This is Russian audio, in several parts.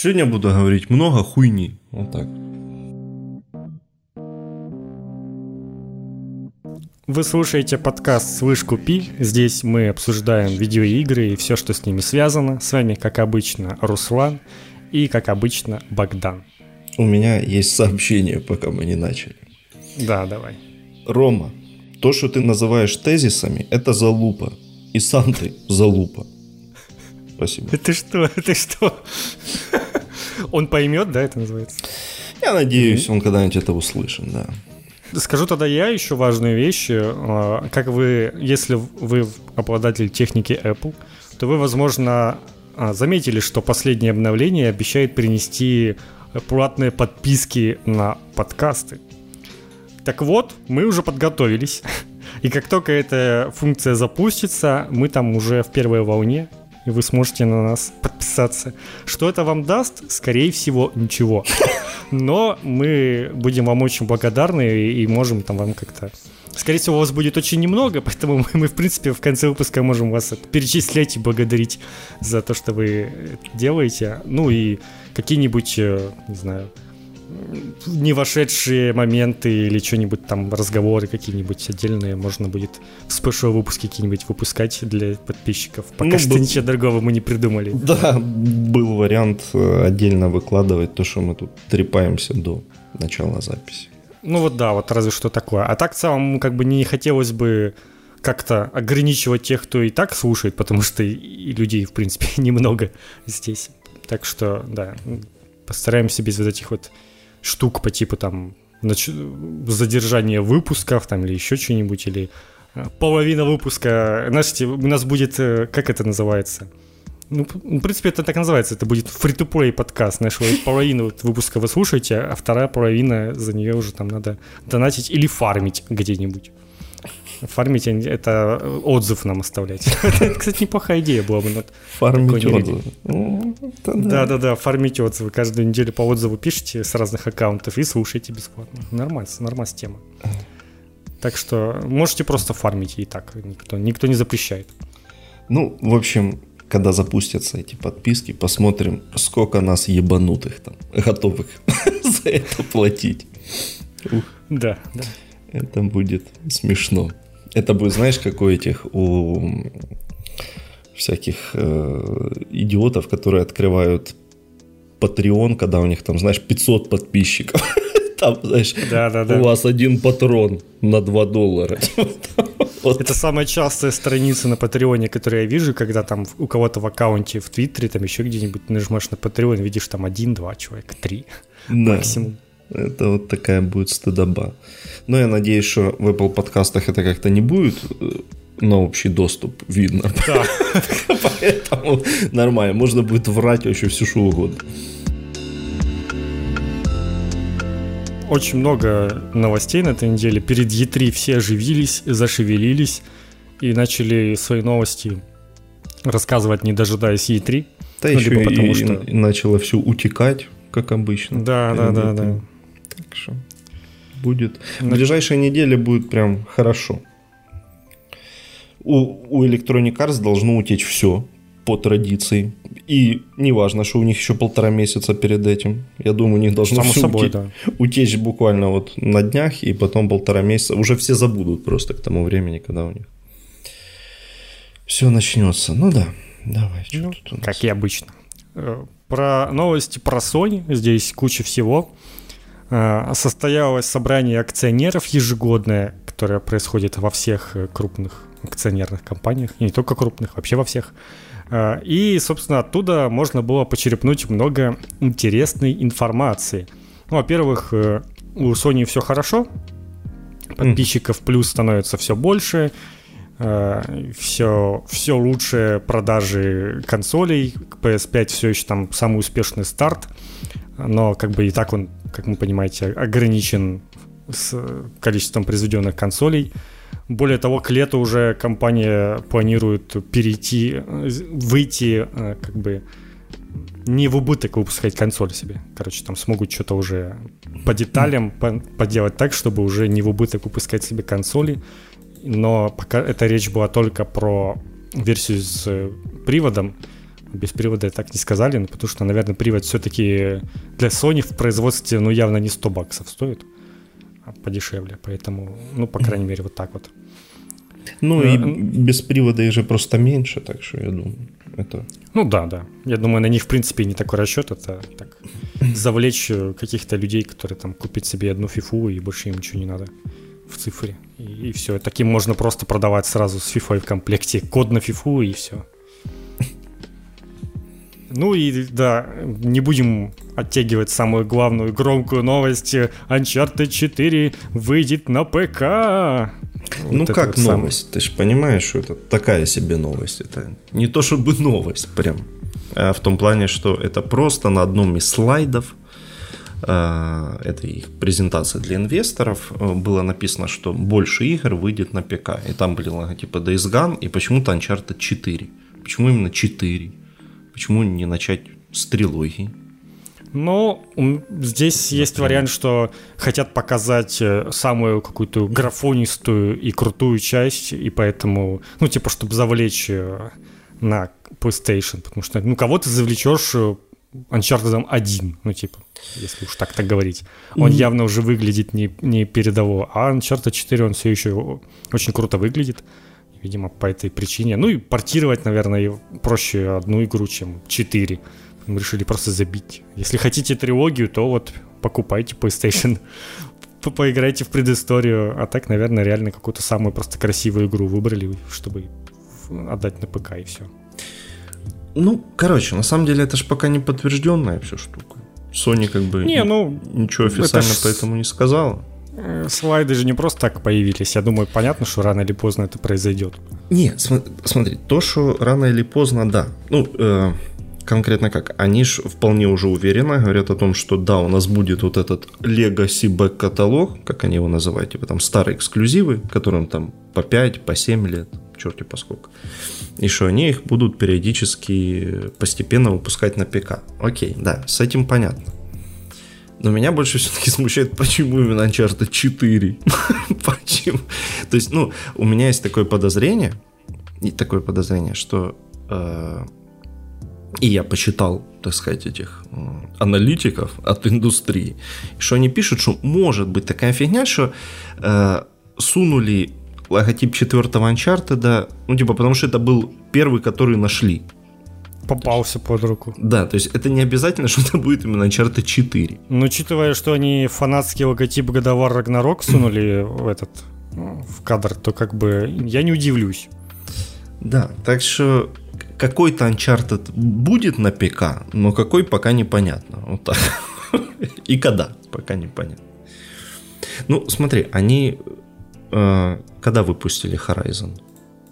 Сегодня буду говорить много хуйни. Вот так. Вы слушаете подкаст «Слышь, купи». Здесь мы обсуждаем видеоигры и все, что с ними связано. С вами, как обычно, Руслан и, как обычно, Богдан. У меня есть сообщение, пока мы не начали. Да, давай. Рома, то, что ты называешь тезисами, это залупа. И сам ты залупа. Спасибо. Ты что? Ты что? Он поймет, да, это называется? Я надеюсь, он когда-нибудь это услышит, да. Скажу тогда я еще важные вещи. А, как вы, если вы обладатель техники Apple, то вы, возможно, а, заметили, что последнее обновление обещает принести платные подписки на подкасты. Так вот, мы уже подготовились. И как только эта функция запустится, мы там уже в первой волне, и вы сможете на нас подписаться. Что это вам даст? Скорее всего, ничего. Но мы будем вам очень благодарны и можем там вам как-то Скорее всего, у вас будет очень немного, поэтому мы, мы, в принципе, в конце выпуска можем вас перечислять и благодарить за то, что вы делаете. Ну и какие-нибудь, э, не знаю, не вошедшие моменты или что-нибудь там, разговоры какие-нибудь отдельные можно будет в спешл выпуске какие-нибудь выпускать для подписчиков. Пока ну, что был... ничего другого мы не придумали. Да, был вариант э, отдельно выкладывать то, что мы тут трепаемся до начала записи. Ну вот да, вот разве что такое. А так в целом как бы не хотелось бы как-то ограничивать тех, кто и так слушает, потому что и людей, в принципе, немного здесь. Так что, да, постараемся без вот этих вот штук по типу там нач... задержания выпусков там или еще что-нибудь, или э, половина выпуска. Знаете, у нас будет, э, как это называется? Ну, в принципе, это так называется. Это будет free-to-play подкаст. Знаешь, вы половину выпуска вы слушаете, а вторая половина за нее уже там надо донатить или фармить где-нибудь. Фармить это отзыв нам оставлять. Это, кстати, неплохая идея была бы. Фармить отзывы. Ну, Да-да-да, фармить отзывы. Каждую неделю по отзыву пишите с разных аккаунтов и слушайте бесплатно. Нормально, нормальная тема. Так что можете просто фармить и так. Никто, никто не запрещает. Ну, в общем, когда запустятся эти подписки, посмотрим, сколько нас ебанутых там, готовых за это платить. Да, да. Это будет смешно. Это будет, знаешь, как у этих, у всяких э, идиотов, которые открывают Patreon, когда у них там, знаешь, 500 подписчиков. Там, знаешь, да, да, да. у вас один патрон на 2 доллара. Вот. Это самая частая страница на Патреоне, которую я вижу, когда там у кого-то в аккаунте в Твиттере, там еще где-нибудь нажимаешь на Патреон, видишь там один-два человека, три да. максимум. Это вот такая будет стыдоба. Но я надеюсь, что в Apple подкастах это как-то не будет э, на общий доступ видно. Да. Поэтому нормально. Можно будет врать вообще все что угодно. Очень много новостей на этой неделе. Перед E3 все оживились, зашевелились и начали свои новости рассказывать, не дожидаясь E3. Да ну, еще и, потому, что... и начало все утекать, как обычно. Да, да, да, да. Так что будет. В ближайшие недели будет прям хорошо. У, у Electronic Arts должно утечь все по традиции. И неважно, что у них еще полтора месяца перед этим. Я думаю, у них должно Само все собой, утечь, да. утечь буквально вот на днях, и потом полтора месяца. Уже все забудут просто к тому времени, когда у них все начнется. Ну да, давай. Ну, как и обычно. Э, про новости про Sony. Здесь куча всего. Э, состоялось собрание акционеров ежегодное, которое происходит во всех э, крупных акционерных компаниях, и не только крупных, вообще во всех. Э, и, собственно, оттуда можно было почерпнуть много интересной информации. Ну, во-первых, у Sony все хорошо, подписчиков плюс становится все больше, все, все лучше продажи консолей, PS5 все еще там самый успешный старт, но как бы и так он как вы понимаете, ограничен с количеством произведенных консолей. Более того, к лету уже компания планирует перейти, выйти э, как бы не в убыток выпускать консоль себе. Короче, там смогут что-то уже по деталям поделать так, чтобы уже не в убыток выпускать себе консоли. Но пока эта речь была только про версию с приводом, Без привода так не сказали, ну, потому что, наверное, привод все-таки для Sony в производстве, ну, явно не 100 баксов стоит, а подешевле. Поэтому, ну, по крайней мере, вот так вот. Ну и без привода их же просто меньше, так что я думаю, это... Ну да, да. Я думаю, на них, в принципе, не такой расчет. Это так завлечь э, каких-то людей, которые там купить себе одну фифу и больше им ничего не надо в цифре. И, и все. Таким можно просто продавать сразу с фифой в комплекте. Код на фифу и все. Ну и да, не будем оттягивать самую главную громкую новость. Uncharted 4 выйдет на ПК. Ну вот как новость? Самое. Ты же понимаешь, что это такая себе новость. Это не то чтобы новость прям. А в том плане, что это просто на одном из слайдов а, этой их презентации для инвесторов э, было написано, что больше игр выйдет на ПК. И там были логотипы Days Gone и почему-то Uncharted 4. Почему именно 4? Почему не начать с трилогии? Ну, здесь есть вариант, что хотят показать э, самую какую-то графонистую и крутую часть, и поэтому, ну, типа, чтобы завлечь э, на PlayStation, потому что, ну, кого ты завлечешь э, Uncharted 1, ну, типа, если уж так так говорить. Он mm-hmm. явно уже выглядит не, не передово, а Uncharted 4, он все еще очень круто выглядит, видимо, по этой причине. Ну, и портировать, наверное, проще одну игру, чем 4 мы решили просто забить. Если хотите трилогию, то вот покупайте PlayStation, поиграйте в предысторию. А так, наверное, реально какую-то самую просто красивую игру выбрали, чтобы отдать на ПК и все. Ну, короче, на самом деле это же пока не подтвержденная все штука. Sony как бы не, ну, ничего официально ж... поэтому не сказала. Э, слайды же не просто так появились. Я думаю, понятно, что рано или поздно это произойдет. Не, смотри, то, что рано или поздно, да. Ну, э, конкретно как? Они же вполне уже уверенно говорят о том, что да, у нас будет вот этот Legacy Back каталог, как они его называют, типа там старые эксклюзивы, которым там по 5, по 7 лет, черти по сколько. И что они их будут периодически постепенно выпускать на ПК. Окей, да, с этим понятно. Но меня больше все-таки смущает, почему именно Uncharted 4. почему? То есть, ну, у меня есть такое подозрение, и такое подозрение, что э, и я посчитал, так сказать, этих аналитиков от индустрии, что они пишут, что может быть такая фигня, что э, сунули логотип четвертого Uncharted, ну, типа, потому что это был первый, который нашли. Попался под руку. Да, то есть это не обязательно, что это будет именно Uncharted 4. Но учитывая, что они фанатский логотип Годовар Рагнарок сунули в этот в кадр, то как бы я не удивлюсь. Да, так что какой-то Uncharted будет на ПК, но какой пока непонятно. Вот так. И когда, пока непонятно. Ну, смотри, они э, когда выпустили Horizon?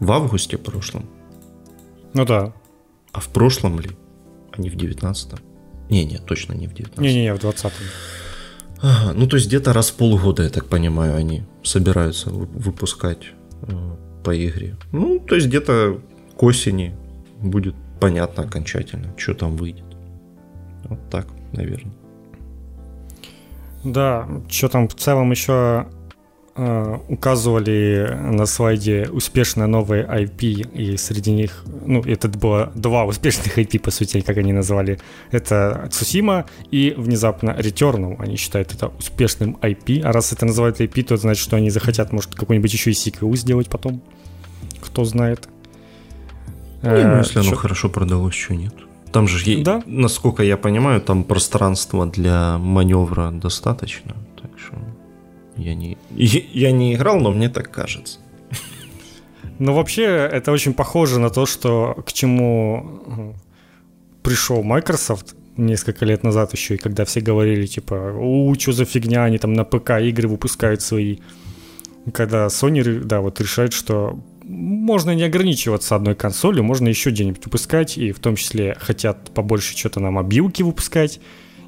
В августе прошлом? Ну да. А в прошлом ли? Они в 19-м? Не, не, точно не в 19-м. Не-не-не, в 20-м. Ага, ну то есть где-то раз в полгода, я так понимаю, они собираются выпускать э, по игре. Ну, то есть где-то к осени будет понятно окончательно, что там выйдет. Вот так, наверное. Да, что там в целом еще указывали на слайде успешные новые IP, и среди них, ну, это было два успешных IP, по сути, как они назвали. Это Цусима и внезапно Returnal. Они считают это успешным IP, а раз это называют IP, то значит, что они захотят, может, какой-нибудь еще и сиквел сделать потом. Кто знает. Ну, если оно хорошо продалось, что нет. Там же, да? насколько я понимаю, там пространства для маневра достаточно. Так что я не, я не играл, но мне так кажется. Ну, вообще, это очень похоже на то, что к чему пришел Microsoft несколько лет назад еще, и когда все говорили, типа, у, что за фигня, они там на ПК игры выпускают свои. Когда Sony, да, вот решает, что можно не ограничиваться одной консолью, можно еще где-нибудь выпускать, и в том числе хотят побольше что-то на мобилке выпускать,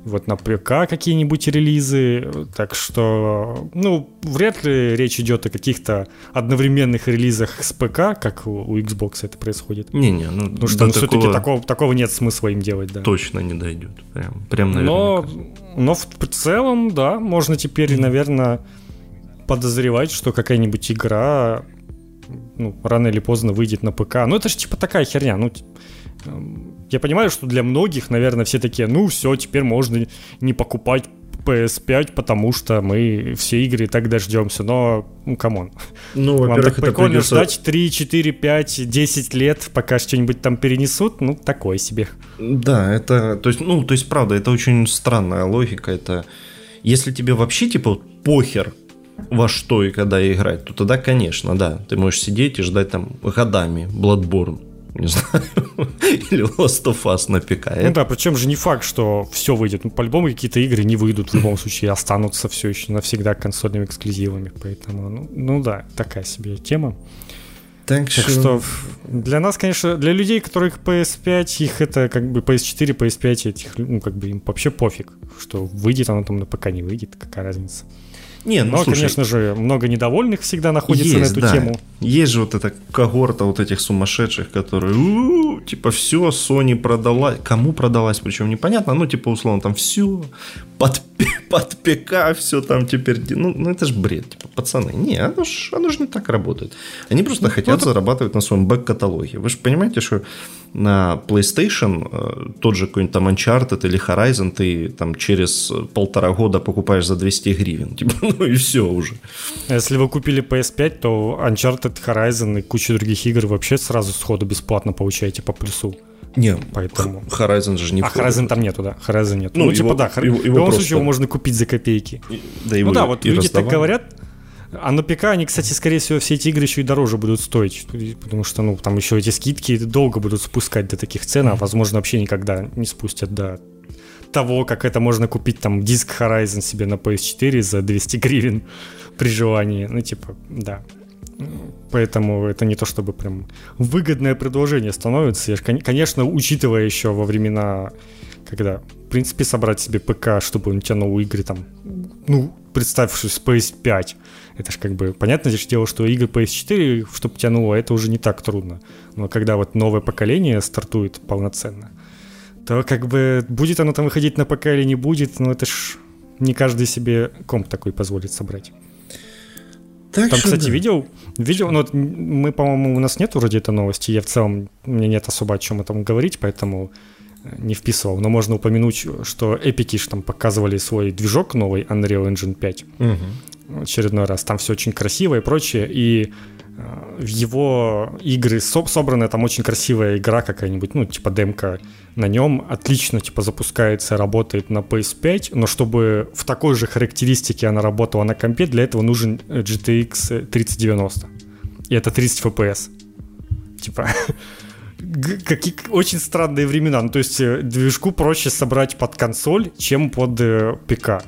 вот на ПК какие-нибудь релизы, так что, ну, вряд ли речь идет о каких-то одновременных релизах с ПК, как у, у Xbox это происходит. Не-не, ну, Потому что ну, такого... все-таки такого, такого нет смысла им делать, да. Точно не дойдет, прям, прям наверняка. Но, но в целом, да, можно теперь, наверное, подозревать, что какая-нибудь игра ну, рано или поздно выйдет на ПК. Ну, это же типа такая херня. Ну, я понимаю, что для многих, наверное, все такие, ну все, теперь можно не покупать PS5, потому что мы все игры так дождемся, но, ну, come on. Ну, Вам так во-первых, прикольно придется... ждать 3, 4, 5, 10 лет, пока что-нибудь там перенесут, ну, такое себе. Да, это, то есть, ну, то есть, правда, это очень странная логика, это, если тебе вообще, типа, вот похер во что и когда играть, то тогда, конечно, да, ты можешь сидеть и ждать там годами Bloodborne, не знаю, или Last of Us на ПК. Ну да, причем же не факт, что все выйдет. Ну, по-любому какие-то игры не выйдут в любом случае, останутся все еще навсегда консольными эксклюзивами. Поэтому, ну, ну да, такая себе тема. Так Так что для нас, конечно, для людей, которых PS5, их это как бы PS4, PS5, этих, ну, как бы им вообще пофиг, что выйдет оно там на ПК, не выйдет, какая разница. Не, ну, Но, слушай, конечно же, много недовольных всегда находится есть, на эту да. тему. Есть же вот эта когорта вот этих сумасшедших, которые, «У-у-у, типа, все, Sony продала, кому продалась, причем непонятно, ну, типа, условно, там все, под, под ПК все там теперь, ну, ну, это же бред, типа, пацаны, не, оно ж, оно ж не так работает. Они просто хотят зарабатывать на своем бэк-каталоге. Вы же понимаете, что на PlayStation э, тот же какой-нибудь там Uncharted или Horizon ты там через полтора года покупаешь за 200 гривен, типа, ну и все уже. Если вы купили PS5, то Uncharted, Horizon и кучу других игр вообще сразу сходу бесплатно получаете по плюсу. Не, Поэтому... Horizon же не А. Horizon там нету, да. Horizon нет. Ну, Ну, типа, его- да. Хор- его- в любом просто- случае его можно купить за копейки. Да, его ну да, и- вот и люди так раздавали. говорят. А на ПК они, кстати, скорее всего, все эти игры еще и дороже будут стоить. Потому что, ну, там еще эти скидки долго будут спускать до таких цен, а возможно вообще никогда не спустят до того, как это можно купить там диск Horizon себе на PS4 за 200 гривен при желании. Ну, типа, да. Поэтому это не то чтобы прям выгодное предложение становится. Я ж, кон- конечно, учитывая еще во времена, когда, в принципе, собрать себе ПК, чтобы он тянул игры там, ну, представившись PS5, это ж как бы, понятное же дело, что игры PS4, чтобы тянуло, это уже не так трудно. Но когда вот новое поколение стартует полноценно, то как бы будет оно там выходить на ПК или не будет, ну это ж не каждый себе комп такой позволит собрать. Так Там, кстати, да. видел, видел, ну, вот мы, по-моему, у нас нет вроде этой новости, я в целом, у меня нет особо о чем этом говорить, поэтому э, не вписывал, но можно упомянуть, что эпики ж там показывали свой движок новый Unreal Engine 5 Мгм. Очередной раз, там все очень красиво и прочее, и э, в его игры со- собранная там очень красивая игра какая-нибудь, ну, типа демка на нем, отлично, типа, запускается, работает на PS5, но чтобы в такой же характеристике она работала на компе, для этого нужен э, GTX 3090. И это 30 FPS. Типа, какие очень странные времена. Ну, то есть э, движку проще собрать под консоль, чем под э, ПК.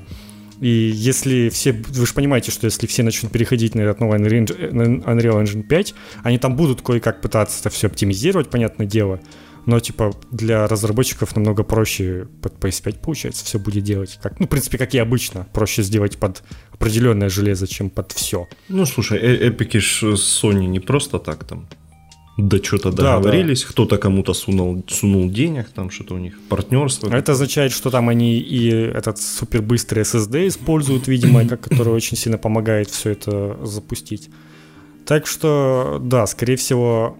И если все, вы же понимаете, что если все начнут переходить на этот новый Unreal Engine- на Unreal Engine 5, они там будут кое-как пытаться это все оптимизировать, понятное дело, но типа для разработчиков намного проще под PS5 получается все будет делать. Как, ну, в принципе, как и обычно, проще сделать под определенное железо, чем под все. Ну, слушай, э- эпики ж Sony не просто так там до что-то Да, договорились, кто-то кому-то сунул, сунул денег, там что-то у них партнерство. Это означает, что там они и этот супербыстрый SSD используют, видимо, который очень сильно помогает все это запустить. Так что, да, скорее всего,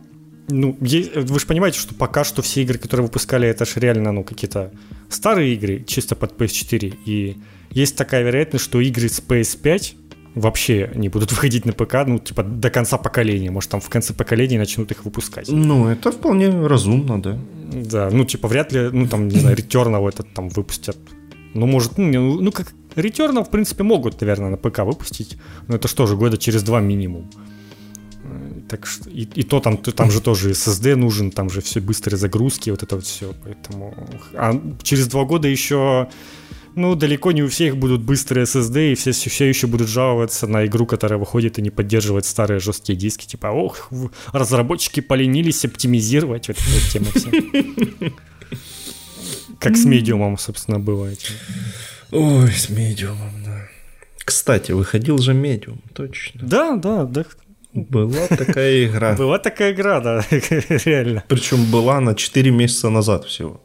ну, е- вы же понимаете, что пока что все игры, которые выпускали, это же реально, ну, какие-то старые игры, чисто под PS4. И есть такая вероятность, что игры с PS5 вообще не будут выходить на ПК, ну, типа, до конца поколения. Может, там в конце поколения начнут их выпускать. Ну, это вполне разумно, да. Да, ну, типа, вряд ли, ну, там, не знаю, Returnal этот там выпустят. Ну, может, ну, ну, ну, как Returnal, в принципе, могут, наверное, на ПК выпустить, но это что же, года через два минимум. Э, Так что, и, и то там, то, там же тоже SSD нужен, там же все быстрые загрузки, вот это вот все, поэтому... А через два года еще, ну, далеко не у всех будут быстрые SSD, и все, все еще будут жаловаться на игру, которая выходит и не поддерживает старые жесткие диски, типа, ох, разработчики поленились оптимизировать, вот эта вот тема вся. Как с медиумом, собственно, этим. Ой, с медиумом, да. Кстати, выходил же медиум, точно. Да, да, да. Была такая игра. Была такая игра, да, реально. Причем была на 4 месяца назад всего.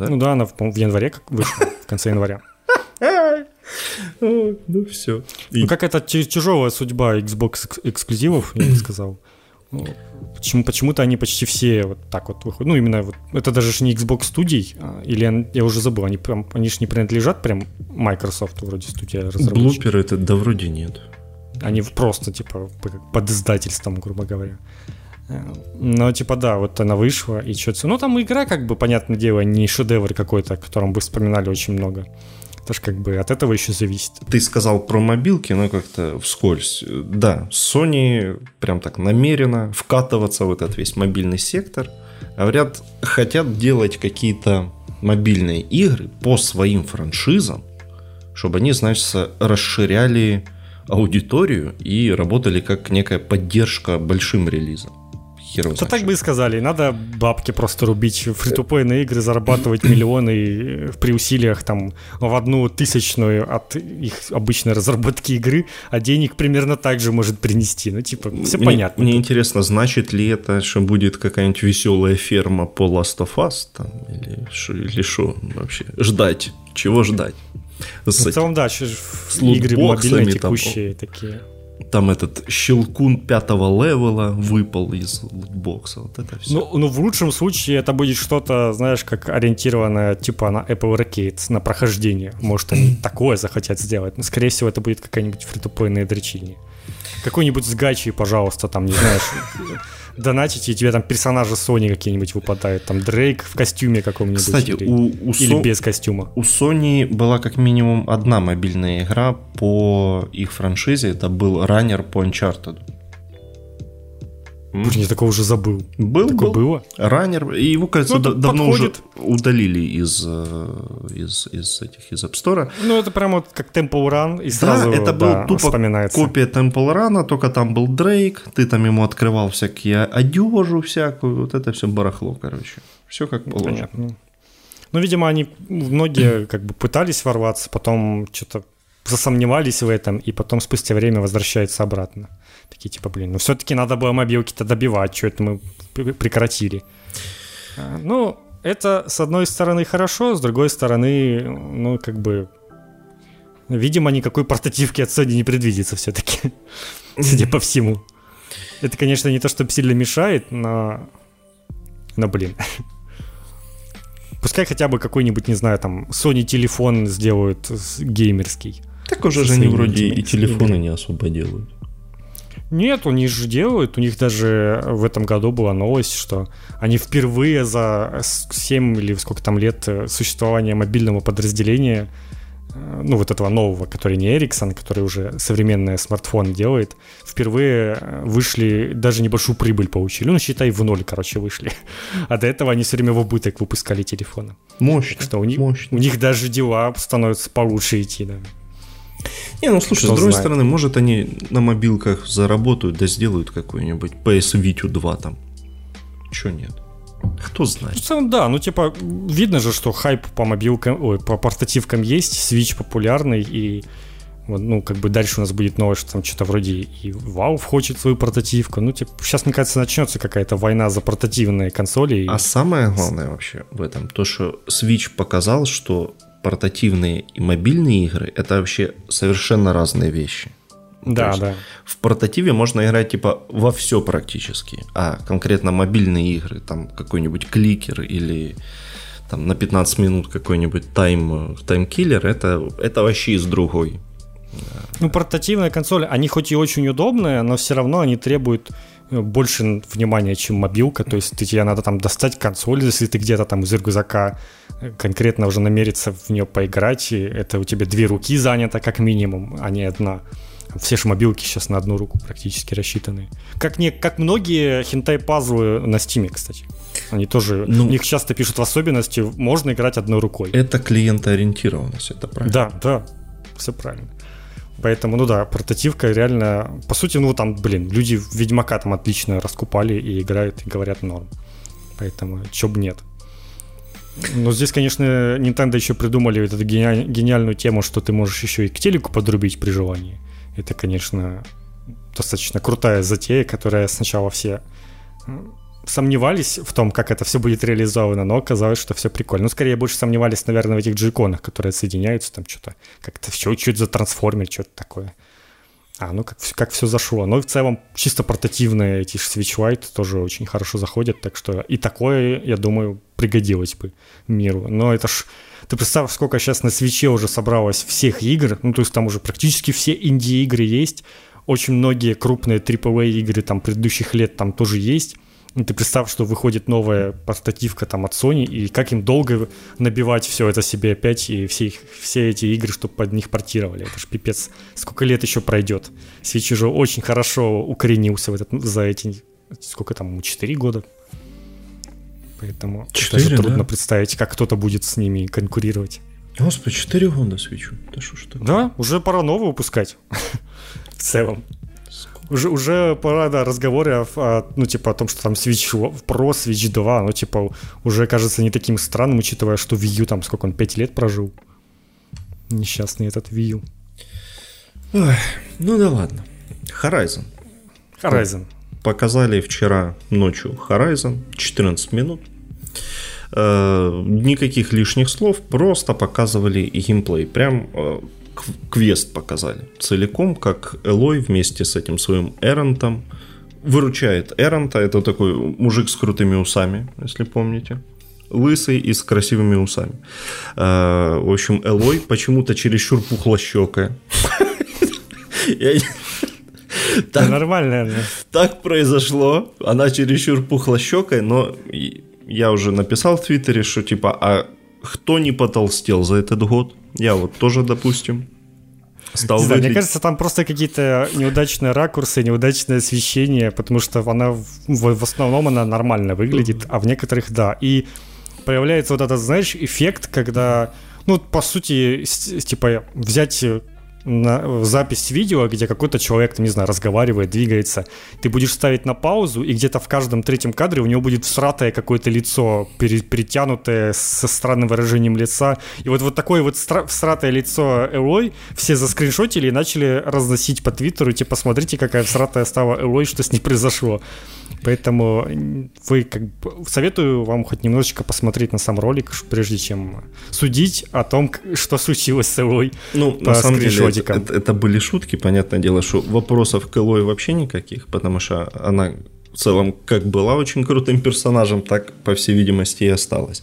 Да? Ну да, она, по-моему, в январе как вышла, в конце января. Ну все. Ну как это ти- тяжелая судьба Xbox экс- эксклюзивов, я бы сказал. Ну, почему, почему-то они почти все вот так вот выходят. Ну, именно вот, это даже ж не Xbox студий, а, или я уже забыл, они, прям, они же не принадлежат прям Microsoft вроде студия разработчиков. Блупер это, да вроде нет. Они просто, типа, под издательством, грубо говоря. Но, типа, да, вот она вышла, и что-то... Ну, там игра, как бы, понятное дело, не шедевр какой-то, о котором вы вспоминали очень много. Это же как бы от этого еще зависит. Ты сказал про мобилки, но как-то вскользь. Да, Sony прям так намеренно вкатываться в этот весь мобильный сектор. Говорят, хотят делать какие-то мобильные игры по своим франшизам, чтобы они, значит, расширяли аудиторию и работали как некая поддержка большим релизам хер его так бы и сказали. Надо бабки просто рубить в фри на игры, зарабатывать миллионы при усилиях там в одну тысячную от их обычной разработки игры, а денег примерно так же может принести. Ну, типа, все мне, понятно. Мне интересно, значит ли это, что будет какая-нибудь веселая ферма по Last of Us там, или, что вообще? Ждать. Чего ждать? В целом, да, игры мобильные текущие там, такие там этот щелкун пятого левела выпал из лутбокса. Вот это все. Ну, ну, в лучшем случае это будет что-то, знаешь, как ориентированное типа на Apple Arcade, на прохождение. Может, они такое захотят сделать. Но, скорее всего, это будет какая-нибудь фритупойная дрочильня. Какой-нибудь с гачей, пожалуйста, там, не знаешь, донатите, и тебе там персонажи Sony какие-нибудь выпадают. Там Дрейк в костюме каком-нибудь. Кстати, или, у, у или Со... без костюма. У Sony была как минимум одна мобильная игра по их франшизе. Это был раннер по Uncharted. Блин, я такого уже забыл. Был, Такое был. было? Раннер. И его, кажется, ну, давно подходит. уже удалили из, э, из, из этих из App Store. Ну, это прямо вот как Temple Run. И сразу, да, это был да, тупо копия Temple Run, только там был Дрейк, ты там ему открывал всякие одежу всякую, вот это все барахло, короче. Все как положено. Понятно. Ну, видимо, они многие как бы пытались ворваться, потом что-то засомневались в этом, и потом спустя время возвращаются обратно. Такие типа, блин, ну все-таки надо было мобилки-то добивать, что это мы прекратили. А, ну, это, с одной стороны, хорошо, с другой стороны, ну, как бы, видимо, никакой портативки от Sony не предвидится все-таки, судя по всему. Это, конечно, не то, что сильно мешает, но, но, блин. Пускай хотя бы какой-нибудь, не знаю, там, Sony телефон сделают геймерский. Так уже же они вроде и телефоны не особо делают. Нет, у них же делают. У них даже в этом году была новость, что они впервые за 7 или сколько там лет э, существования мобильного подразделения, э, ну вот этого нового, который не Ericsson, который уже современный смартфон делает, впервые э, вышли, даже небольшую прибыль получили. Ну, считай, в ноль, короче, вышли. А до этого они все время в убыток выпускали телефоны. Мощно. Так что у них, мощно. у них даже дела становятся получше идти, да. Не, ну слушай, Кто с другой знает. стороны, может они на мобилках заработают, да сделают какую-нибудь PS Vita 2 там. Чё нет? Кто знает. В целом, да, ну типа, видно же, что хайп по мобилкам, ой, по портативкам есть, Switch популярный, и вот, ну, как бы дальше у нас будет новое, что там что-то вроде и Valve хочет свою портативку. Ну, типа, сейчас, мне кажется, начнется какая-то война за портативные консоли. А самое главное вообще в этом, то, что Switch показал, что портативные и мобильные игры это вообще совершенно разные вещи. Да, да. В портативе можно играть типа во все практически, а конкретно мобильные игры, там какой-нибудь кликер или там на 15 минут какой-нибудь тайм, таймкиллер, это, это вообще из другой. Ну, портативная консоль, они хоть и очень удобные, но все равно они требуют э, больше внимания, чем мобилка. То есть тебе надо там достать консоль, если ты где-то там из рюкзака конкретно уже намериться в нее поиграть, и это у тебя две руки занято как минимум, а не одна. Все же мобилки сейчас на одну руку практически рассчитаны. Как, не, как многие хентай-пазлы на стиме, кстати. Они тоже, ну, у них часто пишут в особенности, можно играть одной рукой. Это клиентоориентированность, это правильно. Да, да, все правильно. Поэтому, ну да, портативка реально... По сути, ну там, блин, люди Ведьмака там отлично раскупали и играют, и говорят норм. Поэтому, чё бы нет. Но здесь, конечно, Nintendo еще придумали эту гениальную тему, что ты можешь еще и к телеку подрубить при желании. Это, конечно, достаточно крутая затея, которая сначала все сомневались в том, как это все будет реализовано, но оказалось, что все прикольно. Ну, скорее, больше сомневались, наверное, в этих джейконах, которые соединяются, там что-то как-то все чуть за трансформер, что-то такое. А, ну как, как все зашло. Но в целом чисто портативные эти Lite тоже очень хорошо заходят, так что и такое, я думаю, пригодилось бы миру. Но это ж ты представь, сколько сейчас на свече уже собралось всех игр, ну, то есть там уже практически все инди-игры есть, очень многие крупные AAA игры там предыдущих лет там тоже есть, и ты представь, что выходит новая портативка там от Sony, и как им долго набивать все это себе опять, и все, все эти игры, чтобы под них портировали. Это ж пипец. Сколько лет еще пройдет? Switch уже очень хорошо укоренился в этот, за эти, сколько там, 4 года, Поэтому 4, даже трудно да? представить, как кто-то будет с ними конкурировать. Господи, 4 года свечу. Да что ж такое? Да, уже пора новую выпускать. В целом. Уже, уже пора, да, разговоры о, ну, типа, о том, что там Switch Pro, Switch 2, ну, типа, уже кажется не таким странным, учитывая, что Wii U там, сколько он, 5 лет прожил. Несчастный этот Wii U. Ой, ну да ладно. Horizon. Horizon. Показали вчера ночью Horizon, 14 минут. Э, никаких лишних слов, просто показывали геймплей. Прям э, квест показали целиком, как Элой вместе с этим своим Эрентом выручает Эронта. Это такой мужик с крутыми усами, если помните. Лысый и с красивыми усами. Э, в общем, Элой почему-то чересчур пухлощекая. Так, Нормально. Так произошло. Она чересчур пухлощекой, но я уже написал в Твиттере, что типа, а кто не потолстел за этот год? Я вот тоже, допустим, стал знаю, выглядеть... Мне кажется, там просто какие-то неудачные ракурсы, неудачное освещение, потому что она в, в основном она нормально выглядит, а в некоторых да. И появляется вот этот, знаешь, эффект, когда, ну, по сути, типа взять на запись видео, где какой-то человек, там, не знаю, разговаривает, двигается, ты будешь ставить на паузу, и где-то в каждом третьем кадре у него будет всратое какое-то лицо, перетянутое со странным выражением лица. И вот, вот такое вот всратое лицо Элой все заскриншотили и начали разносить по Твиттеру, типа, смотрите, какая всратая стала Элой, что с ней произошло. Поэтому вы как бы, советую вам хоть немножечко посмотреть на сам ролик, прежде чем судить о том, что случилось с Элой. Ну, на самом деле, это, это, это были шутки, понятное дело, что вопросов к Элой вообще никаких, потому что она в целом как была очень крутым персонажем, так, по всей видимости, и осталась.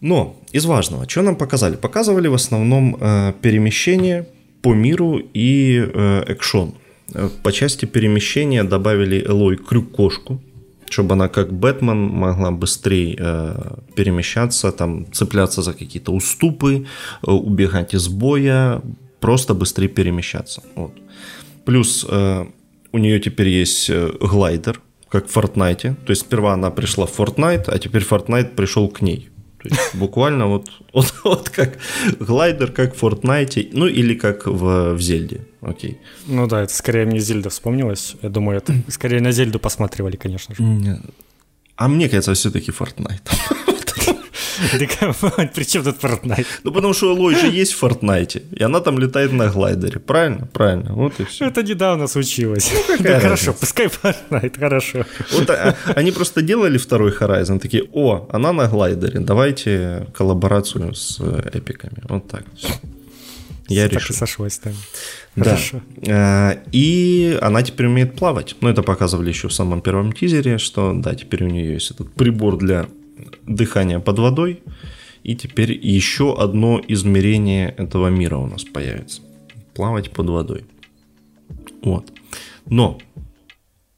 Но из важного, что нам показали? Показывали в основном э, перемещение по миру и э, экшон. Э, по части перемещения добавили Элой крюк-кошку, чтобы она как Бэтмен могла быстрее э, перемещаться, там цепляться за какие-то уступы, э, убегать из боя, просто быстрее перемещаться. Вот. Плюс э, у нее теперь есть э, глайдер, как в Fortnite. То есть сперва она пришла в Fortnite, а теперь Fortnite пришел к ней. То есть буквально вот, вот, вот как глайдер, как в Fortnite, ну или как в, в Зельде. Окей. Ну да, это скорее мне Зельда вспомнилась. Я думаю, это скорее на Зельду посматривали, конечно же. А мне кажется, все-таки Fortnite. Причем тут Fortnite? Ну, потому что Лой же есть в Fortnite, и она там летает на глайдере. Правильно? Правильно. Вот и все. Это недавно случилось. Ну, хорошо, пускай Fortnite, хорошо. Вот а, они просто делали второй Horizon, такие, о, она на глайдере, давайте коллаборацию с э, эпиками. Вот так. Я так решил. сошлось там. Да. Э, и она теперь умеет плавать. Ну, это показывали еще в самом первом тизере, что да, теперь у нее есть этот прибор для дыхание под водой. И теперь еще одно измерение этого мира у нас появится. Плавать под водой. Вот. Но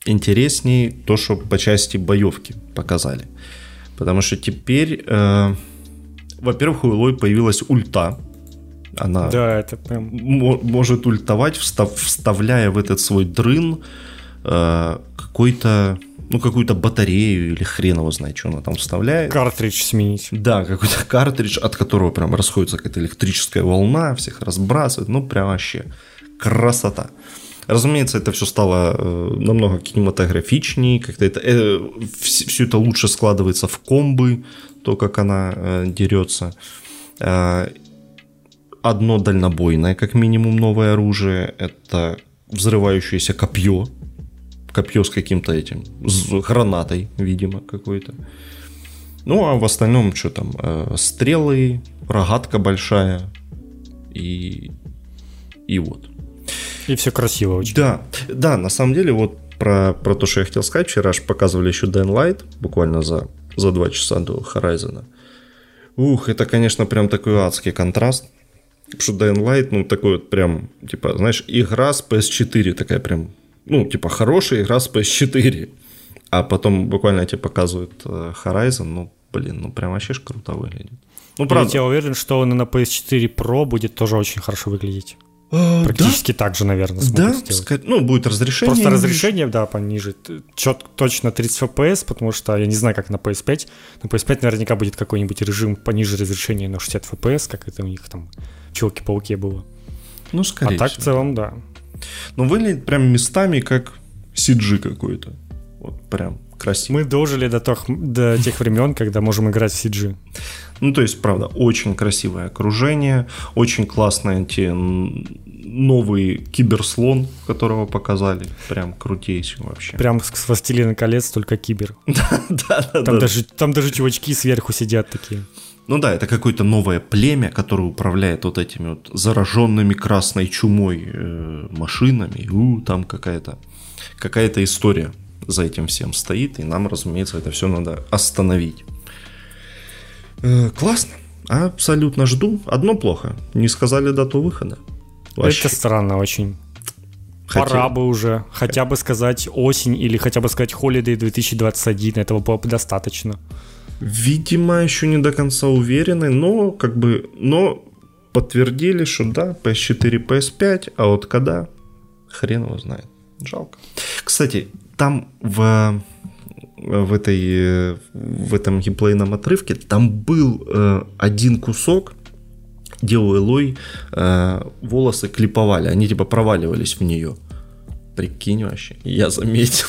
интереснее то, что по части боевки показали. Потому что теперь, э, во-первых, у Илой появилась ульта. Она да, это прям... может ультовать, встав, вставляя в этот свой дрын э, какой-то ну, какую-то батарею или хрен его знает, что она там вставляет. Картридж сменить. Да, какой-то картридж, от которого прям расходится какая-то электрическая волна, всех разбрасывает, ну, прям вообще красота. Разумеется, это все стало э, намного кинематографичнее, как-то это, э, все, все это лучше складывается в комбы, то, как она э, дерется. Э, одно дальнобойное, как минимум, новое оружие, это взрывающееся копье, копье с каким-то этим, с гранатой, видимо, какой-то. Ну, а в остальном, что там, э, стрелы, рогатка большая и, и вот. И все красиво очень. Да, да, на самом деле, вот про, про то, что я хотел сказать, вчера же показывали еще Dying Light, буквально за, за два часа до Horizon. Ух, это, конечно, прям такой адский контраст. Потому что Dying Light, ну, такой вот прям, типа, знаешь, игра с PS4, такая прям, ну, типа, хорошая игра с PS4. А потом буквально тебе показывают э, Horizon, ну, блин, ну, прям вообще ж круто выглядит. Ну, правда. Я уверен, что он и на PS4 Pro будет тоже очень хорошо выглядеть. А, Практически да? так же, наверное, Да, сделать. ну, будет разрешение. Просто разрешение, да, пониже. Чет, точно 30 FPS, потому что я не знаю, как на PS5. На PS5 наверняка будет какой-нибудь режим пониже разрешения на 60 FPS, как это у них там в Человеке-пауке было. Ну, скорее А так, всего. в целом, да. Ну, выглядит прям местами как CG какой-то. Вот прям красиво. Мы дожили до, тех, до тех времен, когда можем играть в CG. Ну, то есть, правда, очень красивое окружение, очень классные те новый киберслон, которого показали. Прям крутейший вообще. Прям с «Властелина колец», только кибер. да, да, да. Там, Даже, там даже чувачки сверху сидят такие. Ну да, это какое-то новое племя, которое управляет вот этими вот зараженными красной чумой э, машинами. У, там какая-то какая-то история за этим всем стоит, и нам, разумеется, это все надо остановить. Э, классно. Абсолютно жду. Одно плохо. Не сказали дату выхода. Вообще. Это странно очень. Хотел... Пора бы уже хотя бы сказать осень или хотя бы сказать Holiday 2021. Этого было бы достаточно. Видимо, еще не до конца уверены, но как бы, но подтвердили, что да, PS4, PS5, а вот когда, хрен его знает. Жалко. Кстати, там в в этой в этом геймплейном отрывке там был э, один кусок, где у Элой э, волосы клиповали, они типа проваливались в нее. Прикинь вообще, я заметил.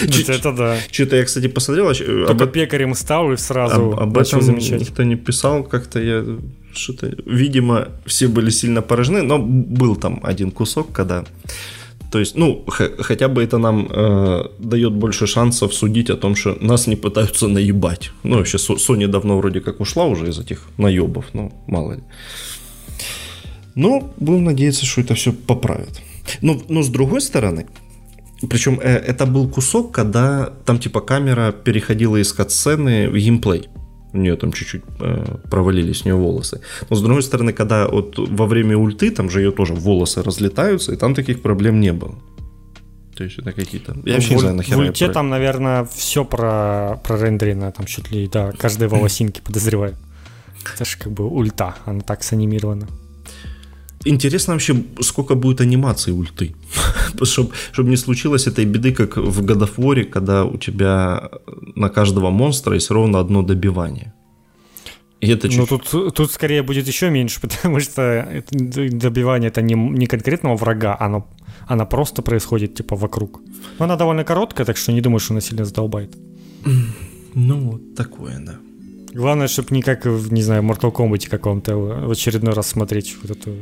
Вот это да. Что-то я, кстати, посмотрел. А Только пекарем стал и сразу об, этом замечать. никто не писал, как-то я что-то... Видимо, все были сильно поражены, но был там один кусок, когда то есть, ну, хотя бы это нам э, дает больше шансов судить о том, что нас не пытаются наебать. Ну, вообще, Sony давно вроде как ушла уже из этих наебов, ну, мало ли. Но будем надеяться, что это все поправят. Но, но с другой стороны, причем э, это был кусок, когда там типа камера переходила из катсцены в геймплей у нее там чуть-чуть э, провалились у нее волосы. Но с другой стороны, когда вот во время ульты, там же ее тоже волосы разлетаются, и там таких проблем не было. То есть это какие-то... Я вообще не знаю, нахера. В ульте про... там, наверное, все про, про рендерено, там чуть ли, да, каждой волосинки подозреваю. Это же как бы ульта, она так санимирована. Интересно вообще, сколько будет анимации ульты. чтобы, чтобы не случилось этой беды, как в War, когда у тебя на каждого монстра есть ровно одно добивание. И это чуть... Ну, тут, тут скорее будет еще меньше, потому что добивание это не, не конкретного врага, оно, оно просто происходит типа вокруг. Но она довольно короткая, так что не думаю, что она сильно задолбает. Ну, вот такое, да. Главное, чтобы не как, не знаю, в Mortal Kombat каком-то в очередной раз смотреть вот эту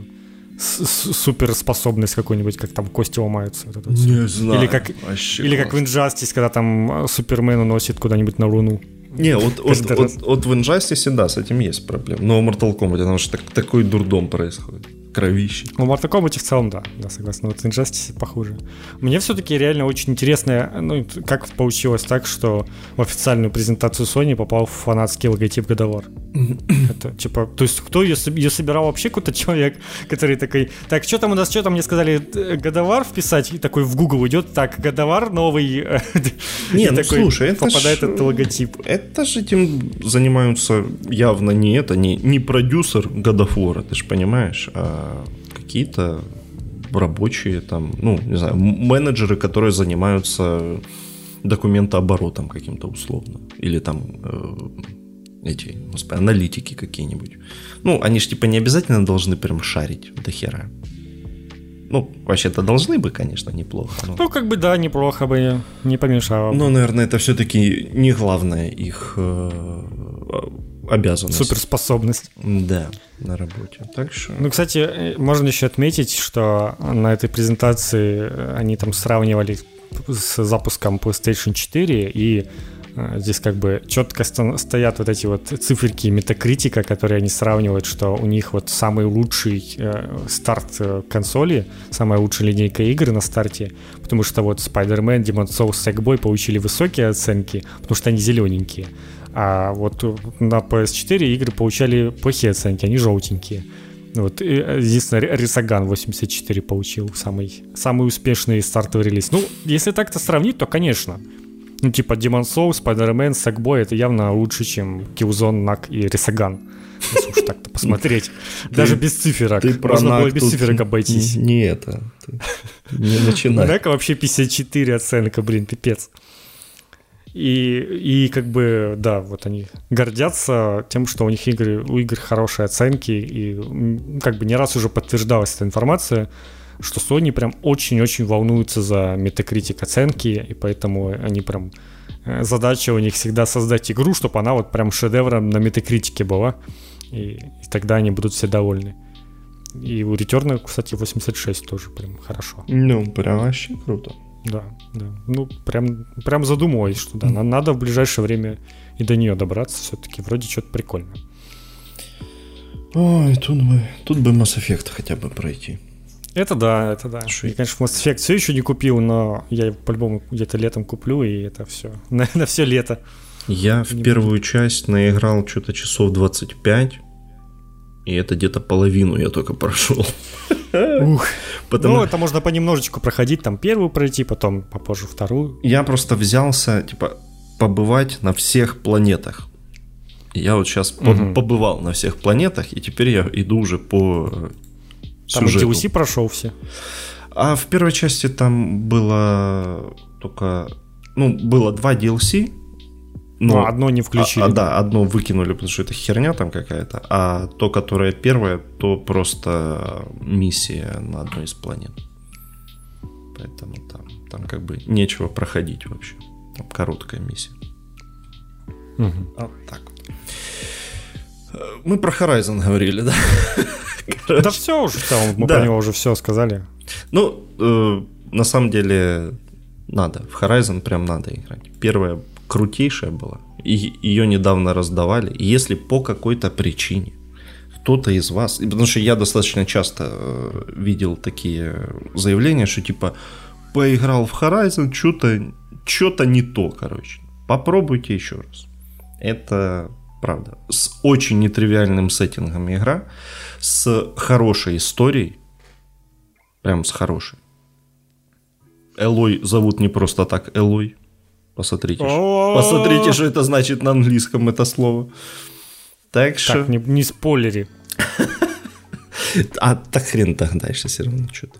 суперспособность какой-нибудь, как там кости ломаются. Вот вот. Не знаю. Или как, или как в Injustice, когда там э, Супермен уносит куда-нибудь на Луну. Не, вот, вот, вот, вот в Injustice, да, с этим есть проблема. Но в Mortal Kombat, потому что так, такой дурдом происходит кровище. Ну, в Mortal Kombat в целом, да, да, согласен. Вот Injustice похуже. Мне все-таки реально очень интересно, ну, как получилось так, что в официальную презентацию Sony попал фанатский логотип годовар. Это, типа, то есть кто ее, ее собирал вообще какой-то человек, который такой, так, что там у нас, что там мне сказали, годовар вписать, и такой в Google идет, так, годовар новый. Не, ну такой, слушай, это попадает ж, этот логотип. Это же этим занимаются явно не это, не, не продюсер годофора, ты же понимаешь, а какие-то рабочие там, ну, не знаю, менеджеры, которые занимаются документооборотом каким-то условно. Или там э, эти, господи, аналитики какие-нибудь. Ну, они же типа не обязательно должны прям шарить до хера. Ну, вообще-то должны бы, конечно, неплохо. Но... Ну, как бы да, неплохо бы, не помешало. Но, наверное, это все-таки не главное их э, обязанность. Суперспособность. Да, на работе. Так что... Ну, кстати, э, можно еще отметить, что на этой презентации они там сравнивали с запуском PlayStation 4 и А, здесь как бы четко стоят вот эти вот циферки метакритика, которые они сравнивают, что у них вот самый лучший э, старт э, консоли, самая лучшая линейка игр на старте, потому что вот Spider-Man, Demon's Souls, Sackboy получили высокие оценки, потому что они зелененькие. А вот на PS4 игры получали плохие оценки, они желтенькие. Вот, э, единственное, Рисаган 84 получил самый, самый успешный стартовый релиз. Ну, если так-то сравнить, то, конечно. Ну, типа Demon Souls, Spider-Man, Sackboy это явно лучше, чем Killzone, Нак и Рисаган. Если уж так-то посмотреть. Даже без циферок. Ты Можно было без циферок обойтись. Не это. Не начинай. Нака вообще 54 оценка, блин, пипец. И, и как бы, да, вот они гордятся тем, что у них игры, у игр хорошие оценки, и как бы не раз уже подтверждалась эта информация, что Sony прям очень-очень волнуются за метакритик оценки, и поэтому они прям э, задача у них всегда создать игру, чтобы она вот прям шедевром на метакритике была, и, и тогда они будут все довольны. И у Return, кстати, 86 тоже прям хорошо. Ну, прям вообще круто. Да, да. Ну, прям, прям задумываюсь, что да, mm. надо в ближайшее время и до нее добраться все-таки. Вроде что-то прикольно. Ой, тут бы, тут бы Mass Effect хотя бы пройти. Это да, это да. Ши. Я, конечно, Mass Effect все еще не купил, но я по-любому где-то летом куплю, и это все. На, на все лето. Я в не первую будет. часть наиграл что-то часов 25, и это где-то половину я только прошел. Ух. Потому... Ну, это можно понемножечку проходить, там первую пройти, потом попозже вторую. Я просто взялся, типа, побывать на всех планетах. Я вот сейчас угу. побывал на всех планетах, и теперь я иду уже по там сюжету. DLC прошел все. А в первой части там было только... Ну, было два DLC, но ну, одно не включили. А, а, да, одно выкинули, потому что это херня там какая-то. А то, которое первое, то просто миссия на одной из планет. Поэтому там, там как бы нечего проходить вообще. Там короткая миссия. Угу. Вот так Мы про Horizon говорили, да? Короче. Да все уже, там, мы да. про него уже все сказали. Ну, э, на самом деле, надо. В Horizon прям надо играть. Первая крутейшая была. И ее недавно раздавали. И если по какой-то причине кто-то из вас, потому что я достаточно часто э, видел такие заявления, что типа поиграл в Horizon, что-то что-то не то, короче. Попробуйте еще раз. Это правда. С очень нетривиальным сеттингом игра, с хорошей историей, прям с хорошей. Элой зовут не просто так Элой. Посмотрите, посмотрите, что это значит на английском это слово. Так что... Так, не, не спойлери. А так хрен так дальше все равно что-то.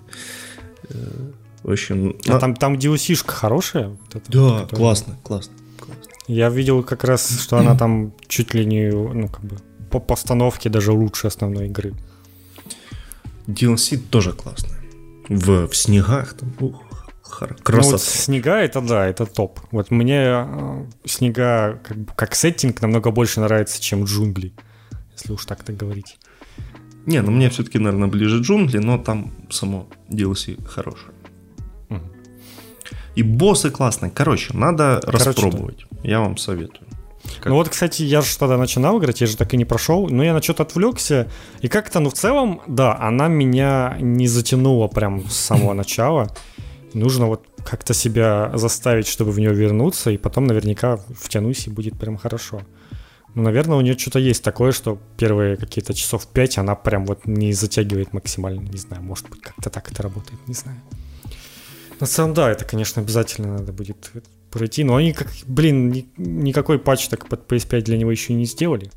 Э, в общем... А там, там DLC-шка хорошая? да, классно, классно, классно. Я видел как раз, что она там чуть ли не, ну, как бы, по постановке даже лучше основной игры. DLC тоже классная. В, в снегах там, ух. Красота. Ну, вот снега это да, это топ. Вот мне э, снега как, как сеттинг намного больше нравится, чем джунгли, если уж так-то говорить. Не, ну мне все-таки, наверное, ближе джунгли, но там само DLC хорошее. Угу. И боссы классные. Короче, надо Короче, распробовать. Да. Я вам советую. Как? Ну вот, кстати, я же тогда начинал играть, я же так и не прошел, но я на что-то отвлекся, и как-то, ну в целом, да, она меня не затянула прям с самого начала нужно вот как-то себя заставить, чтобы в нее вернуться, и потом наверняка втянусь, и будет прям хорошо. Ну, наверное, у нее что-то есть такое, что первые какие-то часов пять она прям вот не затягивает максимально. Не знаю, может быть, как-то так это работает, не знаю. На самом да, это, конечно, обязательно надо будет пройти. Но они, как, блин, ни, никакой патч так под PS5 для него еще не сделали.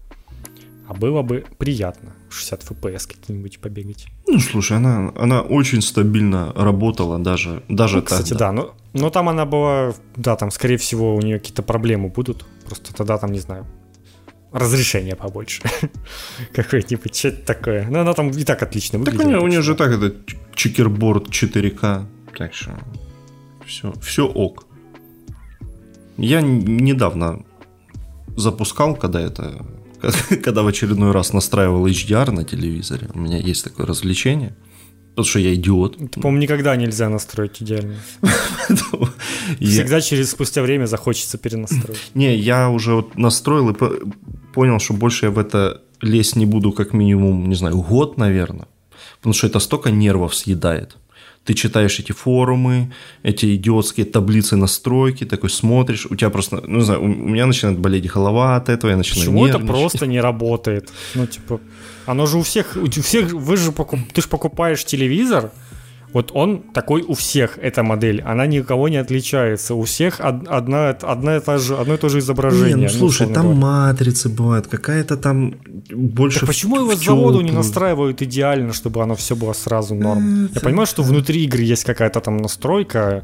А было бы приятно 60 FPS какие-нибудь побегать. Ну, слушай, она, она очень стабильно работала даже, даже ну, Кстати, тогда. да, но, но там она была, да, там, скорее всего, у нее какие-то проблемы будут. Просто тогда там, не знаю, разрешение побольше. Какое-нибудь, что-то такое. Но она там и так отлично выглядит. Так у нее, у нее же так это чекерборд 4К. Так что все, все ок. Я недавно запускал, когда это когда в очередной раз настраивал HDR на телевизоре, у меня есть такое развлечение, потому что я идиот. Это, по-моему, никогда нельзя настроить идеально. Всегда через спустя время захочется перенастроить. Не, я уже настроил и понял, что больше я в это лезть не буду как минимум, не знаю, год, наверное. Потому что это столько нервов съедает ты читаешь эти форумы, эти идиотские таблицы настройки, такой смотришь, у тебя просто, ну не знаю, у, меня начинает болеть голова от этого, я начинаю Почему это просто не работает? Ну, типа, оно же у всех, у всех, вы же покуп, ты же покупаешь телевизор, вот он такой у всех, эта модель. Она никого не отличается. У всех одна, одна и та же, одно и то же изображение. Не, ну, слушай, ну, там говоря. матрицы бывают, какая-то там больше... Так почему его с заводу не настраивают идеально, чтобы оно все было сразу норм? Это... Я понимаю, что внутри игры есть какая-то там настройка,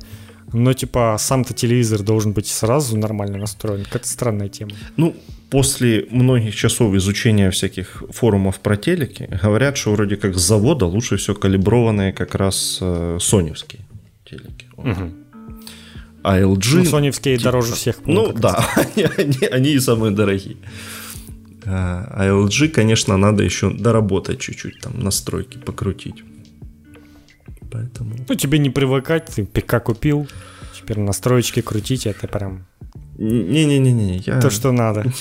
но типа сам-то телевизор должен быть сразу нормально настроен. Как-то странная тема. Ну, после многих часов изучения всяких форумов про телеки, говорят, что вроде как с завода лучше все калиброванные как раз э, соневские телеки. Угу. А LG... Ну, соневские типа, дороже всех. Ну, да, они, они, они и самые дорогие. А, а LG, конечно, надо еще доработать чуть-чуть, там настройки покрутить. Поэтому... Ну, тебе не привыкать, ты ПК купил, теперь настроечки крутить, это прям... Не-не-не, я... То, что надо.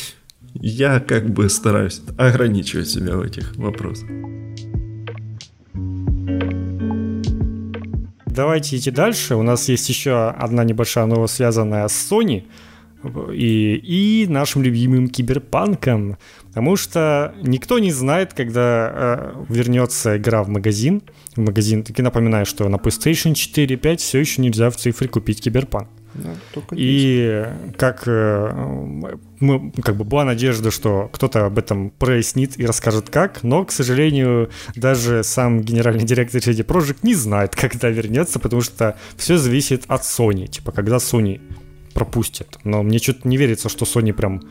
Я как бы стараюсь ограничивать себя в этих вопросах. Давайте идти дальше. У нас есть еще одна небольшая новость, связанная с Sony и, и нашим любимым киберпанком. Потому что никто не знает, когда э, вернется игра в магазин. Магазин, таки напоминаю, что на PlayStation 4 5 все еще нельзя в цифре купить киберпанк. Да, и как э, мы, как бы была надежда, что кто-то об этом прояснит и расскажет как, но, к сожалению, даже сам генеральный директор CD Projekt не знает, когда вернется, потому что все зависит от Sony. Типа, когда Sony пропустит. Но мне что-то не верится, что Sony прям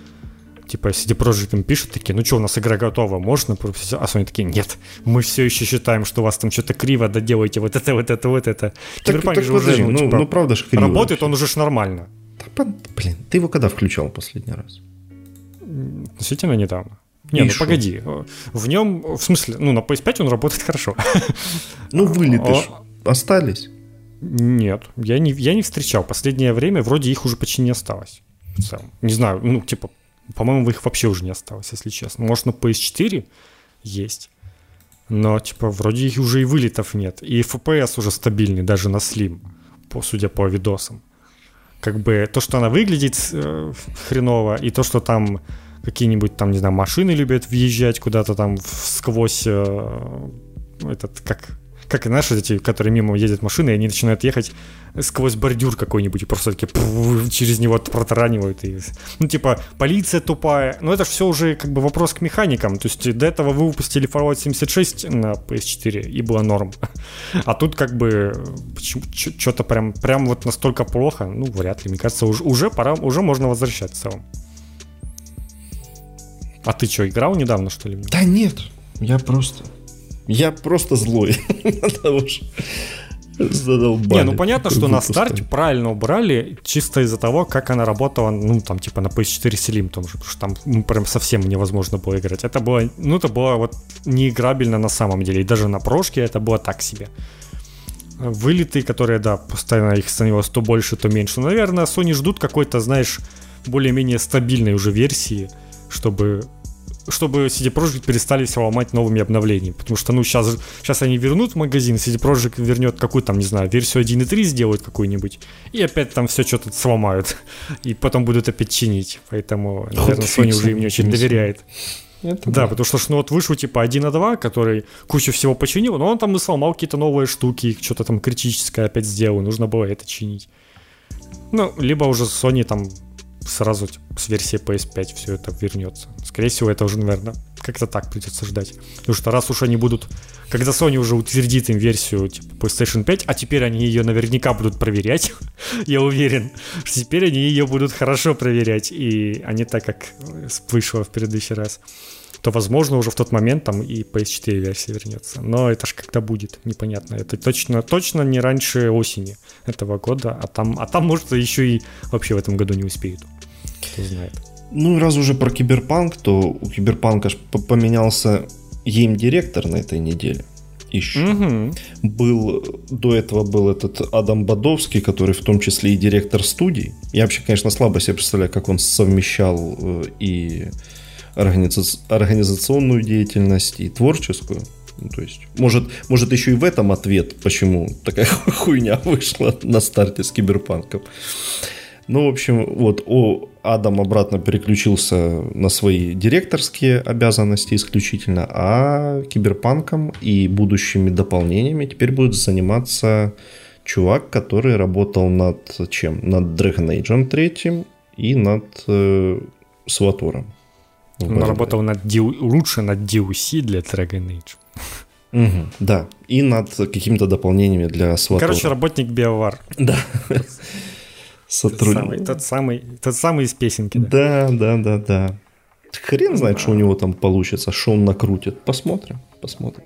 типа CD Projekt им пишут такие, ну что, у нас игра готова, можно? А Sony такие, нет, мы все еще считаем, что у вас там что-то криво, доделайте вот это, вот это, вот это. Киберпанк же уже, ну, ну, типа, ну правда же криво. Работает он уже ж нормально. Да, блин, ты его когда включал последний раз? Действительно недавно. Не, и ну шо? погоди. В нем, в смысле, ну на PS5 он работает хорошо. Ну вылеты а, остались. Нет, я не, я не встречал. Последнее время вроде их уже почти не осталось. В целом. Не знаю, ну, типа, по-моему, их вообще уже не осталось, если честно. Может, на PS4 есть. Но, типа, вроде их уже и вылетов нет. И FPS уже стабильный, даже на Slim, по, судя по видосам. Как бы то, что она выглядит э, хреново, и то, что там какие-нибудь там, не знаю, машины любят въезжать куда-то там сквозь э, этот, как как и наши эти, которые мимо едет машины, и они начинают ехать сквозь бордюр какой-нибудь, и просто таки через него протаранивают. И, ну, типа, полиция тупая. Но это же все уже как бы вопрос к механикам. То есть до этого вы выпустили Fallout 76 на PS4, и было норм. А тут как бы что-то прям, прям вот настолько плохо, ну, вряд ли. Мне кажется, уже, уже пора, уже можно возвращаться. А ты что, играл недавно, что ли? Да нет, я просто я просто злой. Задолбали. Не, ну понятно, что на старте правильно убрали, чисто из-за того, как она работала, ну, там, типа, на PS4 Slim, потому что там ну, прям совсем невозможно было играть. Это было, ну, это было вот неиграбельно на самом деле. И даже на прошке это было так себе. Вылеты, которые, да, постоянно их становилось то больше, то меньше. Но, наверное, Sony ждут какой-то, знаешь, более-менее стабильной уже версии, чтобы чтобы CD Projekt перестали все ломать новыми обновлениями. Потому что, ну, сейчас, сейчас они вернут в магазин, CD Projekt вернет какую-то, там, не знаю, версию 1.3 сделают какую-нибудь, и опять там все что-то сломают. И потом будут опять чинить. Поэтому, наверное, вот Sony уже им не очень доверяет. Это да, да, потому что ну, вот вышел типа 1.2, который кучу всего починил, но он там и сломал какие-то новые штуки, что-то там критическое опять сделал, нужно было это чинить. Ну, либо уже Sony там сразу типа, с версии PS5 все это вернется. Скорее всего, это уже, наверное, как-то так придется ждать. Потому что раз уж они будут, когда Sony уже утвердит им версию типа, PlayStation 5, а теперь они ее наверняка будут проверять, я уверен, что теперь они ее будут хорошо проверять, и они так как вышло в предыдущий раз то, возможно, уже в тот момент там и PS4 версия вернется. Но это ж когда будет, непонятно. Это точно, точно не раньше осени этого года, а там, а там, может, еще и вообще в этом году не успеют кто знает. Ну, раз уже про Киберпанк, то у Киберпанка поменялся гейм-директор на этой неделе. еще. Угу. Был, до этого был этот Адам Бадовский, который в том числе и директор студий. Я вообще, конечно, слабо себе представляю, как он совмещал э, и организа- организационную деятельность, и творческую. Ну, то есть, может, может еще и в этом ответ, почему такая хуйня вышла на старте с киберпанком. Ну, в общем, вот о, Адам обратно переключился на свои директорские обязанности исключительно, а киберпанком и будущими дополнениями теперь будет заниматься чувак, который работал над чем? Над Dragon Age 3 и над э, Сватором. Он работал над лучше над DLC для Dragon Age. Угу, да, и над какими-то дополнениями для Сватора. Короче, работник BioWare. Да. Сотрудник. Тот самый, тот самый, из песенки. Да, да, да, да. Хрен знает, что у него там получится, что он накрутит. Посмотрим, посмотрим.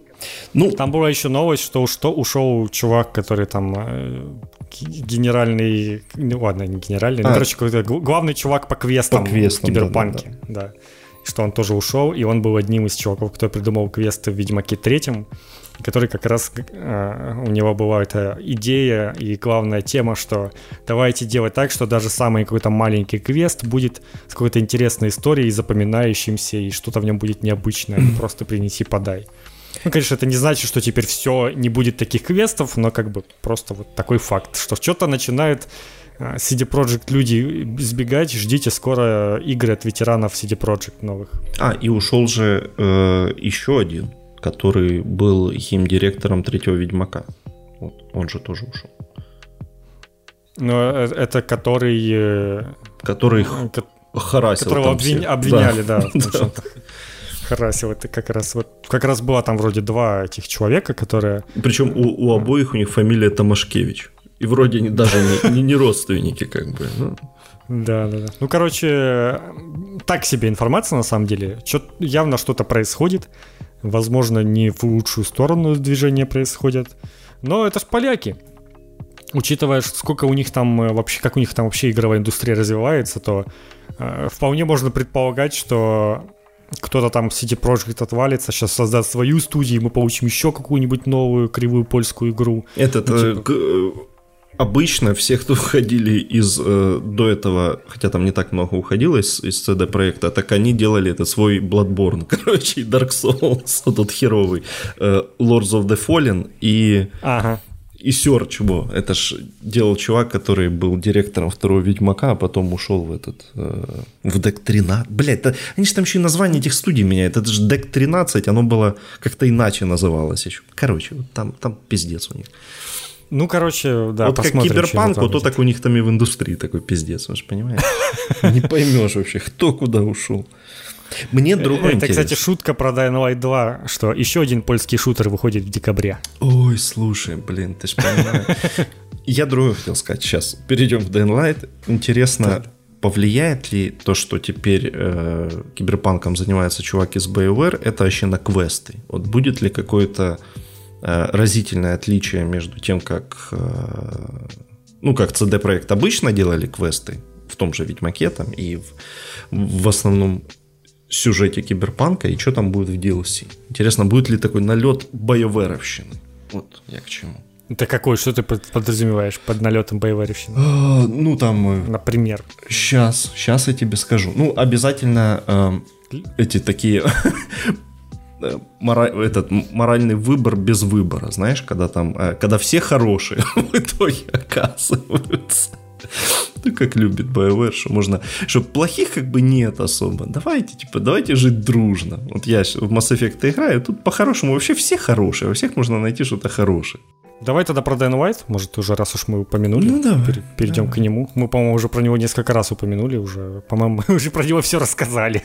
Ну, там была еще новость, что, что ушел чувак, который там э, генеральный, ну ладно, не генеральный, а, ну, короче, какой-то главный чувак по квестам, по квестам в Киберпанке, да, да, да. Что он тоже ушел, и он был одним из чуваков, кто придумал квесты в Ведьмаке третьем который как раз э, у него была эта идея и главная тема, что давайте делать так, что даже самый какой-то маленький квест будет с какой-то интересной историей, запоминающимся, и что-то в нем будет необычное, а просто принеси, подай. Ну, конечно, это не значит, что теперь все не будет таких квестов, но как бы просто вот такой факт, что что-то начинает CD Projekt люди избегать, ждите скоро игры от ветеранов CD Projekt новых. А, и ушел же э, еще один который был хим-директором третьего Ведьмака. Вот, он же тоже ушел. Но э, это который... Э, который ко- харасил Которого обвин... обвиняли, да. да. Харасил. Это как раз вот... Как раз было там вроде два этих человека, которые... Причем у, у обоих у них фамилия Томашкевич. И вроде они даже не, не, не родственники, как бы. Ну. Да, да, да. Ну, короче, так себе информация на самом деле. Чё, явно что-то происходит. Возможно, не в лучшую сторону движения происходят. Но это ж поляки. Учитывая, сколько у них там э, вообще, как у них там вообще игровая индустрия развивается, то э, вполне можно предполагать, что кто-то там City Project отвалится, сейчас создаст свою студию, мы получим еще какую-нибудь новую кривую польскую игру. Этот ну, э, типа... обычно все, кто уходили из э, до этого, хотя там не так много уходило из, из CD проекта, так они делали это свой Bloodborne, короче, Dark Souls, тот херовый, э, Lords of the Fallen и ага. и Search, во, это ж делал чувак, который был директором второго Ведьмака, а потом ушел в этот, э, в Deck 13. Блять, да, они же там еще и название этих студий меняют. Это же Deck 13, оно было как-то иначе называлось еще. Короче, там, там пиздец у них. Ну, короче, да, Вот как киберпанк, вот то так у них там и в индустрии такой пиздец, вы же понимаете? Не поймешь вообще, кто куда ушел. Мне другой Это, кстати, шутка про Dying Light 2, что еще один польский шутер выходит в декабре. Ой, слушай, блин, ты ж понимаешь. Я другое хотел сказать сейчас. Перейдем в Dying Light. Интересно, повлияет ли то, что теперь э, киберпанком занимается чувак из BioWare, это вообще на квесты? Вот будет ли какое-то Э, разительное отличие между тем, как, э, ну, как CD Projekt обычно делали квесты, в том же Ведьмаке там, и в, в основном сюжете Киберпанка, и что там будет в DLC. Интересно, будет ли такой налет боеверовщины? Вот я к чему. Это какой? Что ты подразумеваешь под налетом боеверовщины? А, ну, там... Э, Например. Сейчас, сейчас я тебе скажу. Ну, обязательно э, эти такие Э, мора... этот моральный выбор без выбора, знаешь, когда там, э, когда все хорошие в итоге оказываются. Ну, как любит BioWare, что можно... Что плохих как бы нет особо. Давайте, типа, давайте жить дружно. Вот я в Mass Effect играю, тут по-хорошему вообще все хорошие, во всех можно найти что-то хорошее. Давай тогда про Дэн Уайт, может, уже раз уж мы упомянули, ну, давай, перейдем давай. к нему. Мы, по-моему, уже про него несколько раз упомянули, уже, по-моему, мы уже про него все рассказали.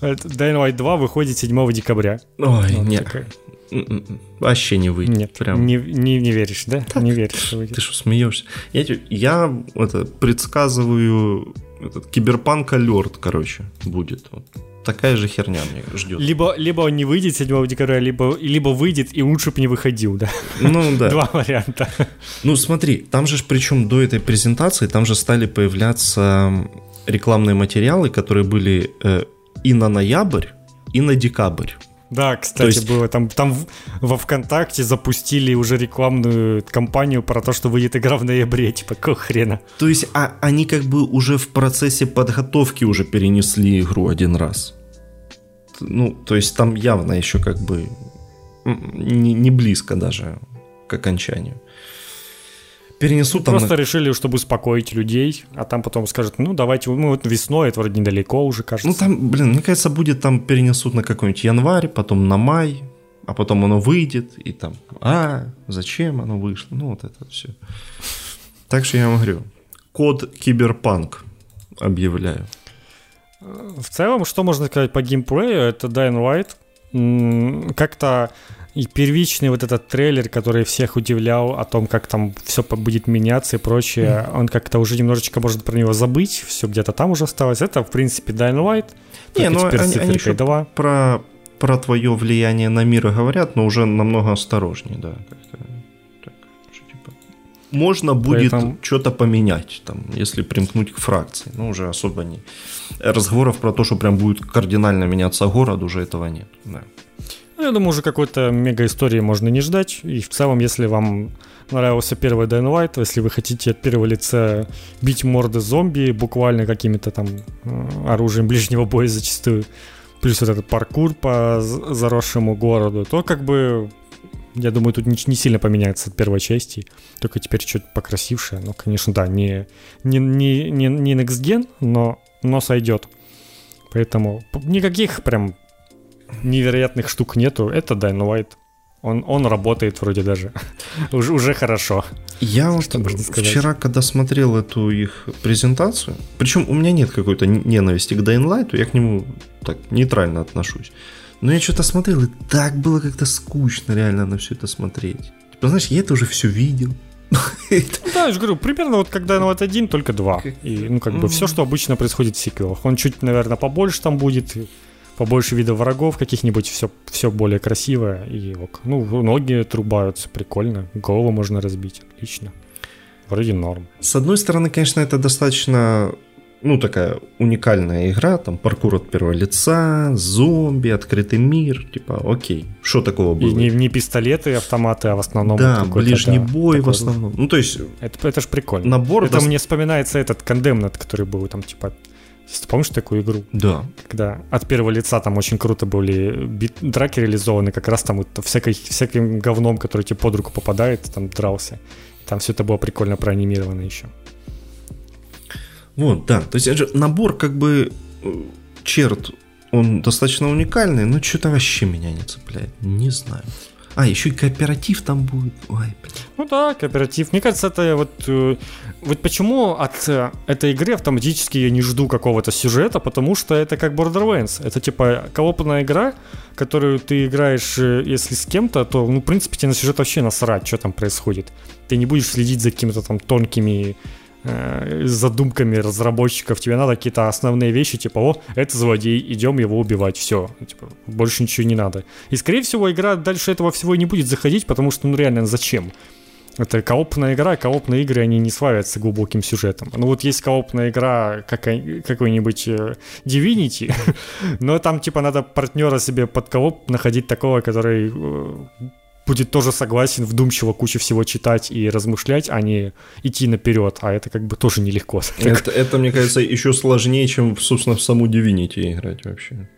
Dying Light 2 выходит 7 декабря. Ой, вот нет. Такая. М-м-м. Вообще не выйдет. Нет, прям. Не, не, не веришь, да? Так, не веришь, что выйдет. Ты что, смеешься? Я, я это, предсказываю этот киберпанк алерт, короче, будет. Вот. Такая же херня мне ждет. Либо, либо он не выйдет 7 декабря, либо, либо выйдет и лучше бы не выходил, да? Ну да. Два варианта. Ну смотри, там же причем до этой презентации, там же стали появляться рекламные материалы, которые были э, и на ноябрь, и на декабрь. Да, кстати, есть... было. Там, там во ВКонтакте запустили уже рекламную кампанию про то, что выйдет игра в ноябре. Типа, какого хрена? То есть а, они как бы уже в процессе подготовки уже перенесли игру один раз. Ну, то есть там явно еще как бы не, не близко даже к окончанию перенесут там... Просто решили, чтобы успокоить людей, а там потом скажут, ну, давайте, ну, вот весной, это вроде недалеко уже, кажется. Ну, там, блин, мне кажется, будет там перенесут на какой-нибудь январь, потом на май, а потом оно выйдет, и там, а, зачем оно вышло? Ну, вот это все. Так что я вам говорю, код киберпанк объявляю. В целом, что можно сказать по геймплею, это Dying Light. Как-то и первичный вот этот трейлер, который всех удивлял о том, как там все будет меняться и прочее, mm. он как-то уже немножечко может про него забыть, все где-то там уже осталось. Это, в принципе, Dying Light. Не, ну они, они еще 2. про, про твое влияние на мир говорят, но уже намного осторожнее, да. Так, что, типа, можно будет Поэтому... что-то поменять, там, если примкнуть к фракции. Ну, уже особо не... Разговоров про то, что прям будет кардинально меняться город, уже этого нет. Да. Ну, я думаю, уже какой-то мега истории можно не ждать. И в целом, если вам нравился первый Dying Light, если вы хотите от первого лица бить морды зомби буквально какими-то там э, оружием ближнего боя зачастую, плюс вот этот паркур по заросшему городу, то как бы я думаю, тут не, не сильно поменяется от первой части. Только теперь чуть покрасившее. Ну, конечно, да, не, не, не, не, не next gen, но, но сойдет. Поэтому никаких прям невероятных штук нету, это Dying Light. Он, он работает вроде даже. уже, уже хорошо. Я вот вчера, когда смотрел эту их презентацию, причем у меня нет какой-то ненависти к Light, я к нему так нейтрально отношусь. Но я что-то смотрел, и так было как-то скучно реально на все это смотреть. Типа, знаешь, я это уже все видел. Да, я же говорю, примерно вот когда Dying Light 1, только два. И, ну, как бы все, что обычно происходит в сиквелах. Он чуть, наверное, побольше там будет, побольше видов врагов каких-нибудь, все, все более красивое. И ок. Ну, ноги трубаются, прикольно. Голову можно разбить, отлично. Вроде норм. С одной стороны, конечно, это достаточно ну, такая уникальная игра, там паркур от первого лица, зомби, открытый мир, типа, окей, что такого было? И не, не пистолеты, автоматы, а в основном Да, ближний бой в основном. Ну, то есть... Это, это ж прикольно. Набор... Это даст... мне вспоминается этот Condemned, который был там, типа, помнишь такую игру? Да. Когда от первого лица там очень круто были бит- драки реализованы, как раз там вот всякой, всяким говном, который тебе под руку попадает, там дрался. Там все это было прикольно проанимировано еще. Вот, да. То есть набор как бы э, черт, он достаточно уникальный, но что-то вообще меня не цепляет. Не знаю. А, еще и кооператив там будет. Ой. Ну да, кооператив. Мне кажется, это вот... Э, вот почему от э, этой игры автоматически я не жду какого-то сюжета, потому что это как Borderlands. Это типа коопная игра, которую ты играешь, э, если с кем-то, то, ну, в принципе, тебе на сюжет вообще насрать, что там происходит. Ты не будешь следить за какими-то там тонкими э, задумками разработчиков. Тебе надо какие-то основные вещи, типа, о, это злодей, идем его убивать, все. Типа, больше ничего не надо. И, скорее всего, игра дальше этого всего не будет заходить, потому что, ну, реально, зачем? Это коопная игра, коопные игры, они не славятся глубоким сюжетом. Ну вот есть коопная игра как, какой-нибудь э, Divinity, но там типа надо партнера себе под кооп находить такого, который э, будет тоже согласен вдумчиво кучу всего читать и размышлять, а не идти наперед, а это как бы тоже нелегко. Это, это мне кажется, еще сложнее, чем, собственно, в саму Divinity играть вообще.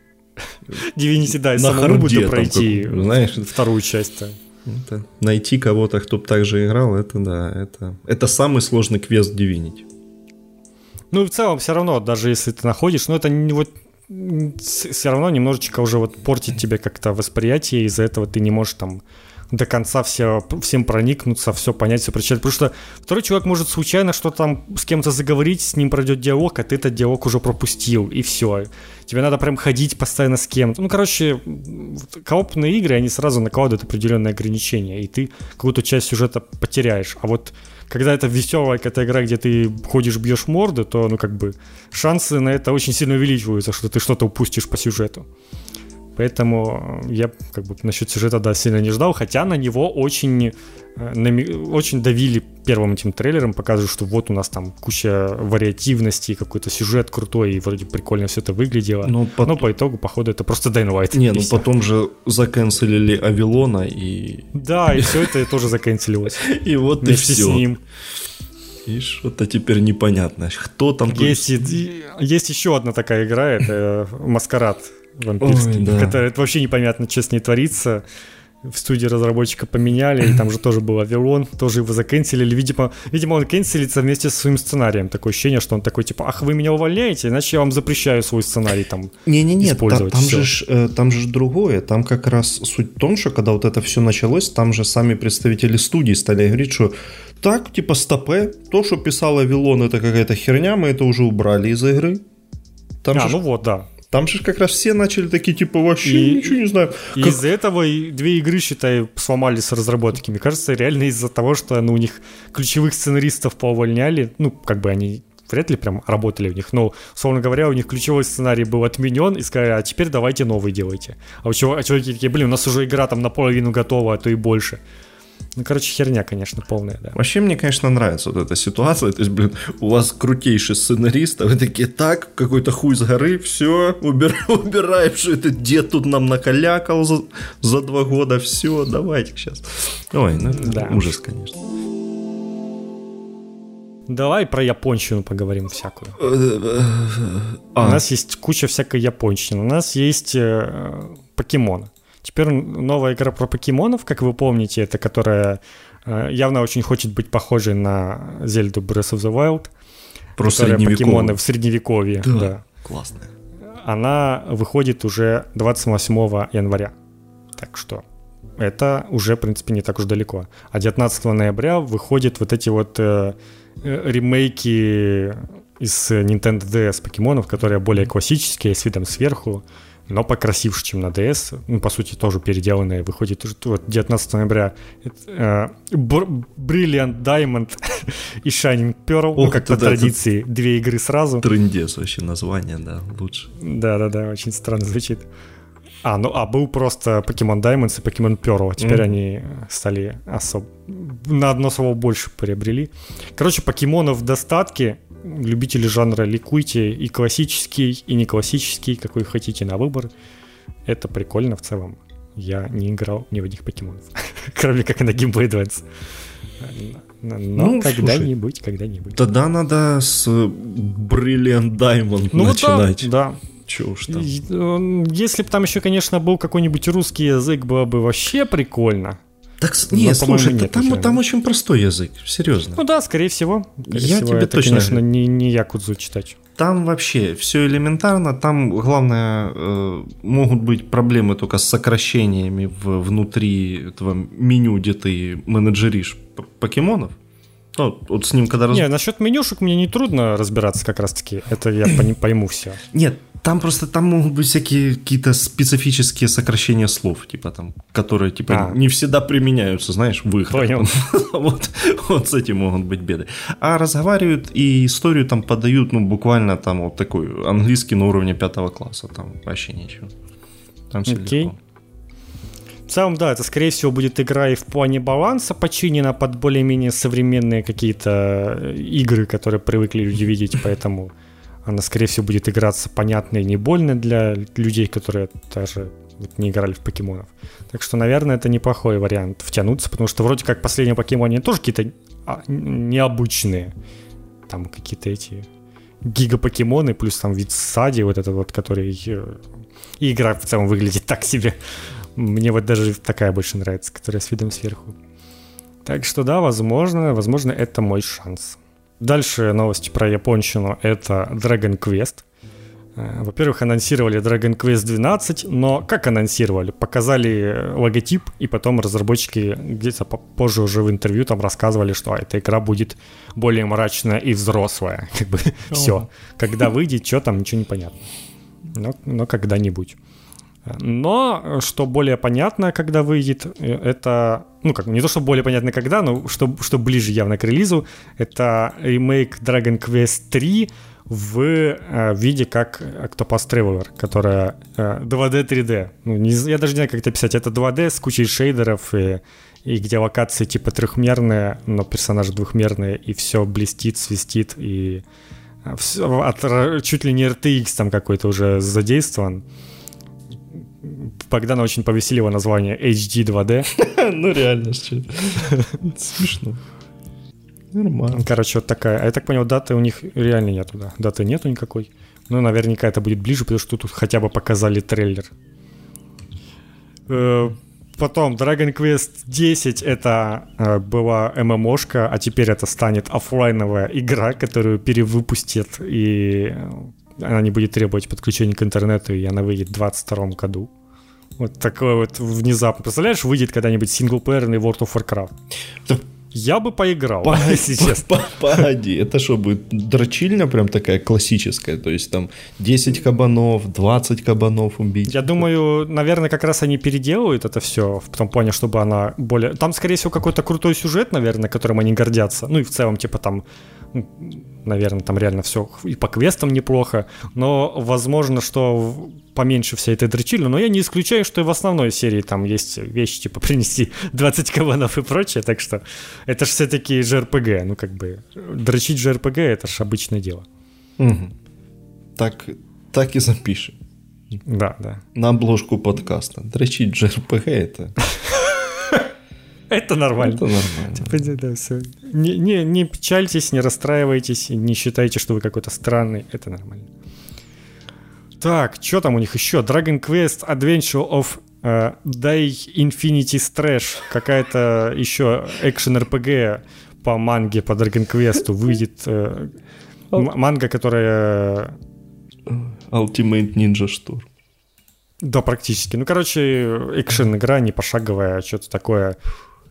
Divinity, да, и самому буду пройти знаешь, вторую часть-то. Это, найти кого-то, кто бы так же играл, это да, это, это самый сложный квест Divinity. Ну и в целом все равно, даже если ты находишь, ну это не вот все равно немножечко уже вот портит тебе как-то восприятие, из-за этого ты не можешь там до конца все, всем проникнуться, все понять, все прочитать. Потому что второй человек может случайно что-то там с кем-то заговорить, с ним пройдет диалог, а ты этот диалог уже пропустил, и все. Тебе надо прям ходить постоянно с кем-то. Ну, короче, коопные игры, они сразу накладывают определенные ограничения, и ты какую-то часть сюжета потеряешь. А вот когда это веселая какая-то игра, где ты ходишь, бьешь морды, то, ну, как бы, шансы на это очень сильно увеличиваются, что ты что-то упустишь по сюжету. Поэтому я как бы насчет сюжета да, сильно не ждал, хотя на него очень, э, очень давили первым этим трейлером показывают, что вот у нас там куча вариативности, какой-то сюжет крутой, и вроде прикольно все это выглядело. Ну, пот- Но по итогу, походу, это просто Dying Light. Не, ну потом же заканцелили Авилона, и, Да, и все это тоже заканчивалось и вот и все. с ним. И что-то теперь непонятно. Кто там... Есть, еще одна такая игра, это Маскарад вампирский, Ой, да. которая это вообще непонятно, что с ней творится. В студии разработчика поменяли, и там же тоже был Авилон, тоже его заканцелили. Видимо, видимо, он канцелится вместе со своим сценарием. Такое ощущение, что он такой, типа, ах, вы меня увольняете, иначе я вам запрещаю свой сценарий там. Не-не-не, та- использовать там, всё. же, э, там же другое. Там как раз суть в том, что когда вот это все началось, там же сами представители студии стали говорить, что так, типа, стопе, то, что писал Авилон, это какая-то херня, мы это уже убрали из игры. Там, а, же, ну вот, да. Там же как раз все начали такие, типа, вообще И- ничего не знаю. И Как- из-за этого и две игры, считай, сломались с разработки. Мне кажется, реально из-за того, что ну, у них ключевых сценаристов поувольняли. Ну, как бы они вряд ли прям работали в них, но, условно говоря, у них ключевой сценарий был отменен, и сказали, а теперь давайте новый делайте. А, у чего, а чуваки такие, блин, у нас уже игра там наполовину готова, а то и больше. Ну, короче, херня, конечно, полная, да. Вообще, мне, конечно, нравится вот эта ситуация. То есть, блин, у вас крутейший сценарист, а вы такие, так, какой-то хуй с горы, все, убираем, убираем, что этот дед тут нам накалякал за, за два года, все, давайте сейчас. Ой, ну это Да. ужас, конечно. Давай про японщину поговорим всякую. У А, нас есть куча всякой японщины. У нас есть э, покемоны. Теперь новая игра про покемонов, как вы помните, это которая э, явно очень хочет быть похожей на Зельду Breath of the Wild. про покемоны в средневековье. Да. Да. Классная. Она выходит уже 28 января. Так что это уже, в принципе, не так уж далеко. А 19 ноября выходят вот эти вот э, э, ремейки из Nintendo DS покемонов, которые более классические, с видом сверху, но покрасивше, чем на DS. Ну, по сути, тоже переделанные. Выходит вот 19 ноября э, Br- Brilliant Diamond и Shining Pearl. ну, Ох, как это по да, это- традиции, две игры сразу. Трындец вообще название, да, лучше. Да-да-да, очень странно звучит. А, ну, а был просто Pokemon Diamonds и Pokemon Pearl. Теперь Мгм. они стали особо... На одно слово больше приобрели. Короче, покемонов в достатке. Любители жанра ликуйте. И классический, и не классический, какой хотите на выбор. Это прикольно в целом. Я не играл ни в одних покемонов. Кроме как на Game Boy Advance. Но Ну, когда-нибудь, когда-нибудь. Тогда надо с Brilliant Diamond Ну вот да, начинать. да, Чё уж там. Если бы там еще, конечно, был какой-нибудь русский язык, было бы вообще прикольно. Так, не, по-моему, слушай, нет, там, там очень простой язык, серьезно. Ну да, скорее всего. Скорее Я всего, тебе это, точно конечно, не, не якудзу читать. Там вообще все элементарно. Там главное э, могут быть проблемы только с сокращениями в, внутри этого меню, где ты менеджеришь покемонов. Ну, вот с ним когда раз... Не, насчет менюшек мне не трудно разбираться как раз-таки. Это я пойму все. Нет, там просто там могут быть всякие какие-то специфические сокращения слов, типа там, которые типа А. не всегда применяются, знаешь, в играх. Понял. вот, вот с этим могут быть беды. А разговаривают и историю там подают, ну, буквально там вот такой английский на уровне пятого класса, там вообще ничего. Там все Окей. легко. В целом, да, это, скорее всего, будет игра и в плане баланса починена под более-менее современные какие-то э, игры, которые привыкли люди видеть, поэтому она, скорее всего, будет играться понятно и не больно для людей, которые даже вот не играли в покемонов. Так что, наверное, это неплохой вариант втянуться, потому что вроде как последние покемоны тоже какие-то а, необычные. Там какие-то эти гигапокемоны, плюс там вид сади, вот этот вот, который... э, И игра в целом выглядит так себе. Мне вот даже такая больше нравится, которая с видом сверху. Так что да, возможно, возможно, это мой шанс. Дальше новости про японщину. Это Dragon Quest. Э, Во-первых, анонсировали Dragon Quest 12, но как анонсировали? Показали логотип, и потом разработчики где-то по- позже уже в интервью там рассказывали, что эта игра будет более мрачная и взрослая. Как бы все. Когда выйдет, что там, ничего не понятно. Но, но когда-нибудь. Но э, что более понятно, когда выйдет, э, это, ну как, не то, что более понятно когда, но что, что ближе явно к релизу, это ремейк Dragon Quest 3 в э, виде как Octopus Traveler, которая э, 2D, 3D. Ну, не, я даже не знаю, как это писать. Это 2D с кучей шейдеров и, и где локации типа трехмерные, но персонажи двухмерные, и все блестит, свистит, и все, от, чуть ли не RTX там какой-то уже задействован. Богдана очень повеселило название HD 2D. Ну реально, смешно. Нормально. Короче, вот такая. А я так понял, даты у них реально нету, да. Даты нету никакой. Ну, наверняка это будет ближе, потому что тут хотя бы показали трейлер. Э, потом Dragon Quest 10 это э, была ММОшка, а теперь это станет офлайновая игра, которую перевыпустят, и она не будет требовать подключения к интернету, и она выйдет в 2022 году. Вот такое вот внезапно. Представляешь, выйдет когда-нибудь синглплеерный World of Warcraft? Я бы поиграл, Погоди, если честно. Погоди, это что, будет дрочильня прям такая классическая? То есть там 10 кабанов, 20 кабанов убить? Я думаю, наверное, как раз они переделают это все в том плане, чтобы она более... Там, скорее всего, какой-то крутой сюжет, наверное, которым они гордятся. Ну и в целом, типа там наверное, там реально все и по квестам неплохо, но возможно, что поменьше всей этой дрочили, но я не исключаю, что и в основной серии там есть вещи, типа принести 20 кабанов и прочее, так что это же все-таки JRPG, ну как бы дрочить JRPG это же обычное дело. Угу. Так, так и запишем. Да, да. На обложку подкаста. Дрочить JRPG это... Это нормально. Это нормально. Типа, да, все. Не, не, не печальтесь, не расстраивайтесь, не считайте, что вы какой-то странный. Это нормально. Так, что там у них еще? Dragon Quest Adventure of uh, Day Infinity Strash. Какая-то еще экшен RPG по манге, по Dragon Quest выйдет. Uh, манга, которая... Ultimate Ninja Storm. Да, практически. Ну, короче, экшен игра не пошаговая, что-то такое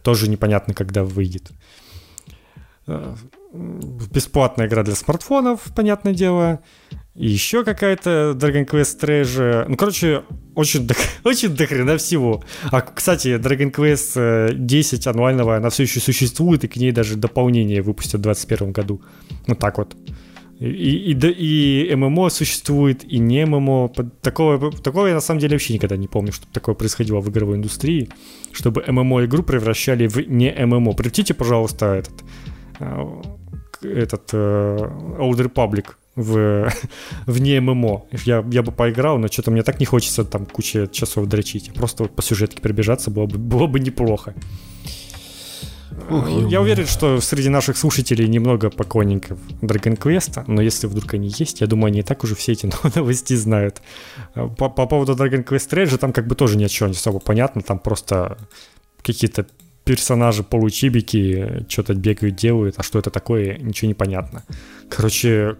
тоже непонятно, когда выйдет. Э, бесплатная игра для смартфонов, понятное дело. И еще какая-то Dragon Quest Treasure. Ну, короче, очень, до, очень дохрена всего. А, кстати, Dragon Quest 10 э, онлайновая, она все еще существует, и к ней даже дополнение выпустят в 2021 году. Вот так вот. И, и, и ММО существует, и не ММО. Такого, такого я на самом деле вообще никогда не помню, чтобы такое происходило в игровой индустрии, чтобы ММО-игру превращали в не ММО. Приведите, пожалуйста, этот, э, этот uh, Old Republic в, в не ММО. Я, я бы поиграл, но что-то мне так не хочется там куча часов дрочить. Просто по сюжетке пробежаться было бы, было бы неплохо. Ух, я уверен, что среди наших слушателей немного поклонников Dragon Quest, но если вдруг они есть, я думаю, они и так уже все эти новости знают. По, по поводу Dragon Quest Rage, там как бы тоже ничего не особо понятно, там просто какие-то персонажи получибики что-то бегают, делают, а что это такое, ничего не понятно. Короче,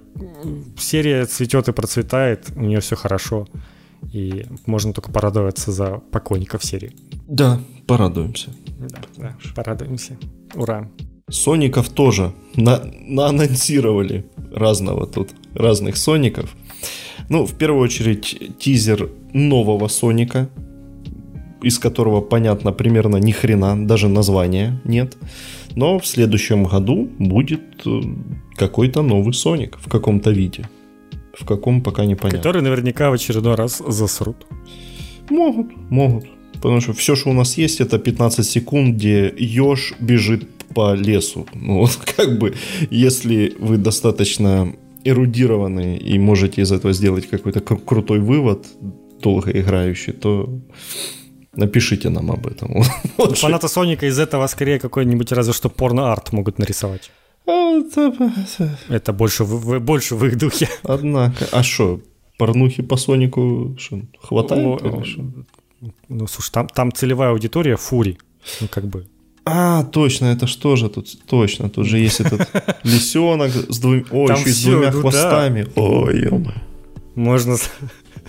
серия цветет и процветает, у нее все хорошо, и можно только порадоваться за поклонников серии. Да, порадуемся. Да, да, порадуемся. Ура. Соников тоже на, наанонсировали разного тут, разных Соников. Ну, в первую очередь, тизер нового Соника, из которого понятно примерно ни хрена, даже названия нет. Но в следующем году будет э, какой-то новый Соник в каком-то виде. В каком пока не понятно. Который наверняка в очередной раз засрут. Могут, могут. Потому что все, что у нас есть, это 15 секунд, где еж бежит по лесу. Ну, вот как бы, если вы достаточно эрудированы и можете из этого сделать какой-то крутой вывод, долго играющий, то напишите нам об этом. Вот Фанаты Соника из этого скорее какой-нибудь разве что порно-арт могут нарисовать. А, это больше в, больше в их духе. Однако, а что, порнухи по Сонику шо, хватает? О, ну, слушай, там, там целевая аудитория фури. Ну, как бы. А, точно, это что же тут? Точно, тут же есть этот лисенок с двумя, ой, еще с двумя ну хвостами. Ой, ё Можно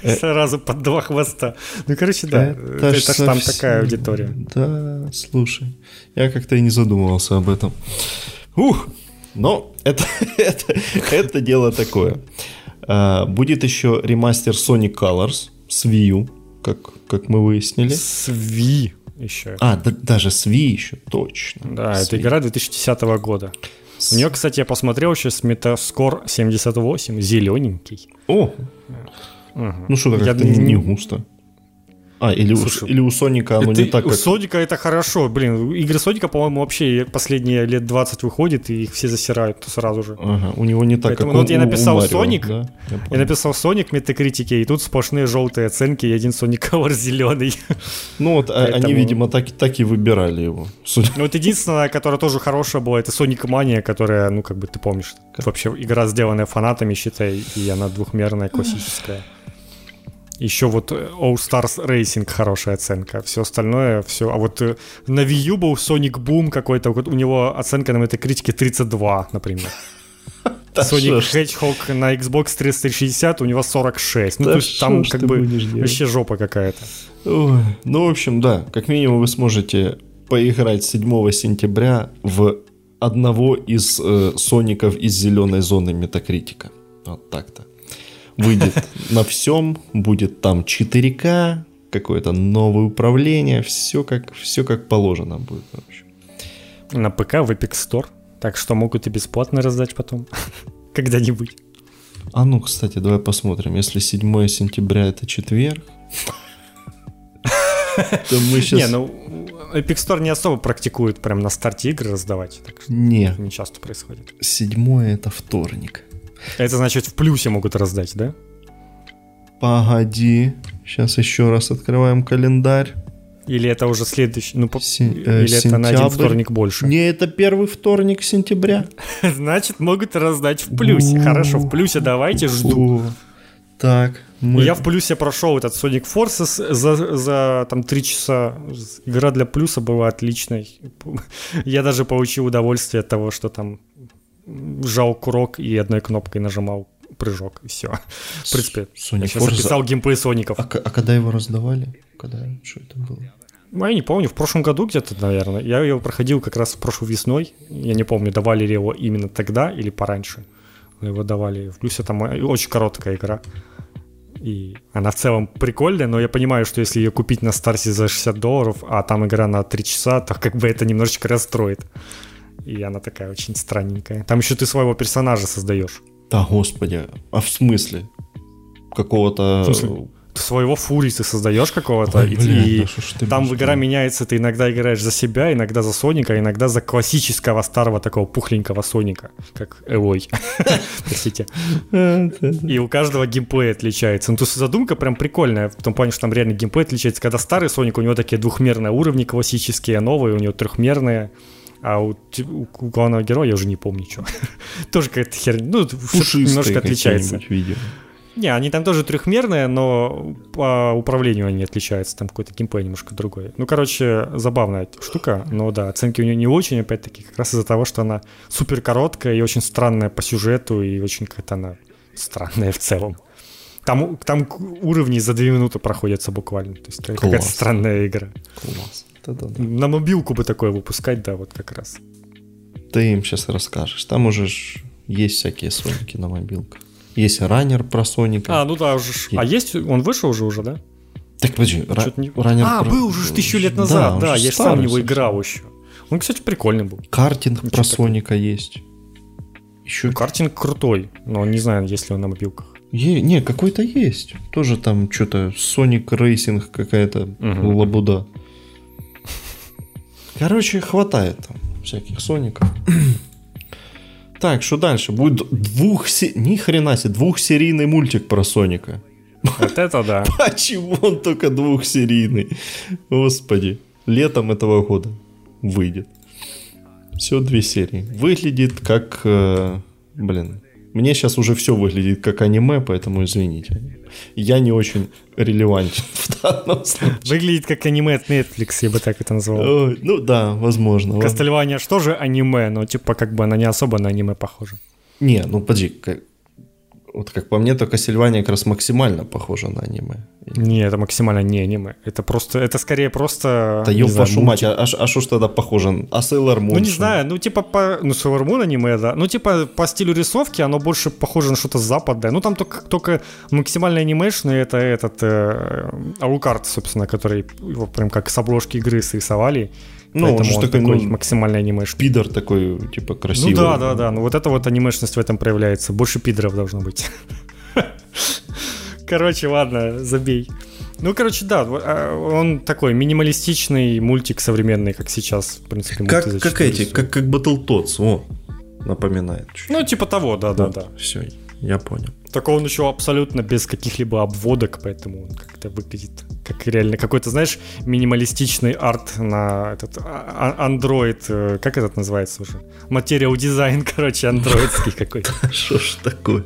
э. сразу под два хвоста. Ну, короче, да, это, это ж там такая аудитория. Да, слушай, я как-то и не задумывался об этом. Ух, но это, это, это дело такое. А, будет еще ремастер Sonic Colors с Wii U как, как мы выяснили. С Wii еще. А, да, даже с Wii еще, точно. Да, это игра 2010 года. С... У нее, кстати, я посмотрел сейчас метаскор 78, зелененький. О! Угу. Ну что-то как-то я... не густо. А, или, Слушай, у, или у Соника оно это, не так, У как... Соника это хорошо. Блин, игры Соника, по-моему, вообще последние лет 20 выходит, и их все засирают сразу же. Ага, у него не так, Поэтому, как ну, у, вот я написал у Соник, да? я, я написал Соник в метакритике, и тут сплошные желтые оценки, и один Соник Color зеленый. Ну вот, а, Поэтому... они, видимо, так, так и выбирали его. Ну вот единственное, которое тоже хорошее было, это Sonic Mania, которая, ну как бы ты помнишь, вообще игра, сделанная фанатами, считай, и она двухмерная, классическая. Еще вот э, All Stars Racing хорошая оценка. Все остальное, все. А вот э, на Wii U был Sonic Boom какой-то. Вот у него оценка на этой критике 32, например. Sonic Hedgehog на Xbox 360 у него 46. Ну, то есть там как бы вообще жопа какая-то. Ну, в общем, да. Как минимум вы сможете поиграть 7 сентября в одного из э, соников из зеленой зоны метакритика. Вот так-то выйдет на всем, будет там 4К, какое-то новое управление, все как, все как положено будет. В общем. На ПК в Epic Store, так что могут и бесплатно раздать потом, когда-нибудь. А ну, кстати, давай посмотрим. Если 7 сентября это четверг, то мы сейчас... Не, ну, Epic Store не особо практикует прям на старте игры раздавать. Так что не. Не часто происходит. Седьмое это вторник. Это значит в плюсе могут раздать, да? Погоди. Сейчас еще раз открываем календарь. Или это уже следующий, ну, Се- э, или сентябрь. это на один вторник больше? Не, это первый вторник сентября. Значит, могут раздать в плюсе. Хорошо, в плюсе давайте, жду. Так. Мы... Я в плюсе прошел этот Sonic Forces за, за там три часа. Игра для плюса была отличной. Я даже получил удовольствие от того, что там жал курок и одной кнопкой нажимал прыжок, и все. В принципе, Sonic я сейчас записал геймплей Соников. А, а когда его раздавали? Когда? Что это было? Ну, я не помню, в прошлом году где-то, наверное. Я его проходил как раз прошлой весной. Я не помню, давали ли его именно тогда или пораньше. Но его давали. В плюсе там очень короткая игра. И она в целом прикольная, но я понимаю, что если ее купить на старте за 60 долларов, а там игра на 3 часа, то как бы это немножечко расстроит. И она такая очень странненькая. Там еще ты своего персонажа создаешь. Да, господи. А в смысле? Какого-то... В смысле? своего фури ты создаешь какого-то, Ой, блин, и да там в игра меняется, ты иногда играешь за себя, иногда за Соника, иногда за классического старого такого пухленького Соника, как Элой. Простите. И у каждого геймплей отличается. Ну, то есть задумка прям прикольная, в том плане, что там реально геймплей отличается. Когда старый Соник, у него такие двухмерные уровни классические, а новые у него трехмерные. А у, у, у главного героя я уже не помню, что. тоже какая-то херня. Ну, немножко отличается. Видео. Не, они там тоже трехмерные, но по управлению они отличаются. Там какой-то геймплей немножко другой. Ну, короче, забавная штука. Но да, оценки у нее не очень, опять-таки, как раз из-за того, что она супер короткая и очень странная по сюжету, и очень какая-то она странная в целом. Там, там уровни за две минуты проходятся буквально. То есть какая-то странная игра. Класс. Да-да-да. На мобилку бы такое выпускать, да, вот как раз. Ты им сейчас расскажешь. Там уже есть всякие соники на мобилках. Есть раннер про Соника. А, ну да, уже. Есть. А есть? Он вышел уже уже, да? Так подожди, ра- не... раннер А, про... был уже тысячу лет назад, да, да я сам в него играл еще. Он, кстати, прикольный был. Картинг ну, про Соника такое? есть. Еще... Ну, картинг крутой, но не знаю, есть ли он на мобилках. Е- не, какой-то есть. Тоже там что-то Sonic Racing какая-то угу. лабуда. Короче, хватает там всяких Соников. Так, что дальше? Будет двух... Ни хрена себе, двухсерийный мультик про Соника. Вот это да. Почему он только двухсерийный? Господи. Летом этого года выйдет. Все две серии. Выглядит как... Э, блин, мне сейчас уже все выглядит как аниме, поэтому извините. Я не очень релевантен в данном случае. Выглядит как аниме от Netflix, я бы так это назвал. Ну да, возможно. Кастельвания что же аниме, но типа как бы она не особо на аниме похожа. Не, ну подожди, вот как по мне, то Кассельвания как раз максимально похожа на аниме. Не, это максимально не аниме. Это просто, это скорее просто... Да ёб вашу мать, а, а, а что ж тогда похоже? А Sailor Moon? Ну не знаю, ну типа по... Ну Sailor Moon аниме, да. Ну типа по стилю рисовки оно больше похоже на что-то западное. Ну там только, только максимально анимешный это этот э, Алукарт, собственно, который его прям как с обложки игры срисовали. Ну, Поэтому он же он такой, такой ну, максимально анимешный. Пидор такой, типа, красивый. Ну да, да, да. Ну вот это вот анимешность в этом проявляется. Больше пидоров должно быть. Короче, ладно, забей. Ну, короче, да, а, он такой минималистичный мультик современный, как сейчас, в принципе. Как, как эти, как, как Battletoads, о, напоминает. Чуть. Ну, типа того, да, да, да. Все, я понял. Только он еще абсолютно без каких-либо обводок, поэтому он как-то выглядит как реально какой-то, знаешь, минималистичный арт на этот а, а, э, как этот называется уже? Материал дизайн, короче, андроидский какой-то. Что ж такое?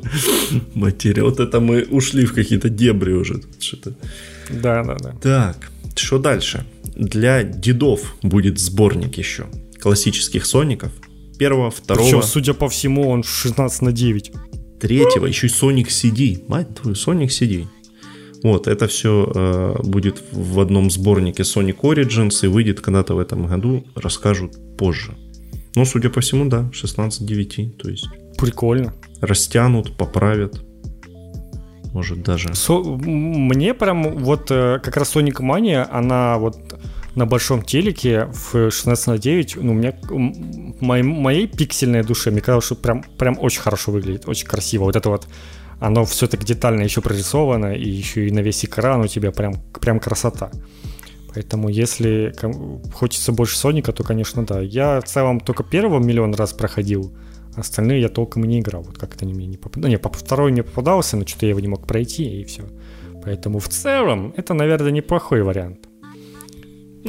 Материал. Вот это мы ушли в какие-то дебри уже. Что-то. Да, да, да. Так, что дальше? Для дедов будет сборник еще классических соников. Первого, второго. Причем, судя по всему, он 16 на 9 третьего, еще и Sonic CD. Мать твою, Sonic CD. Вот, это все э, будет в одном сборнике Sonic Origins и выйдет когда-то в этом году, расскажут позже. Но, судя по всему, да, 16-9, то есть... Прикольно. Растянут, поправят. Может даже... Со... Мне прям вот э, как раз Sonic Mania, она вот на большом телеке в 16 на 9, ну, у меня, моей, моей пиксельной душе, мне казалось, что прям, прям очень хорошо выглядит, очень красиво. Вот это вот, оно все так детально еще прорисовано, и еще и на весь экран у тебя прям, прям красота. Поэтому если хочется больше Соника, то, конечно, да. Я в целом только первого миллион раз проходил, остальные я толком и не играл. Вот как-то мне не попадали. Не, второй мне попадался, но что-то я его не мог пройти, и все. Поэтому в целом это, наверное, неплохой вариант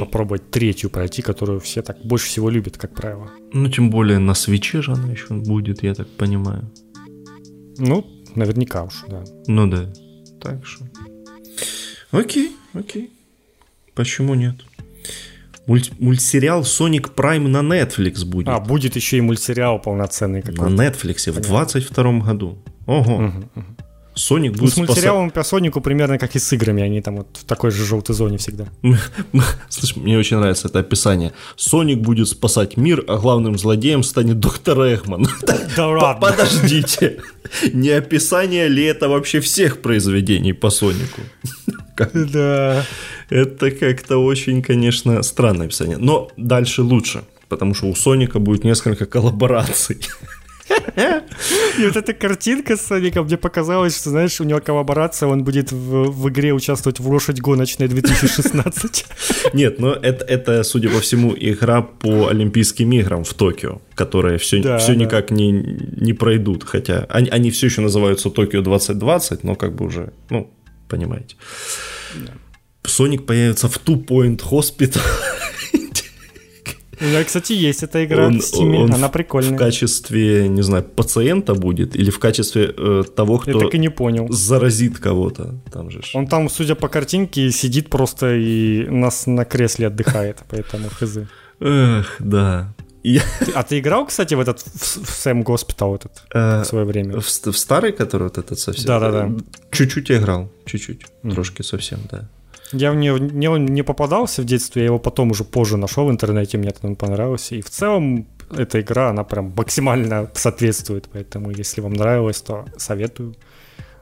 попробовать третью пройти, которую все так больше всего любят, как правило. Ну, тем более на свече же она еще будет, я так понимаю. Ну, наверняка уж, да. Ну да. Так что. Окей, окей. Почему нет? Мульт, мультсериал Sonic Prime на Netflix будет. А, будет еще и мультсериал полноценный какой-то. На Netflix в 22 году. Ого. Угу, угу. Соник будет ну, с мультсериалом по Сонику примерно как и с играми, они там вот в такой же желтой зоне всегда. Слышь, мне очень нравится это описание. Соник будет спасать мир, а главным злодеем станет доктор Эгман. Да ладно. Подождите. Не описание ли это вообще всех произведений по Сонику? Да. Это как-то очень, конечно, странное описание. Но дальше лучше, потому что у Соника будет несколько коллабораций. И вот эта картинка с Соником, мне показалось, что, знаешь, у него коллаборация, он будет в, в игре участвовать в лошадь гоночной 2016. Нет, но это, это, судя по всему, игра по Олимпийским играм в Токио, которые все, да, все да. никак не, не пройдут, хотя они, они все еще называются Токио 2020, но как бы уже, ну, понимаете. Да. Соник появится в Two Point Hospital у меня, кстати, есть эта игра он, в Steam, он она прикольная. В качестве, не знаю, пациента будет или в качестве э, того, кто Я так и не понял. заразит кого-то. Там же. Он там, судя по картинке, сидит просто и нас на кресле отдыхает, поэтому хз. Эх, да. Я... А ты играл, кстати, в этот в, в Сэм Госпитал этот э, в свое время? В, в старый, который вот этот совсем? Да, да, да. Чуть-чуть я играл, чуть-чуть, mm. трошки совсем, да. Я в него не, не попадался в детстве, я его потом уже позже нашел в интернете, мне там понравился. И в целом эта игра, она прям максимально соответствует, поэтому если вам нравилось, то советую.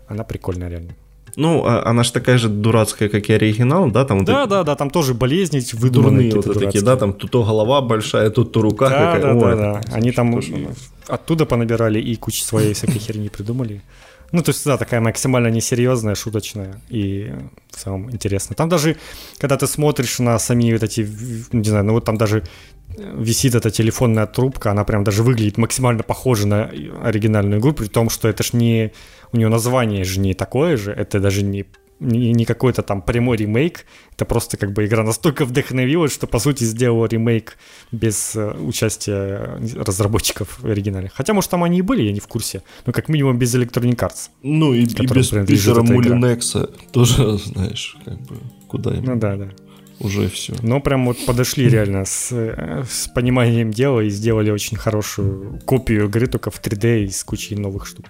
Она прикольная реально. Ну, а она же такая же дурацкая, как и оригинал, да? Там да, вот да, да, там тоже болезни выдуманные вот такие, да, там тут то голова большая, тут то рука да, какая. Да, О, да, да. Они там тоже... оттуда понабирали и кучу своей всякой херни придумали. Ну, то есть, да, такая максимально несерьезная, шуточная и в целом интересно. Там даже, когда ты смотришь на сами вот эти, не знаю, ну вот там даже висит эта телефонная трубка, она прям даже выглядит максимально похожа на оригинальную игру, при том, что это ж не... У нее название же не такое же, это даже не не, не какой-то там прямой ремейк, это просто как бы игра настолько вдохновилась, что по сути сделала ремейк без э, участия разработчиков оригинальных. Хотя, может, там они и были, я не в курсе, но как минимум без Electronic Arts. Ну и, и без Питера Мулинекса тоже, знаешь, как бы куда им. Ну да, да. Уже все. Но прям вот подошли реально с, э, с пониманием дела и сделали очень хорошую копию игры только в 3D и с кучей новых штук.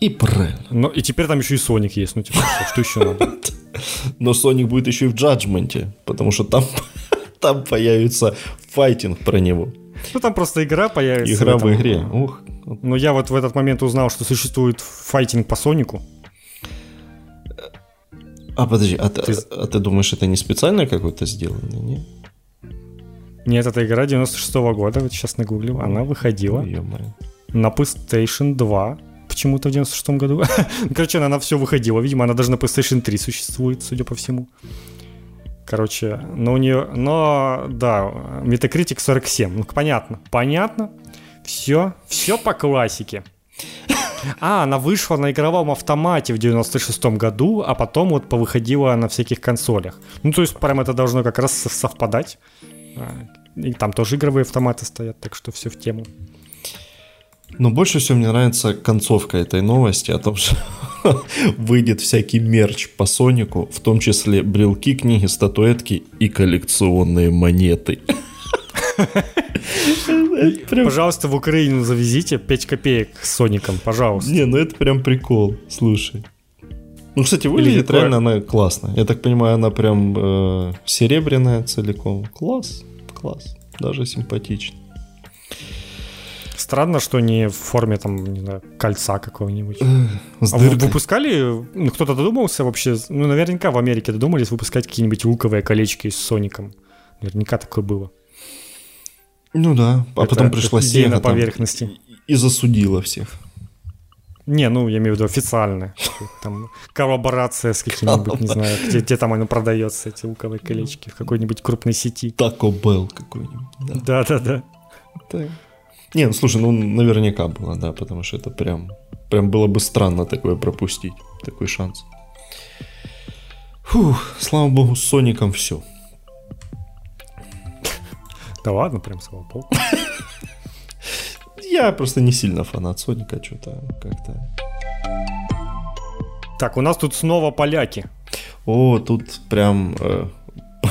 И правильно. Но, и теперь там еще и Соник есть, ну типа, что еще надо? Но Соник будет еще и в Джаджменте, потому что там, там появится файтинг про него. Ну там просто игра появится. Игра в, в игре. Ух. Но я вот в этот момент узнал, что существует файтинг по Сонику. А подожди, а ты, а, а ты думаешь, это не специально какое-то сделано, не? Нет, это игра 96 -го года, вот сейчас нагуглил, она выходила Ё-моё. на PlayStation 2 почему-то в 96 году. Короче, она на все выходила. Видимо, она даже на PlayStation 3 существует, судя по всему. Короче, но у нее... Но, да, Metacritic 47. Ну, понятно. Понятно. Все, все по классике. А, она вышла на игровом автомате в 96 году, а потом вот повыходила на всяких консолях. Ну, то есть, прям это должно как раз совпадать. А, и там тоже игровые автоматы стоят, так что все в тему. Но больше всего мне нравится концовка этой новости о том, что выйдет всякий мерч по Сонику, в том числе брелки, книги, статуэтки и коллекционные монеты. Пожалуйста, в Украину завезите 5 копеек с Соником, пожалуйста. Не, ну это прям прикол, слушай. Ну, кстати, выглядит реально она классно. Я так понимаю, она прям э, серебряная целиком. Класс, класс. Даже симпатично. Странно, что не в форме там, не знаю, кольца какого-нибудь. С а дыркой. выпускали? Ну, кто-то додумался вообще? Ну, наверняка в Америке додумались выпускать какие-нибудь луковые колечки с Соником. Наверняка такое было. Ну да, а это, потом пришла Sega на поверхности. Там, и засудила всех. Не, ну, я имею в виду официально. Там коллаборация с каким-нибудь, не знаю, где, где там оно продается, эти луковые колечки, в какой-нибудь крупной сети. Taco Bell какой-нибудь. Да-да-да. Не, ну слушай, ну наверняка было, да, потому что это прям, прям было бы странно такое пропустить, такой шанс. Фух, слава богу, с Соником все. Да ладно, прям слава богу. Я просто не сильно фанат Соника, что-то как-то. Так, у нас тут снова поляки. О, тут прям э,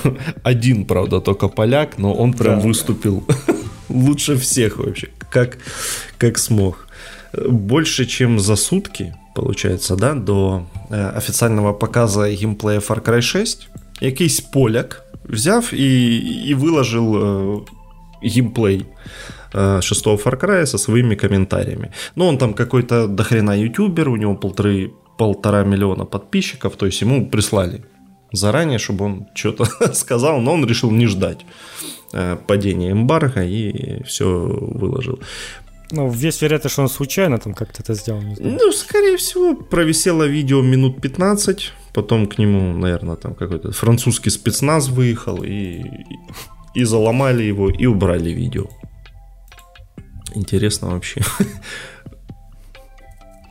один, правда, только поляк, но он прям да. выступил лучше всех вообще, как, как смог. Больше, чем за сутки, получается, да, до э, официального показа геймплея Far Cry 6, якийсь поляк взяв и, и выложил э, геймплей э, шестого Far Cry со своими комментариями. Ну, он там какой-то дохрена ютубер, у него полторы, полтора миллиона подписчиков, то есть ему прислали заранее, чтобы он что-то сказал, но он решил не ждать э, падения эмбарго и все выложил. Ну, весь вероятно, что он случайно там как-то это сделал. Не знаю. Ну, скорее всего, провисело видео минут 15, потом к нему, наверное, там какой-то французский спецназ выехал и, и заломали его и убрали видео. Интересно вообще.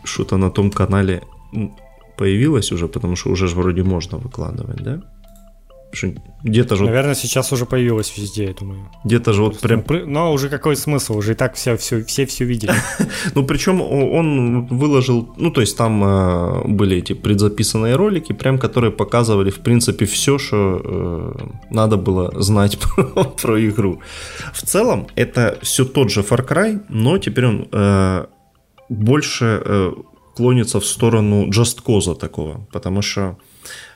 Что-то на том канале появилось уже, потому что уже же вроде можно выкладывать, да? Где-то же... Наверное, сейчас уже появилось везде, я думаю. Где-то же вот прям... Ну, но уже какой смысл? Уже и так все все, все, все видели. ну, причем он выложил... Ну, то есть там э, были эти предзаписанные ролики, прям которые показывали, в принципе, все, что э, надо было знать про, игру. В целом, это все тот же Far Cry, но теперь он э, больше э, клонится в сторону Just Cause такого, потому что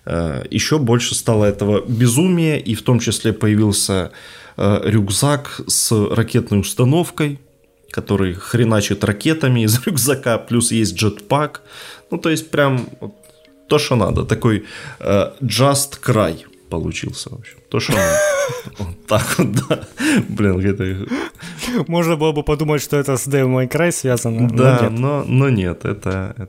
еще больше стало этого безумия, и в том числе появился э, рюкзак с ракетной установкой, который хреначит ракетами из рюкзака, плюс есть джетпак. Ну, то есть прям вот, то, что надо. Такой э, Just Cry получился, в общем. То, что надо. Вот так вот, да. Блин, это... Можно было бы подумать, что это с Devil May Cry связано. Да, но нет, это. Э,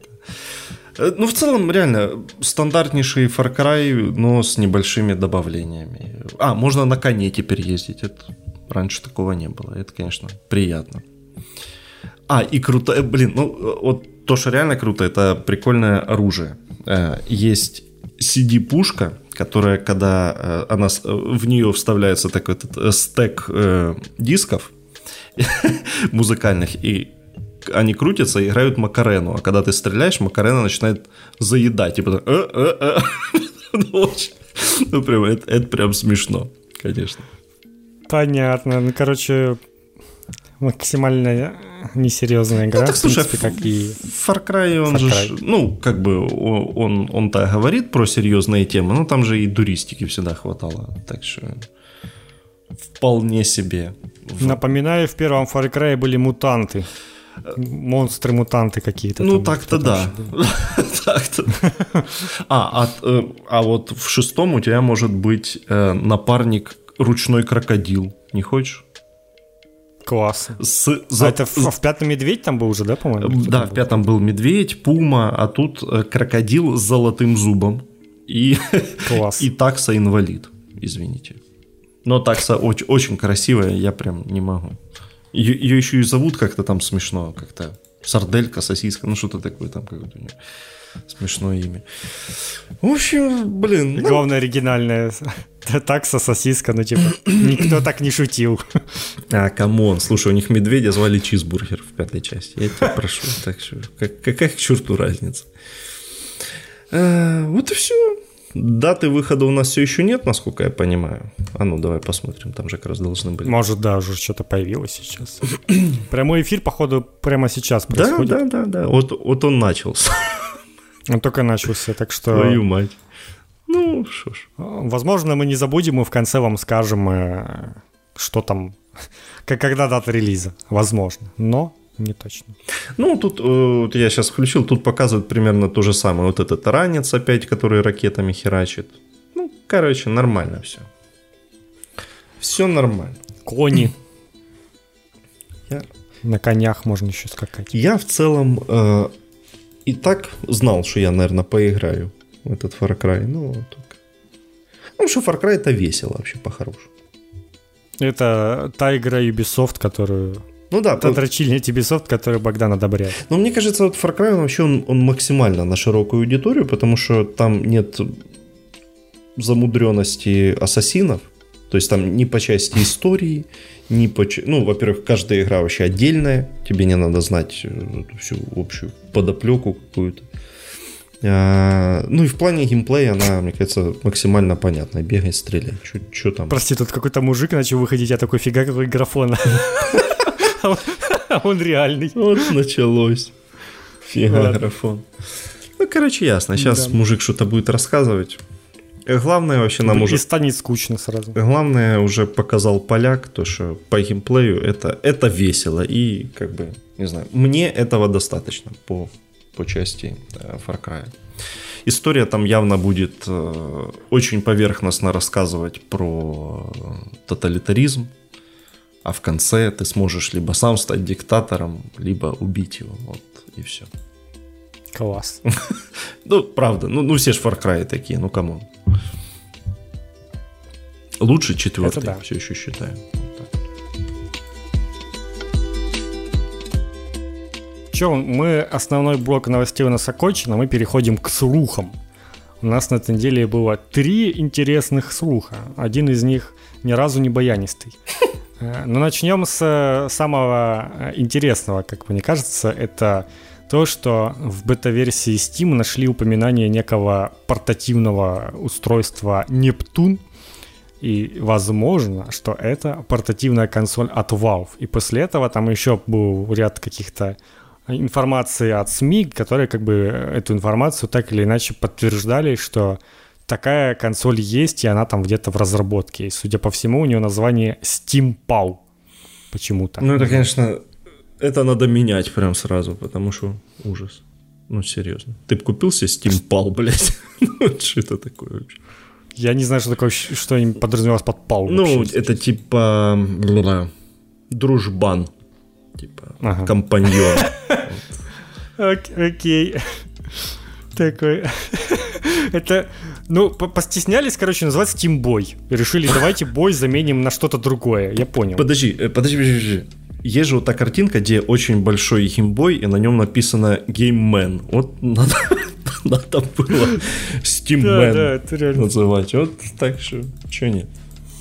ну, в целом, реально, стандартнейший Far Cry, но с небольшими добавлениями. А, можно на коне теперь ездить. Это раньше такого не было. Это, конечно, приятно. А, и круто, э, блин, ну, вот то, что реально круто, это прикольное оружие. Э, есть CD-пушка, которая, когда она, в нее вставляется такой этот стек дисков музыкальных, и они крутятся и играют Макарену. А когда ты стреляешь, Макарена начинает заедать. И потом... Э, э, э. Ну, ну, прям, это, это прям смешно, конечно. Понятно. Ну, короче, максимально несерьезная игра, ну, так, слушай, в принципе, как и... Far Cry, он Far же, Cry. ну, как бы, он, он-то говорит про серьезные темы, но там же и дуристики всегда хватало, так что вполне себе. Напоминаю, в первом Far Cry были мутанты монстры-мутанты какие-то. Ну, так-то да. так-то. А, а, э, а вот в шестом у тебя может быть э, напарник ручной крокодил. Не хочешь? Класс. С, за... А это в, в пятом медведь там был уже, да, по-моему? Да, в пятом был медведь, пума, а тут э, крокодил с золотым зубом. И, Класс. и такса инвалид, извините. Но такса очень, очень красивая, я прям не могу. Ее, ее еще и зовут как-то там смешно, как-то сарделька, сосиска, ну что-то такое там как-то у нее смешное имя. В общем, блин. Ну... Главное оригинальное. Такса, сосиска, ну типа, никто так не шутил. А, come on, слушай, у них медведя звали Чизбургер в пятой части. Я тебя прошу, так что, как, какая к черту разница? А, вот и все. Даты выхода у нас все еще нет, насколько я понимаю. А ну, давай посмотрим, там же как раз должны были. Может, да, уже что-то появилось сейчас. Прямой эфир, походу, прямо сейчас происходит. Да, да, да, да. Вот, вот он начался. Он только начался, так что... Твою мать. Ну, что ж. Возможно, мы не забудем и в конце вам скажем, э, что там, когда дата релиза. Возможно. Но не точно. Ну, тут э, вот я сейчас включил, тут показывают примерно то же самое. Вот этот ранец опять, который ракетами херачит. Ну, короче, нормально все. Все нормально. Кони. Я... На конях можно еще скакать. Я в целом э, и так знал, что я, наверное, поиграю в этот Far Cry. Ну, только... Ну, что Far Cry это весело вообще, по-хорошему. Это та игра Ubisoft, которую ну да. Это дрочильня Ubisoft, который Богдан одобряет. Но мне кажется, вот Far Cry вообще он, он максимально на широкую аудиторию, потому что там нет замудренности ассасинов. То есть там ни по части истории, ни по... Ну, во-первых, каждая игра вообще отдельная. Тебе не надо знать э, всю общую подоплеку какую-то. А, ну и в плане геймплея она, мне кажется, максимально понятная. Бегай, стреляй. Что там? Прости, тут какой-то мужик начал выходить, я такой, фига какой графон. А он реальный. Вот началось. Фига графон. Ну, короче, ясно. Сейчас мужик что-то будет рассказывать. Главное вообще нам уже... И станет скучно сразу. Главное уже показал поляк, то что по геймплею это, это весело. И как бы, не знаю, мне этого достаточно по, по части да, Far Cry. История там явно будет э, очень поверхностно рассказывать про тоталитаризм, а в конце ты сможешь либо сам стать диктатором, либо убить его. Вот и все. Класс. ну, правда, ну, ну все же Far Cry такие, ну come on. Лучше четвертый, да. все еще считаю. Че, мы основной блок новостей у нас окончен, а мы переходим к слухам. У нас на этой неделе было три интересных слуха. Один из них ни разу не баянистый. Э, ну, начнем с э, самого э, интересного, как мне кажется, это то, что в бета-версии Steam нашли упоминание некого портативного устройства Нептун, и возможно, что это портативная консоль от Valve. И после этого там еще был ряд каких-то информации от СМИ, которые как бы эту информацию так или иначе подтверждали, что такая консоль есть, и она там где-то в разработке. И, судя по всему, у нее название Steam Pau почему-то. Ну, это, конечно, это надо менять прям сразу, потому что ужас. Ну, серьезно. Ты бы купил себе Steam Pal, блядь? ну, что это такое вообще? Я не знаю, что такое, что подразумевалось под пал. Ну, вообще, это типа дружбан. Типа ага. компаньон. Окей. Такой. Это, ну, постеснялись, короче, называть Steam Boy. Решили, давайте бой заменим на что-то другое. Я понял. Подожди, э, подожди, подожди, подожди. Есть же вот та картинка, где очень большой геймбой, и на нем написано Game Man. Вот надо, надо было Steam Man да, да, называть. Вот так что, что нет.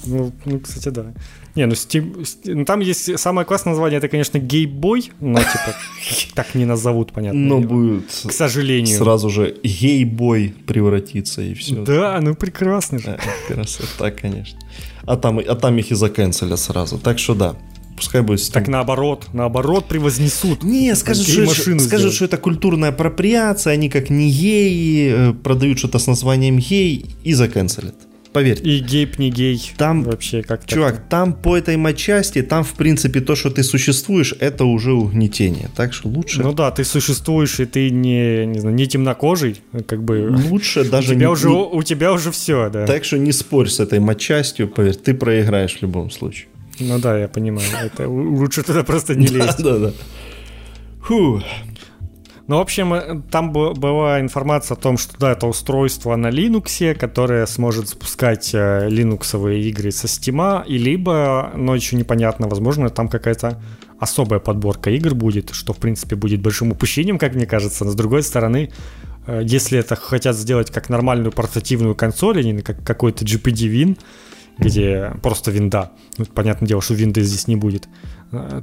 Ну, ну, кстати, да. Не, ну, Steam, ну там есть самое классное название, это, конечно, гейбой, но типа так не назовут, понятно. Но будет, к сожалению. Сразу же гейбой превратится и все. Да, ну прекрасно же. Красота, конечно. А там, а там их и заканцелят сразу. Так что да, пускай будет Steam. Так наоборот, наоборот превознесут. Не, скажут, что, скажут что это культурная апроприация, они как не геи, э, продают что-то с названием гей и заканцелят. Поверь. И гейп не гей. Там вообще как Чувак, так? там по этой матчасти, там в принципе то, что ты существуешь, это уже угнетение. Так что лучше. Ну да, ты существуешь и ты не, не знаю, не темнокожий, как бы. Лучше даже. У тебя не, уже у тебя уже все, да. Так что не спорь с этой матчастью, поверь, ты проиграешь в любом случае. Ну да, я понимаю. Это лучше туда просто не лезть. Да, да. Фу. Ну, в общем, э, там была информация о том, что да, это устройство на Linux, которое сможет запускать э, линуксовые игры со Steam, и либо, но еще непонятно, возможно, там какая-то особая подборка игр будет, что, в принципе, будет большим упущением, как мне кажется. Но, с другой стороны, э, если это хотят сделать как нормальную портативную консоль, а не как какой-то GPD Win, где просто винда, ну, понятное дело, что винды здесь не будет,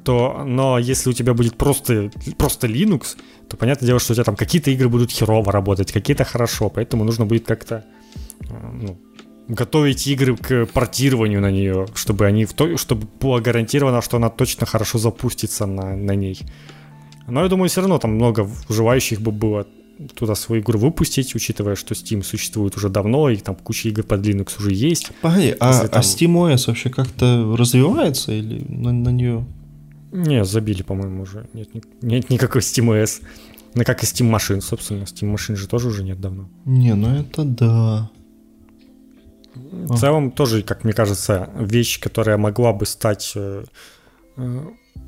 то, но если у тебя будет просто, просто Linux, то понятное дело, что у тебя там какие-то игры будут херово работать, какие-то хорошо, поэтому нужно будет как-то э, ну, готовить игры к портированию на нее, чтобы они в то, чтобы было гарантировано, что она точно хорошо запустится на, на ней. Но я думаю, все равно там много желающих бы было туда свою игру выпустить, учитывая, что Steam существует уже давно, и там куча игр под Linux уже есть. Погоди, а, там... а SteamOS вообще как-то развивается или на, на нее? Не, забили, по-моему, уже. Нет, нет никакой SteamOS. Ну, как и Steam машин, собственно. Steam машин же тоже уже нет давно. Не, ну это да. В целом тоже, как мне кажется, вещь, которая могла бы стать э, э,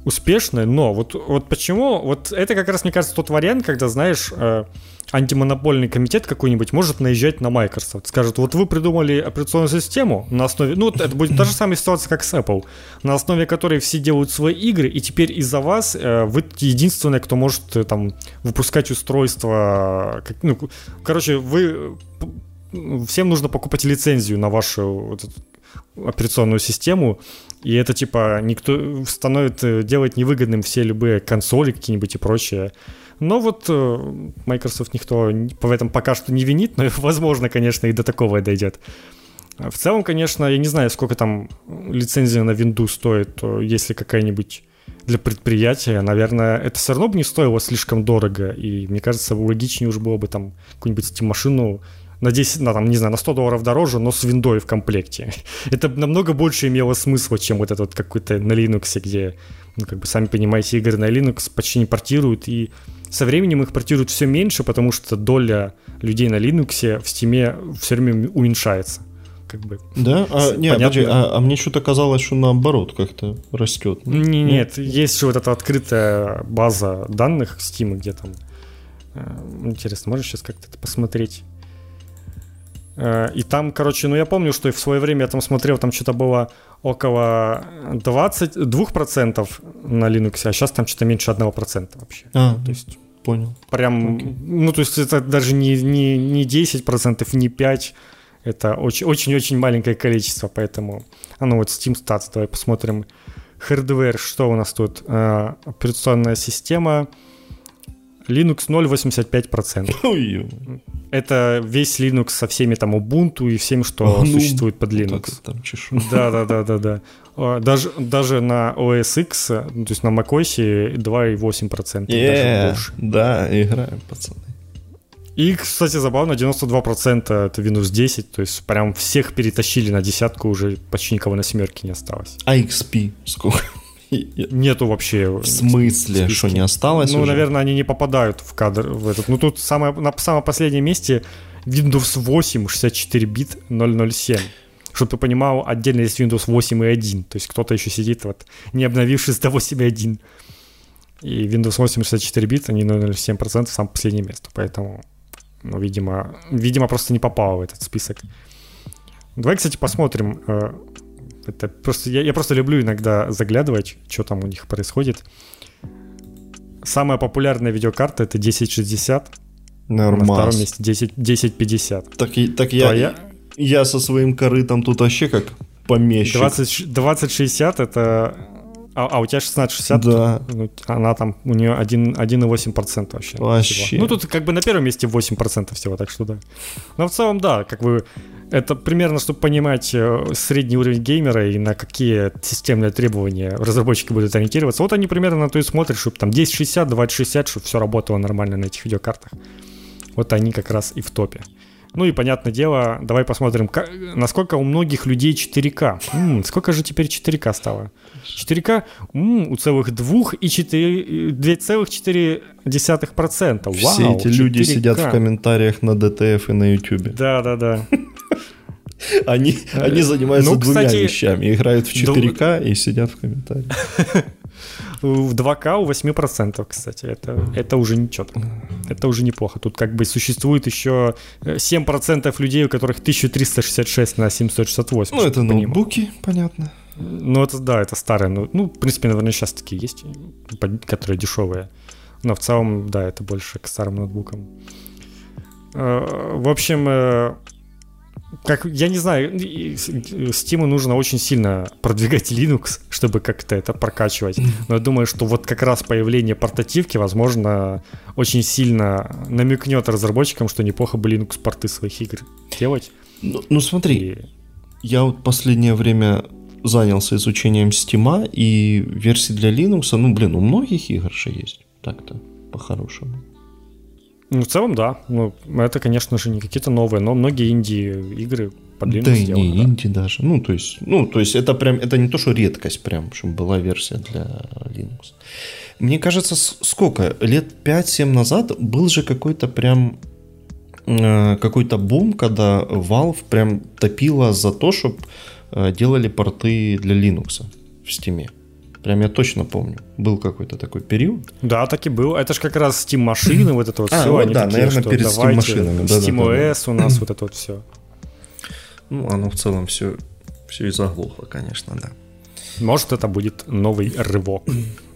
успешной, но вот, вот почему, вот это как раз, мне кажется, тот вариант, когда, знаешь, э, антимонопольный комитет какой-нибудь может наезжать на Microsoft, скажет, вот вы придумали операционную систему на основе, ну, это будет та же самая ситуация, как с Apple, на основе которой все делают свои игры, и теперь из-за вас э, вы единственное, кто может э, там выпускать устройства, как, ну, короче, вы всем нужно покупать лицензию на вашу вот, операционную систему, и это типа никто становится э, делать невыгодным все любые консоли какие-нибудь и прочее. Но вот э, Microsoft никто в этом пока что не винит, но возможно, конечно, и до такого дойдет. В целом, конечно, я не знаю, сколько там лицензия на Windows стоит, если какая-нибудь для предприятия, наверное, это все равно бы не стоило слишком дорого, и мне кажется, логичнее уже было бы там какую-нибудь Steam-машину на 10, на, там, не знаю, на 100 долларов дороже, но с виндой в комплекте. Это намного больше имело смысла, чем вот этот вот какой-то на Linux, где, ну, как бы, сами понимаете, игры на Linux почти не портируют, и со временем их портируют все меньше, потому что доля людей на Linux в Steam все время уменьшается. Как бы. Да? А, не, подожди, а, а мне что-то казалось, что наоборот как-то растет. Не, нет, есть же вот эта открытая база данных Steam, где там э, Интересно, можешь сейчас как-то это посмотреть? Э, и там, короче, ну я помню, что в свое время я там смотрел, там что-то было около 22% на Linux, а сейчас там что-то меньше 1% вообще. А, то есть понял. Прям, okay. ну то есть это даже не, не, не 10%, не 5%, это очень-очень маленькое количество, поэтому... А ну вот Steam Stats, давай посмотрим. Hardware, что у нас тут? Э, операционная система, Linux 0,85%. Это весь Linux со всеми там Ubuntu и всем, что ну, существует под Linux. Да, да, да, да, да. Даже, даже на OS X, ну, то есть на macOS 2,8%. Yeah. Да, играем, пацаны. И, кстати, забавно, 92% это Windows 10, то есть прям всех перетащили на десятку, уже почти никого на семерке не осталось. А XP сколько? Нету вообще. В смысле, что не осталось? Ну, уже? наверное, они не попадают в кадр в этот. Ну, тут самое, на самом последнем месте Windows 8 64 бит 007. Чтобы ты понимал, отдельно есть Windows 8 и 1. То есть кто-то еще сидит, вот, не обновившись до 8 и 1. И Windows 8 64 бит, они 0,07% самое последнее место. Поэтому, ну, видимо, видимо, просто не попало в этот список. Давай, кстати, посмотрим, э, это просто, я, я просто люблю иногда заглядывать, что там у них происходит. Самая популярная видеокарта это 1060. Нормас. На втором месте 10, 1050. Так, так я, я, я со своим корытом тут вообще как помещик. 20, 2060 это... А, а у тебя 1660? Да. Ну, она там, у нее 1,8% вообще. Вообще. Всего. Ну, тут как бы на первом месте 8% всего, так что да. Но в целом, да, как бы это примерно, чтобы понимать э, средний уровень геймера и на какие системные требования разработчики будут ориентироваться. Вот они примерно на то и смотрят, чтобы там 1060, 2060, чтобы все работало нормально на этих видеокартах. Вот они как раз и в топе. Ну и понятное дело, давай посмотрим, как, насколько у многих людей 4К. М-м, сколько же теперь 4К стало? 4К м-м, у целых 2,4%. Вау, Все эти 4К. люди сидят в комментариях на DTF и на YouTube. Да, да, да. Они, они занимаются ну, двумя кстати, вещами. Играют в 4К и сидят в комментариях. В 2К у 8%, кстати. Это, это уже ничего. Это уже неплохо. Тут как бы существует еще 7% людей, у которых 1366 на 768. Ну, это ноутбуки, понятно. Ну, это да, это старые. Ну, ну, в принципе, наверное, сейчас такие есть, которые дешевые. Но в целом, да, это больше к старым ноутбукам. Э, в общем, э, как, я не знаю, Steam нужно очень сильно продвигать Linux, чтобы как-то это прокачивать. Но я думаю, что вот как раз появление портативки, возможно, очень сильно намекнет разработчикам, что неплохо бы Linux порты своих игр делать. Ну, ну смотри, и... я вот последнее время занялся изучением Steam, и версии для Linux, ну, блин, у многих игр же есть так-то, по-хорошему. Ну, в целом, да. Ну, это, конечно же, не какие-то новые, но многие инди-игры под Linux Да сделаны, не да. инди даже. Ну, то есть, ну, то есть это прям, это не то, что редкость прям, чтобы была версия для Linux. Мне кажется, сколько? Лет 5-7 назад был же какой-то прям э, какой-то бум, когда Valve прям топила за то, чтобы э, делали порты для Linux в Steam. Прям я точно помню. Был какой-то такой период. Да, так и был. Это же как раз Steam машины, вот это вот а, все. Вот, они да, такие, наверное, перед Steam машинами. Да, Steam да, OS да, у нас вот это вот все. Ну, оно в целом все, все и заглохло, конечно, да. Может, это будет новый рывок.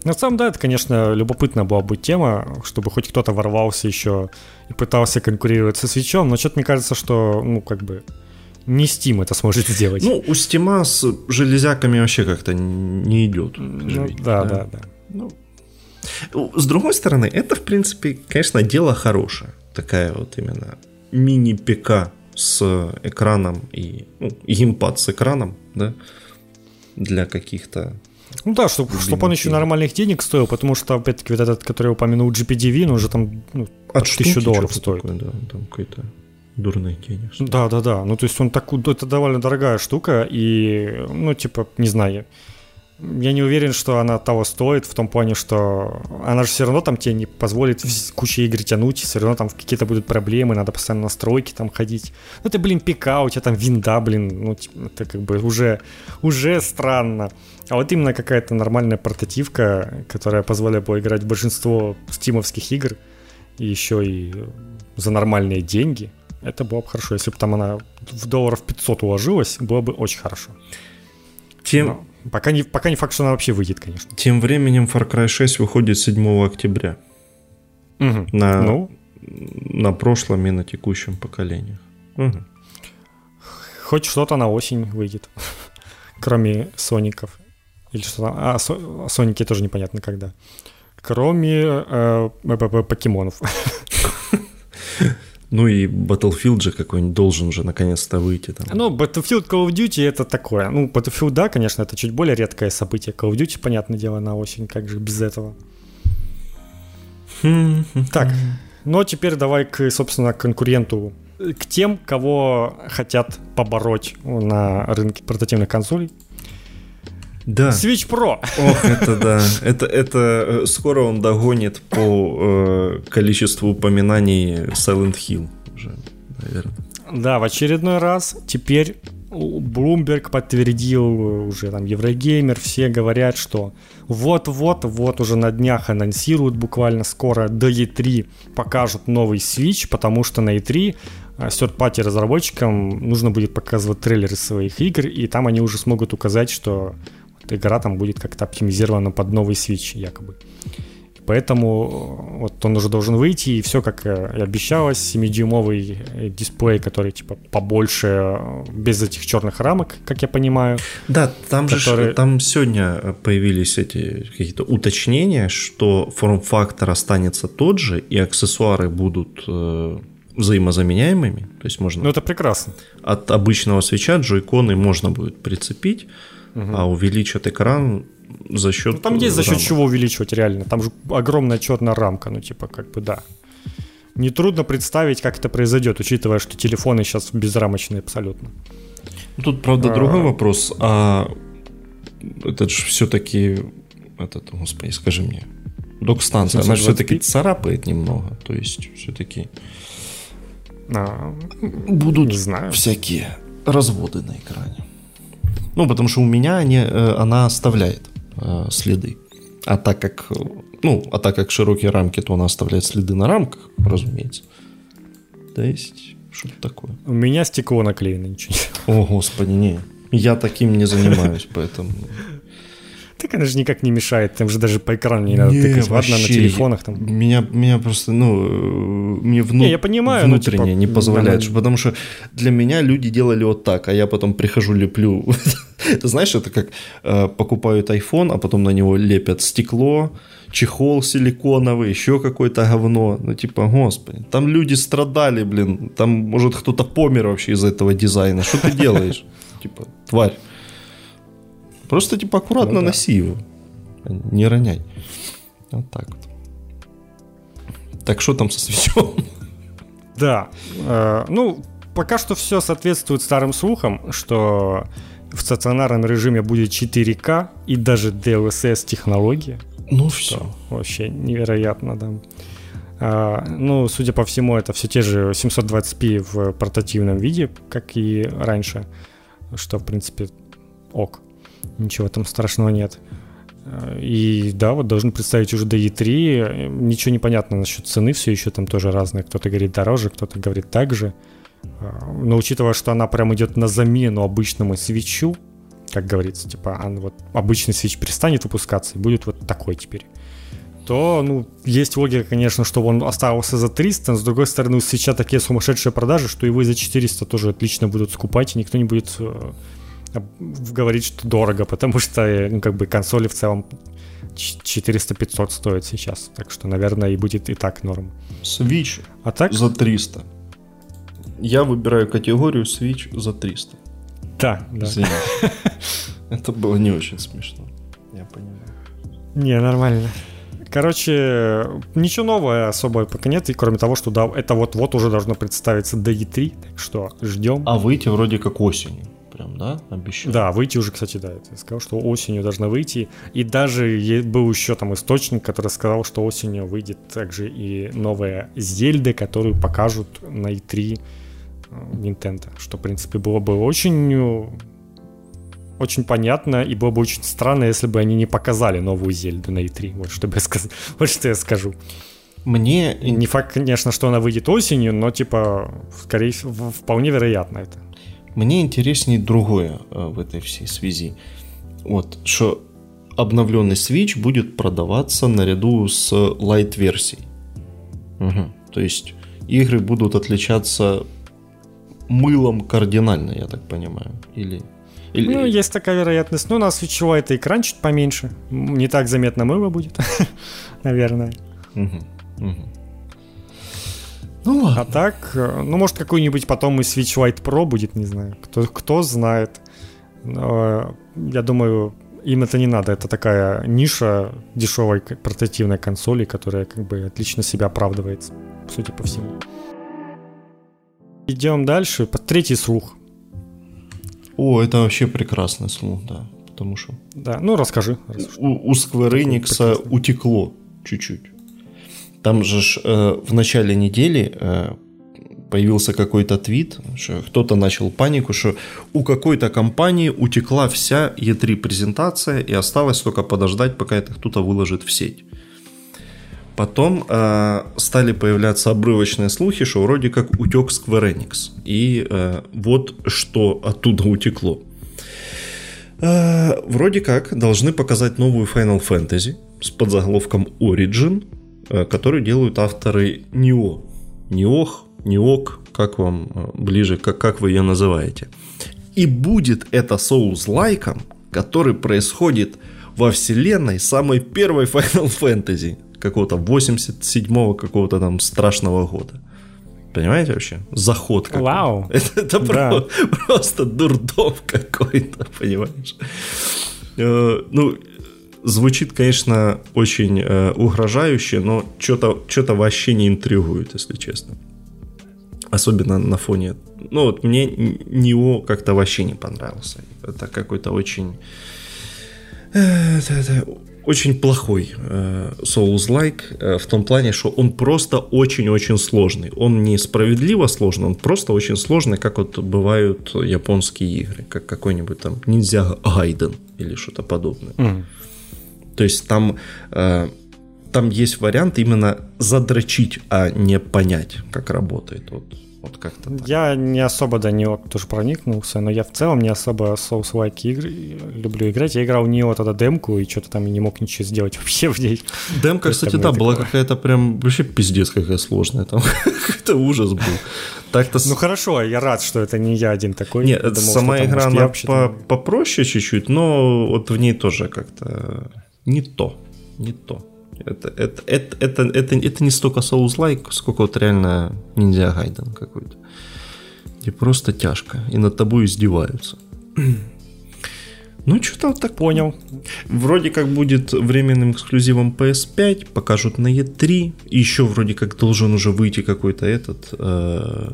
На самом деле, это, конечно, любопытная была бы тема, чтобы хоть кто-то ворвался еще и пытался конкурировать со свечом, но что-то мне кажется, что, ну, как бы, не Steam это сможет сделать. Ну, у Steam с железяками вообще как-то не идет. Ну, да, да, да. да. Ну, с другой стороны, это, в принципе, конечно, дело хорошее. Такая вот именно мини-ПК с экраном и ну, геймпад с экраном, да, для каких-то ну да, чтобы чтоб он еще нормальных денег стоил, потому что, опять-таки, вот этот, который упомянул GPT-V, он уже там ну, от тысячу долларов стоит. Такое, да, там какой-то дурных денег. Да, да, да. Ну, то есть он так, это довольно дорогая штука, и, ну, типа, не знаю, я не уверен, что она того стоит, в том плане, что она же все равно там тебе не позволит кучу игр тянуть, все равно там какие-то будут проблемы, надо постоянно настройки там ходить. Ну, это, блин, пика, у тебя там винда, блин, ну, это как бы уже, уже странно. А вот именно какая-то нормальная портативка, которая позволяет поиграть в большинство стимовских игр, и еще и за нормальные деньги – это было бы хорошо. Если бы там она в долларов 500 уложилась, было бы очень хорошо. Тем... Но пока, не, пока не факт, что она вообще выйдет, конечно. Тем временем Far Cry 6 выходит 7 октября. Угу. На, ну? на прошлом и на текущем поколениях. Угу. Хоть что-то на осень выйдет. Кроме Соников. Или что там. А, со... Соники тоже непонятно когда. Кроме э, покемонов. Ну и Battlefield же какой-нибудь должен же наконец-то выйти там. Ну, Battlefield Call of Duty это такое. Ну, Battlefield, да, конечно, это чуть более редкое событие. Call of Duty, понятное дело, на осень, как же без этого. Так, ну а теперь давай к, собственно, конкуренту, к тем, кого хотят побороть на рынке портативных консолей. Да. Switch Pro. Ох, это да. Это, это э, скоро он догонит по э, количеству упоминаний Silent Hill уже, наверное. Да, в очередной раз теперь Bloomberg подтвердил, уже там Еврогеймер, все говорят, что вот-вот, вот уже на днях анонсируют буквально скоро до E3 покажут новый Switch, потому что на E3 third-party разработчикам нужно будет показывать трейлеры своих игр, и там они уже смогут указать, что игра там будет как-то оптимизирована под новый Switch якобы. Поэтому э, вот он уже должен выйти, и все, как и обещалось, 7-дюймовый э, дисплей, который типа побольше, э, без этих черных рамок, как я понимаю. Да, там который... же там сегодня появились эти какие-то уточнения, что форм-фактор останется тот же, и аксессуары будут э, взаимозаменяемыми. То есть можно... Ну это прекрасно. От обычного свеча джойконы можно будет прицепить, угу. а увеличат экран за счет... Ну, там есть за счет чего увеличивать реально. Там же огромная черная рамка, ну типа как бы да. Нетрудно представить, как это произойдет, учитывая, что телефоны сейчас безрамочные абсолютно. Тут, правда, а... другой вопрос. А это же все-таки... Этот, господи, скажи мне. Док-станция, она же все-таки царапает немного. То есть, все-таки... А, будут не знаю. всякие разводы на экране. Ну, потому что у меня они, э, она оставляет э, следы. А так как, ну, а так как широкие рамки, то она оставляет следы на рамках, разумеется. То есть, что-то такое. У меня стекло наклеено, ничего. О, господи, не. Я таким не занимаюсь, поэтому... Так она же никак не мешает, там же даже по экрану не надо не, тыкать. Ладно, на телефонах там. Меня, меня просто, ну, мне вну... не, я понимаю, внутренне ну, типа, не позволяет, она... потому что для меня люди делали вот так, а я потом прихожу, леплю. Знаешь, это как э, покупают iPhone, а потом на него лепят стекло, чехол силиконовый, еще какое-то говно. Ну, типа, господи, там люди страдали, блин, там, может, кто-то помер вообще из этого дизайна. Что ты делаешь? Типа, тварь. Просто типа аккуратно ну, да. носи его. Не роняй. Вот так вот. Так что там со свечом? Да. Э, ну, пока что все соответствует старым слухам, что в стационарном режиме будет 4К и даже DLSS технология. Ну все. Вообще невероятно, да. А, ну, судя по всему, это все те же 720p в портативном виде, как и раньше, что, в принципе, ок ничего там страшного нет. И да, вот должен представить уже до E3. Ничего не понятно насчет цены, все еще там тоже разные. Кто-то говорит дороже, кто-то говорит так же. Но учитывая, что она прям идет на замену обычному свечу, как говорится, типа, а вот обычный свеч перестанет выпускаться и будет вот такой теперь, то, ну, есть логика, конечно, что он оставался за 300, но с другой стороны, у свеча такие сумасшедшие продажи, что его за 400 тоже отлично будут скупать, и никто не будет э, говорить, что дорого, потому что, э, ну, как бы консоли в целом 400-500 стоят сейчас. Так что, наверное, и будет и так норм. Switch а так? за 300. Я выбираю категорию Switch за 300. Да, да. Это было не очень смешно. Я понимаю. Не, нормально. Короче, ничего нового особо пока нет, и кроме того, что да, это вот-вот уже должно представиться до E3, так что ждем. А выйти вроде как осенью прям, да, обещают? Да, выйти уже, кстати, да, я сказал, что осенью должна выйти, и даже был еще там источник, который сказал, что осенью выйдет также и новая Зельда, которую покажут на E3 э, Nintendo, что, в принципе, было бы очень э, очень понятно, и было бы очень странно, если бы они не показали новую Зельду на E3. Вот что, я сказ... вот что я скажу. Мне... Не факт, конечно, что она выйдет осенью, но, типа, скорее всего, вполне вероятно это. Мне интереснее другое э, в этой всей связи. Вот, что обновленный Switch будет продаваться наряду с Lite-версией. Угу. То есть игры будут отличаться мылом кардинально, я так понимаю. Или, или... Ну, есть такая вероятность. Ну, у нас свечевой это экран чуть поменьше. Не так заметно мыло будет, наверное. Угу. Угу. Ну ладно. А так, э, ну может какой-нибудь потом и Switch Lite Pro будет, не знаю. Кто, кто знает. Но, я думаю, им это не надо. Это такая ниша дешевой портативной консоли, которая как бы отлично себя оправдывает, судя по всему. Идем дальше. Под третий слух. О, это вообще прекрасный слух, да. Потому что... Да, ну расскажи. У, у Square Enix утекло чуть-чуть. Там же э, в начале недели э, появился какой-то твит, что кто-то начал панику, что у какой-то компании утекла вся E3 презентация и осталось только подождать, пока это кто-то выложит в сеть. Потом э, стали появляться обрывочные слухи, что вроде как утек Square Enix. И э, вот что оттуда утекло. Э, вроде как должны показать новую Final Fantasy с подзаголовком Origin, Э, который делают авторы НИО. НИОХ, НИОК, как вам э, ближе, как, как вы ее называете. И будет это соус-лайком, который происходит во вселенной самой первой Final Fantasy, какого-то 87-го какого-то там страшного года. Понимаете вообще? Заход какой Вау. Это, это да. просто, просто дурдом какой-то, понимаешь? Э, ну, звучит, конечно, очень э, угрожающе, но что-то что вообще не интригует, если честно. Особенно на фоне... Ну вот мне Нио как-то вообще не понравился. Это какой-то очень... Э, это, это очень плохой э, Souls-like э, в том плане, что он просто очень-очень сложный. Он не справедливо сложный, он просто очень сложный, как вот бывают японские игры, как какой-нибудь там Ниндзя Гайден или что-то подобное. Mm. То есть там, э, там есть вариант именно задрочить, а не понять, как работает. Вот вот как-то так. Я не особо до него тоже проникнулся, но я в целом не особо Souls-like игры люблю играть. Я играл в нее тогда демку и что-то там не мог ничего сделать вообще в ней. Демка, кстати, да, была какая-то прям вообще пиздец какая сложная. Там какой-то ужас был. Так-то... Ну хорошо, я рад, что это не я один такой. Нет, думал, сама игра, там, она по попроще чуть-чуть, но вот в ней тоже как-то не то, не то. Это, это, это, это, это, это не столько Souls-like, сколько вот реально ниндзя Гайден какой-то. И просто тяжко. И над тобой издеваются. Ну, что-то вот так. Понял. Вроде как будет временным эксклюзивом PS5, покажут на E3. И еще вроде как должен уже выйти какой-то этот... Э,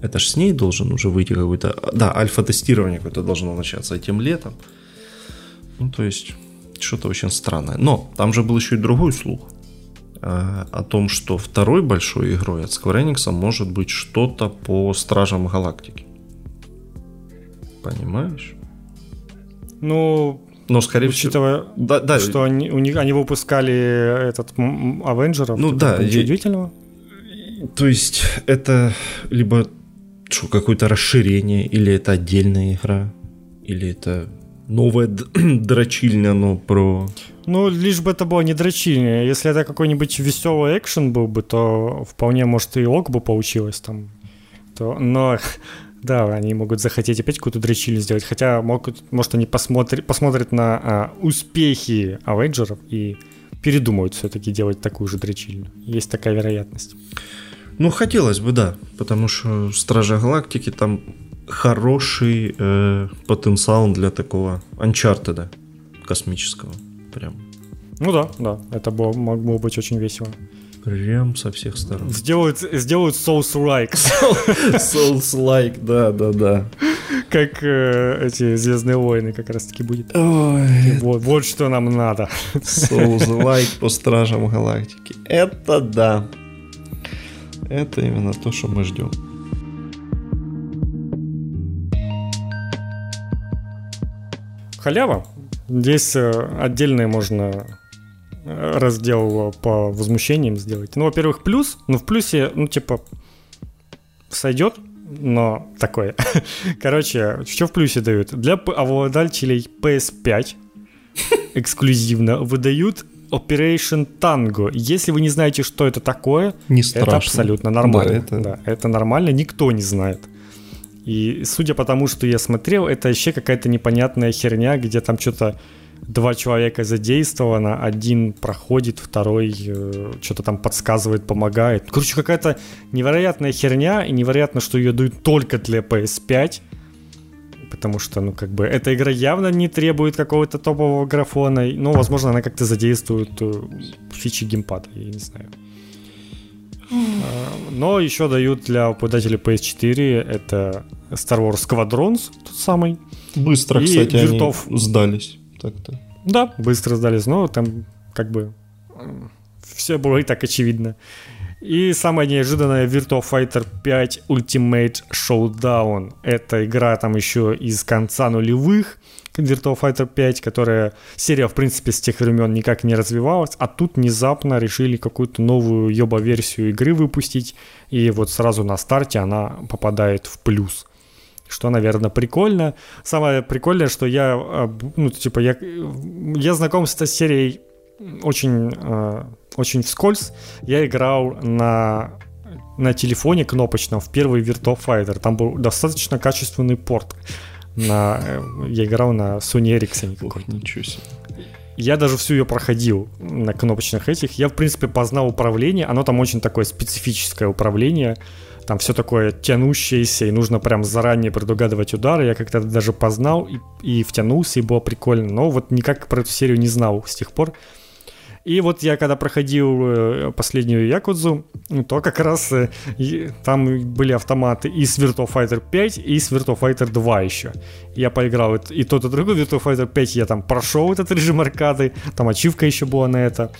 это ж с ней должен уже выйти какой-то... Да, альфа-тестирование какое-то должно начаться этим летом. Ну, то есть что-то очень странное. Но там же был еще и другой слух э, о том, что второй большой игрой от Square Enix может быть что-то по Стражам Галактики. Понимаешь? Ну, но скорее учитывая, всего, да, да, что они, у них, они выпускали этот Авенджеров, ну да, удивительного. То есть это либо что, какое-то расширение, или это отдельная игра, или это новая дрочильня, но про... Ну, лишь бы это было не дрочильня. Если это какой-нибудь веселый экшен был бы, то вполне, может, и ок бы получилось там. То, но да, они могут захотеть опять какую-то дрочильню сделать. Хотя могут, может, они посмотрят, посмотрят на а, успехи Авенджеров и передумают все-таки делать такую же дрочильню. Есть такая вероятность. Ну, хотелось бы, да. Потому что Стража Галактики там хороший э, потенциал для такого Uncharted космического. Прям. Ну да, да, это было, могло быть очень весело. Прям со всех сторон. Сделают, сделают Souls-like. Souls-like, да, да, да. Как э, эти Звездные войны как раз таки будет. Ой. Вот, вот что нам надо. Souls-like по Стражам Галактики. Это да. Это именно то, что мы ждем. Халява. Здесь э, отдельный можно э, раздел по возмущениям сделать. Ну, во-первых, плюс. Ну, в плюсе, ну, типа, сойдет, но такое. Короче, что в плюсе дают? Для обладателей PS5 эксклюзивно выдают Operation Tango. Если вы не знаете, что это такое, не это абсолютно нормально. Да, это... Да, это нормально, никто не знает. И судя по тому, что я смотрел, это еще какая-то непонятная херня, где там что-то два человека задействовано, один проходит, второй э, что-то там подсказывает, помогает. Короче, какая-то невероятная херня, и невероятно, что ее дают только для PS5, потому что, ну, как бы, эта игра явно не требует какого-то топового графона, но, возможно, она как-то задействует э, фичи геймпада, я не знаю. Но еще дают для обладателей PS4 это Star Wars Squadrons, тот самый. Быстро, и кстати, Виртов... они сдались. Так-то. Да, быстро сдались, но там как бы все было и так очевидно. И самое неожиданное Virtua Fighter 5 Ultimate Showdown. Это игра там еще из конца нулевых. Virtua Fighter 5, которая серия, в принципе, с тех времен никак не развивалась, а тут внезапно решили какую-то новую ёба-версию игры выпустить, и вот сразу на старте она попадает в плюс что, наверное, прикольно. Самое прикольное, что я, а, ну, типа, я, я знаком с этой серией очень, а, очень вскользь. Я играл на на телефоне кнопочном в первый Virtua Fighter. Там был достаточно качественный порт на... Э, я играл на Sony Ericsson. Ох, ничего себе. Я даже всю ее проходил на кнопочных этих. Я, в принципе, познал управление. Оно там очень такое специфическое управление. Там все такое тянущееся, и нужно прям заранее предугадывать удары. Я как-то даже познал и, и втянулся, и было прикольно. Но вот никак про эту серию не знал с тех пор. И вот я когда проходил э, последнюю Якудзу, то как раз э, там были автоматы и с Virtua Fighter 5, и с Virtua Fighter 2 еще. Я поиграл и тот, и другой Virtua Fighter 5, я там прошел этот режим аркады, там ачивка еще была на это,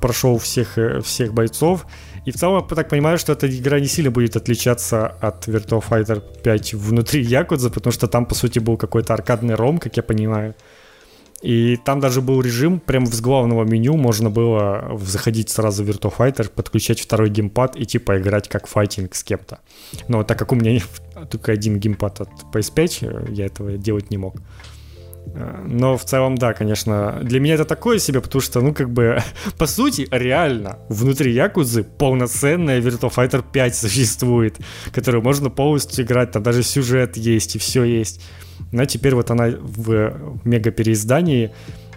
прошел всех, э, всех бойцов. И в целом, я так понимаю, что эта игра не сильно будет отличаться от Virtua Fighter 5 внутри Якудза, потому что там, по сути, был какой-то аркадный ром, как я понимаю. И там даже был режим, прямо с главного меню можно было заходить сразу в Virtua Fighter, подключать второй геймпад и типа играть как файтинг с кем-то. Но так как у меня только один геймпад от PS5, я этого делать не мог. Но в целом, да, конечно, для меня это такое себе, потому что, ну, как бы, по сути, реально, внутри Якудзы полноценная Virtua Fighter 5 существует, которую можно полностью играть, там даже сюжет есть и все есть. Но теперь вот она в мега переиздании,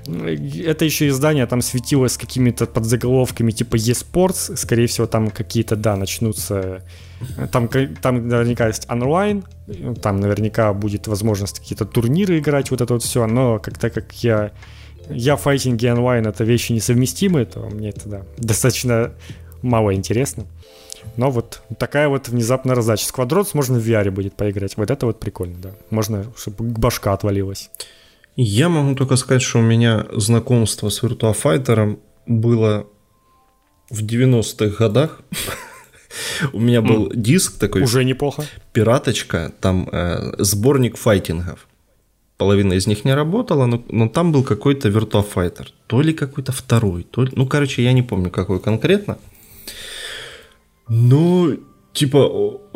это еще издание там светилось с какими-то подзаголовками типа eSports, скорее всего там какие-то, да, начнутся, там, там наверняка есть онлайн, там наверняка будет возможность какие-то турниры играть, вот это вот все, но как так как я я файтинг и онлайн это вещи несовместимые, то мне это да, достаточно мало интересно. Но вот такая вот внезапная раздача. Сквадротс можно в VR будет поиграть. Вот это вот прикольно, да. Можно, чтобы башка отвалилась. Я могу только сказать, что у меня знакомство с Virtua Fighter было в 90-х годах. У меня был диск такой. Уже неплохо. Пираточка, там э, сборник файтингов. Половина из них не работала, но, но там был какой-то Virtua Fighter. То ли какой-то второй, то ли... Ну, короче, я не помню, какой конкретно. Но типа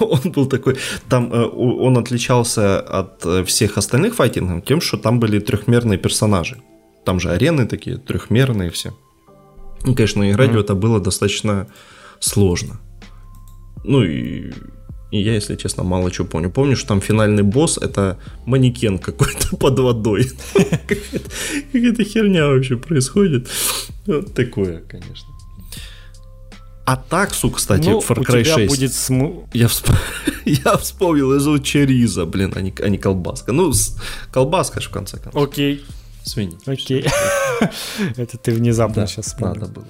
он был такой, там э, он отличался от э, всех остальных файтингов тем, что там были трехмерные персонажи. Там же арены такие трехмерные все. И, конечно, играть mm-hmm. в это было достаточно сложно. Ну и, и я, если честно, мало чего помню. Помню, что там финальный босс это манекен какой-то под водой. Какая-то херня вообще происходит. Такое, конечно. Атаксу, кстати, ну, Far Cry 6. будет сму... я, всп... я вспомнил, из чериза, блин, а не, а не колбаска. Ну, с... колбаска же в конце концов. Окей. Свиньи. Окей. Это ты внезапно сейчас вспомнил. Надо было.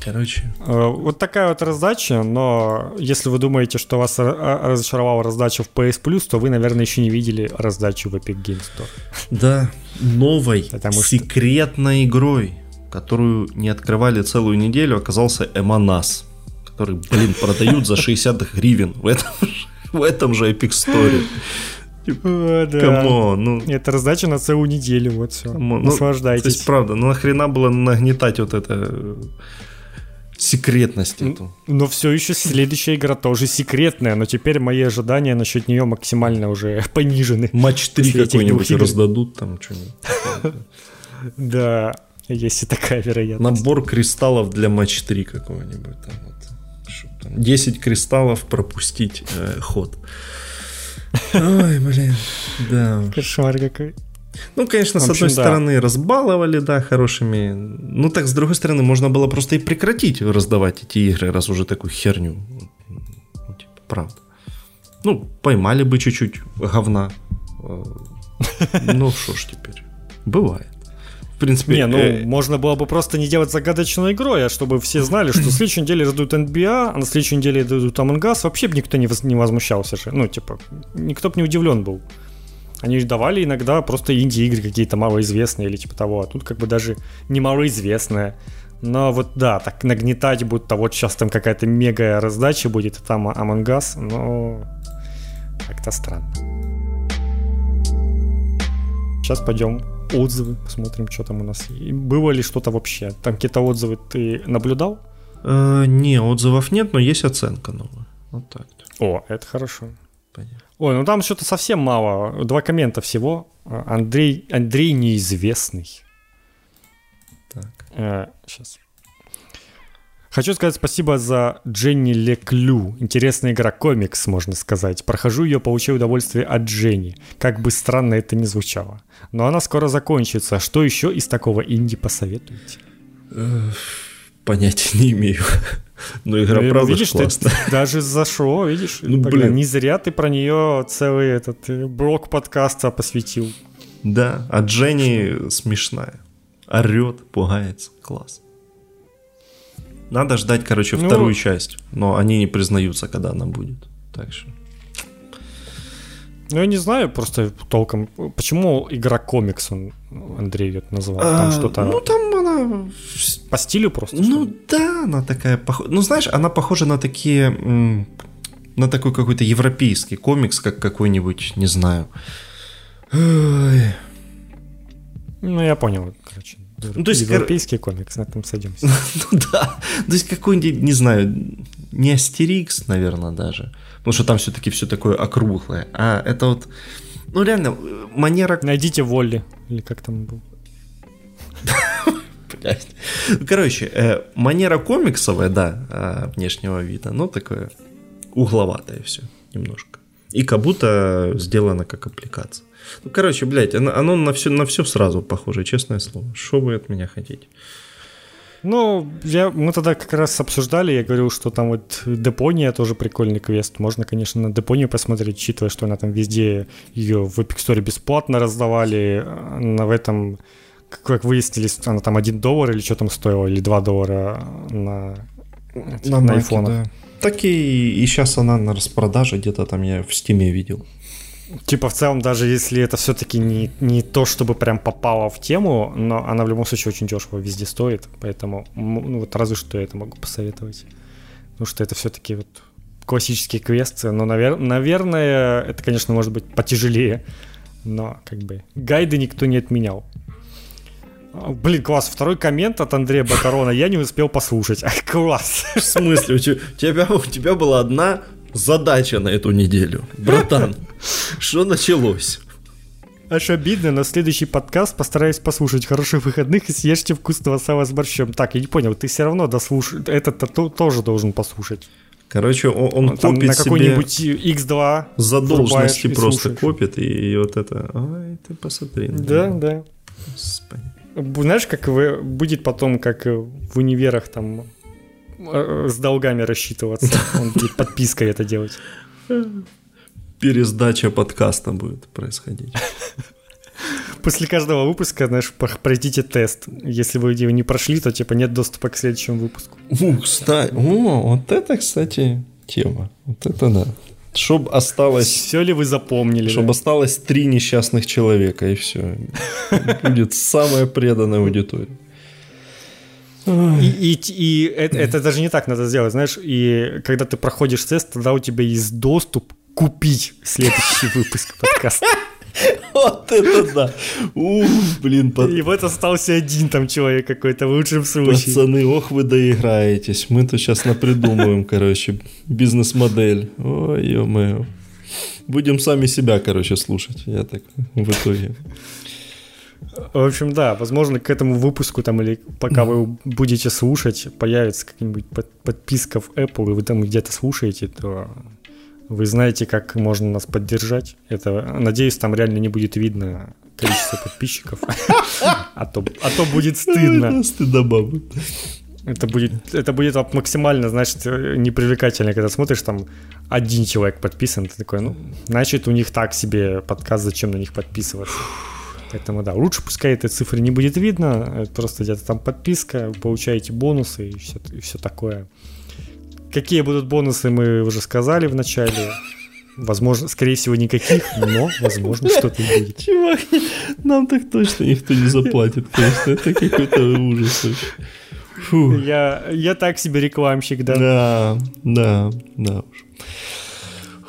Короче. Э, вот такая вот раздача, но если вы думаете, что вас разочаровала раздача в PS Plus, то вы, наверное, еще не видели раздачу в Epic Games Store. Да, новой, Потому секретной что... игрой которую не открывали целую неделю, оказался Эманас, который, блин, продают за 60 гривен в этом, в этом же Epic Store. Типа, да. Come on, ну... Это раздача на целую неделю, вот все. Come on. Наслаждайтесь. Ну, то есть, правда, ну нахрена было нагнетать вот это э, секретность эту. Но все еще следующая игра тоже секретная, но теперь мои ожидания насчет нее максимально уже понижены. Матч 3 какой-нибудь раздадут там что-нибудь. Да, Есть и такая вероятность. Набор кристаллов для матч 3 какого-нибудь. Там, вот, там, 10 кристаллов пропустить э, ход. Ой, блин, да. Кошмар какой. Ну, конечно, общем, с одной да. стороны разбаловали, да, хорошими. Ну, так, с другой стороны, можно было просто и прекратить раздавать эти игры, раз уже такую херню. Ну, типа, правда. Ну, поймали бы чуть-чуть говна. Э, ну, что ж теперь. Бывает в принципе... Не, ну, э... можно было бы просто не делать загадочную игру, а чтобы все знали, что следующей неделе раздают NBA, а на следующей неделе дадут Among Us, вообще бы никто не, воз... не возмущался же. Ну, типа, никто бы не удивлен был. Они давали иногда просто инди-игры какие-то малоизвестные или типа того, а тут как бы даже не малоизвестные. Но вот да, так нагнетать будто вот сейчас там какая-то мега раздача будет, и там Among Us, но как-то странно. Сейчас пойдем отзывы, посмотрим, что там у нас. И было ли что-то вообще? Там какие-то отзывы ты наблюдал? Э, не, отзывов нет, но есть оценка новая. Вот так. О, это хорошо. Понятно. Ой, ну там что-то совсем мало. Два коммента всего. Андрей, Андрей неизвестный. Так. Э, сейчас. Хочу сказать спасибо за Дженни Леклю. Интересная игра комикс, можно сказать. Прохожу ее, получаю удовольствие от Дженни. Как бы странно это ни звучало. Но она скоро закончится. Что еще из такого инди посоветуете? Понятия не имею. Но игра ну, правда видишь, классная. Ты даже зашло, видишь? Ну, блин. Не зря ты про нее целый этот э, блок подкаста посвятил. Да, а Дженни смешная. орет, пугается. Класс. Надо ждать, короче, Ну- вторую часть. Но они не признаются, когда она будет. Так что... Ну, я не знаю просто толком, почему игра комикс он, Андрей ее назвал. Там А, что-то Ну, там она... по стилю просто? Ну ли? да, она такая похожа. Ну знаешь, она похожа на такие, на такой какой-то европейский комикс, как какой-нибудь, не знаю. Ой. Ну, я понял, короче. Ну, то есть, Европейский комикс, на этом сойдемся. Ну да, то есть какой-нибудь, не знаю, не Астерикс, наверное, даже. Потому что там все-таки все такое округлое. А это вот, ну реально, э, манера Найдите Волли, или как там был. Блядь. Ну, Короче, э, манера комиксовая, да, а, внешнего вида, но такое угловатое все немножко. И как будто сделано как аппликация. Ну, короче, блядь, оно, оно на все на все сразу похоже, честное слово. Что вы от меня хотите? Ну, я, мы тогда как раз обсуждали, я говорил, что там вот Депония тоже прикольный квест. Можно, конечно, на Депонию посмотреть, учитывая, что она там везде ее в Epic Store бесплатно раздавали. На в этом, как- выяснилось, она там 1 доллар или что там стоила, или 2 доллара на, на, Маке, айфонах. да. Так и, и сейчас она на распродаже, где-то там я в стиме видел. Типа в целом, даже если это все-таки не, не то, чтобы прям попало в тему, но она в любом случае очень дешево везде стоит, поэтому ну, вот разве что я это могу посоветовать. Потому что это все-таки вот классические квесты, но, навер- наверное, это, конечно, может быть потяжелее, но как бы гайды никто не отменял. А, Блин, класс, второй коммент от Андрея Батарона я не успел послушать. Класс. В смысле? У тебя, у тебя была одна задача на эту неделю. Братан, что началось? Аж обидно, но следующий подкаст постараюсь послушать. Хороших выходных и съешьте вкусного сала с борщом. Так, я не понял, ты все равно дослушай. Этот-то то- тоже должен послушать. Короче, он, он Там копит на себе какой-нибудь X2 задолженности и просто слушаешь. копит, и, вот это... Ой, ты посмотри. на Да, него. да. Господи. Знаешь, как вы, будет потом, как в универах там с долгами рассчитываться. Он будет подпиской это делать. Пересдача подкаста будет происходить. После каждого выпуска, знаешь, пр- пройдите тест. Если вы его не прошли, то типа нет доступа к следующему выпуску. Ух, кстати, о, вот это, кстати, тема. Вот это да. Чтоб осталось, Все ли вы запомнили? чтобы да? осталось три несчастных человека, и все. Будет самая преданная аудитория. И, и, и это, это даже не так надо сделать, знаешь, и когда ты проходишь тест, тогда у тебя есть доступ купить следующий выпуск подкаста. Вот это да. Ух, блин, па- И вот остался один там человек какой-то в лучшем случае. пацаны, ох вы доиграетесь. Мы тут сейчас напридумываем, короче, бизнес-модель. Ой, ё-моё. Будем сами себя, короче, слушать. Я так в итоге. В общем, да, возможно, к этому выпуску там или пока вы будете слушать, появится какая-нибудь под- подписка в Apple, и вы там где-то слушаете, то вы знаете, как можно нас поддержать. Это, надеюсь, там реально не будет видно количество подписчиков, а то, а то будет стыдно. Стыдоба будет. Это будет, это будет максимально, значит, непривлекательно, когда смотришь, там один человек подписан, ты такой, ну, значит, у них так себе подкаст, зачем на них подписываться. Поэтому, да, лучше пускай этой цифры не будет видно, это просто где-то там подписка, получаете бонусы и все, и все такое. Какие будут бонусы, мы уже сказали в начале. Возможно, скорее всего, никаких, но, возможно, что-то и будет. Чувак, нам так точно никто не заплатит, конечно. Это какой-то ужас вообще. Фу. Я, я так себе рекламщик, да. Да, да, да уж.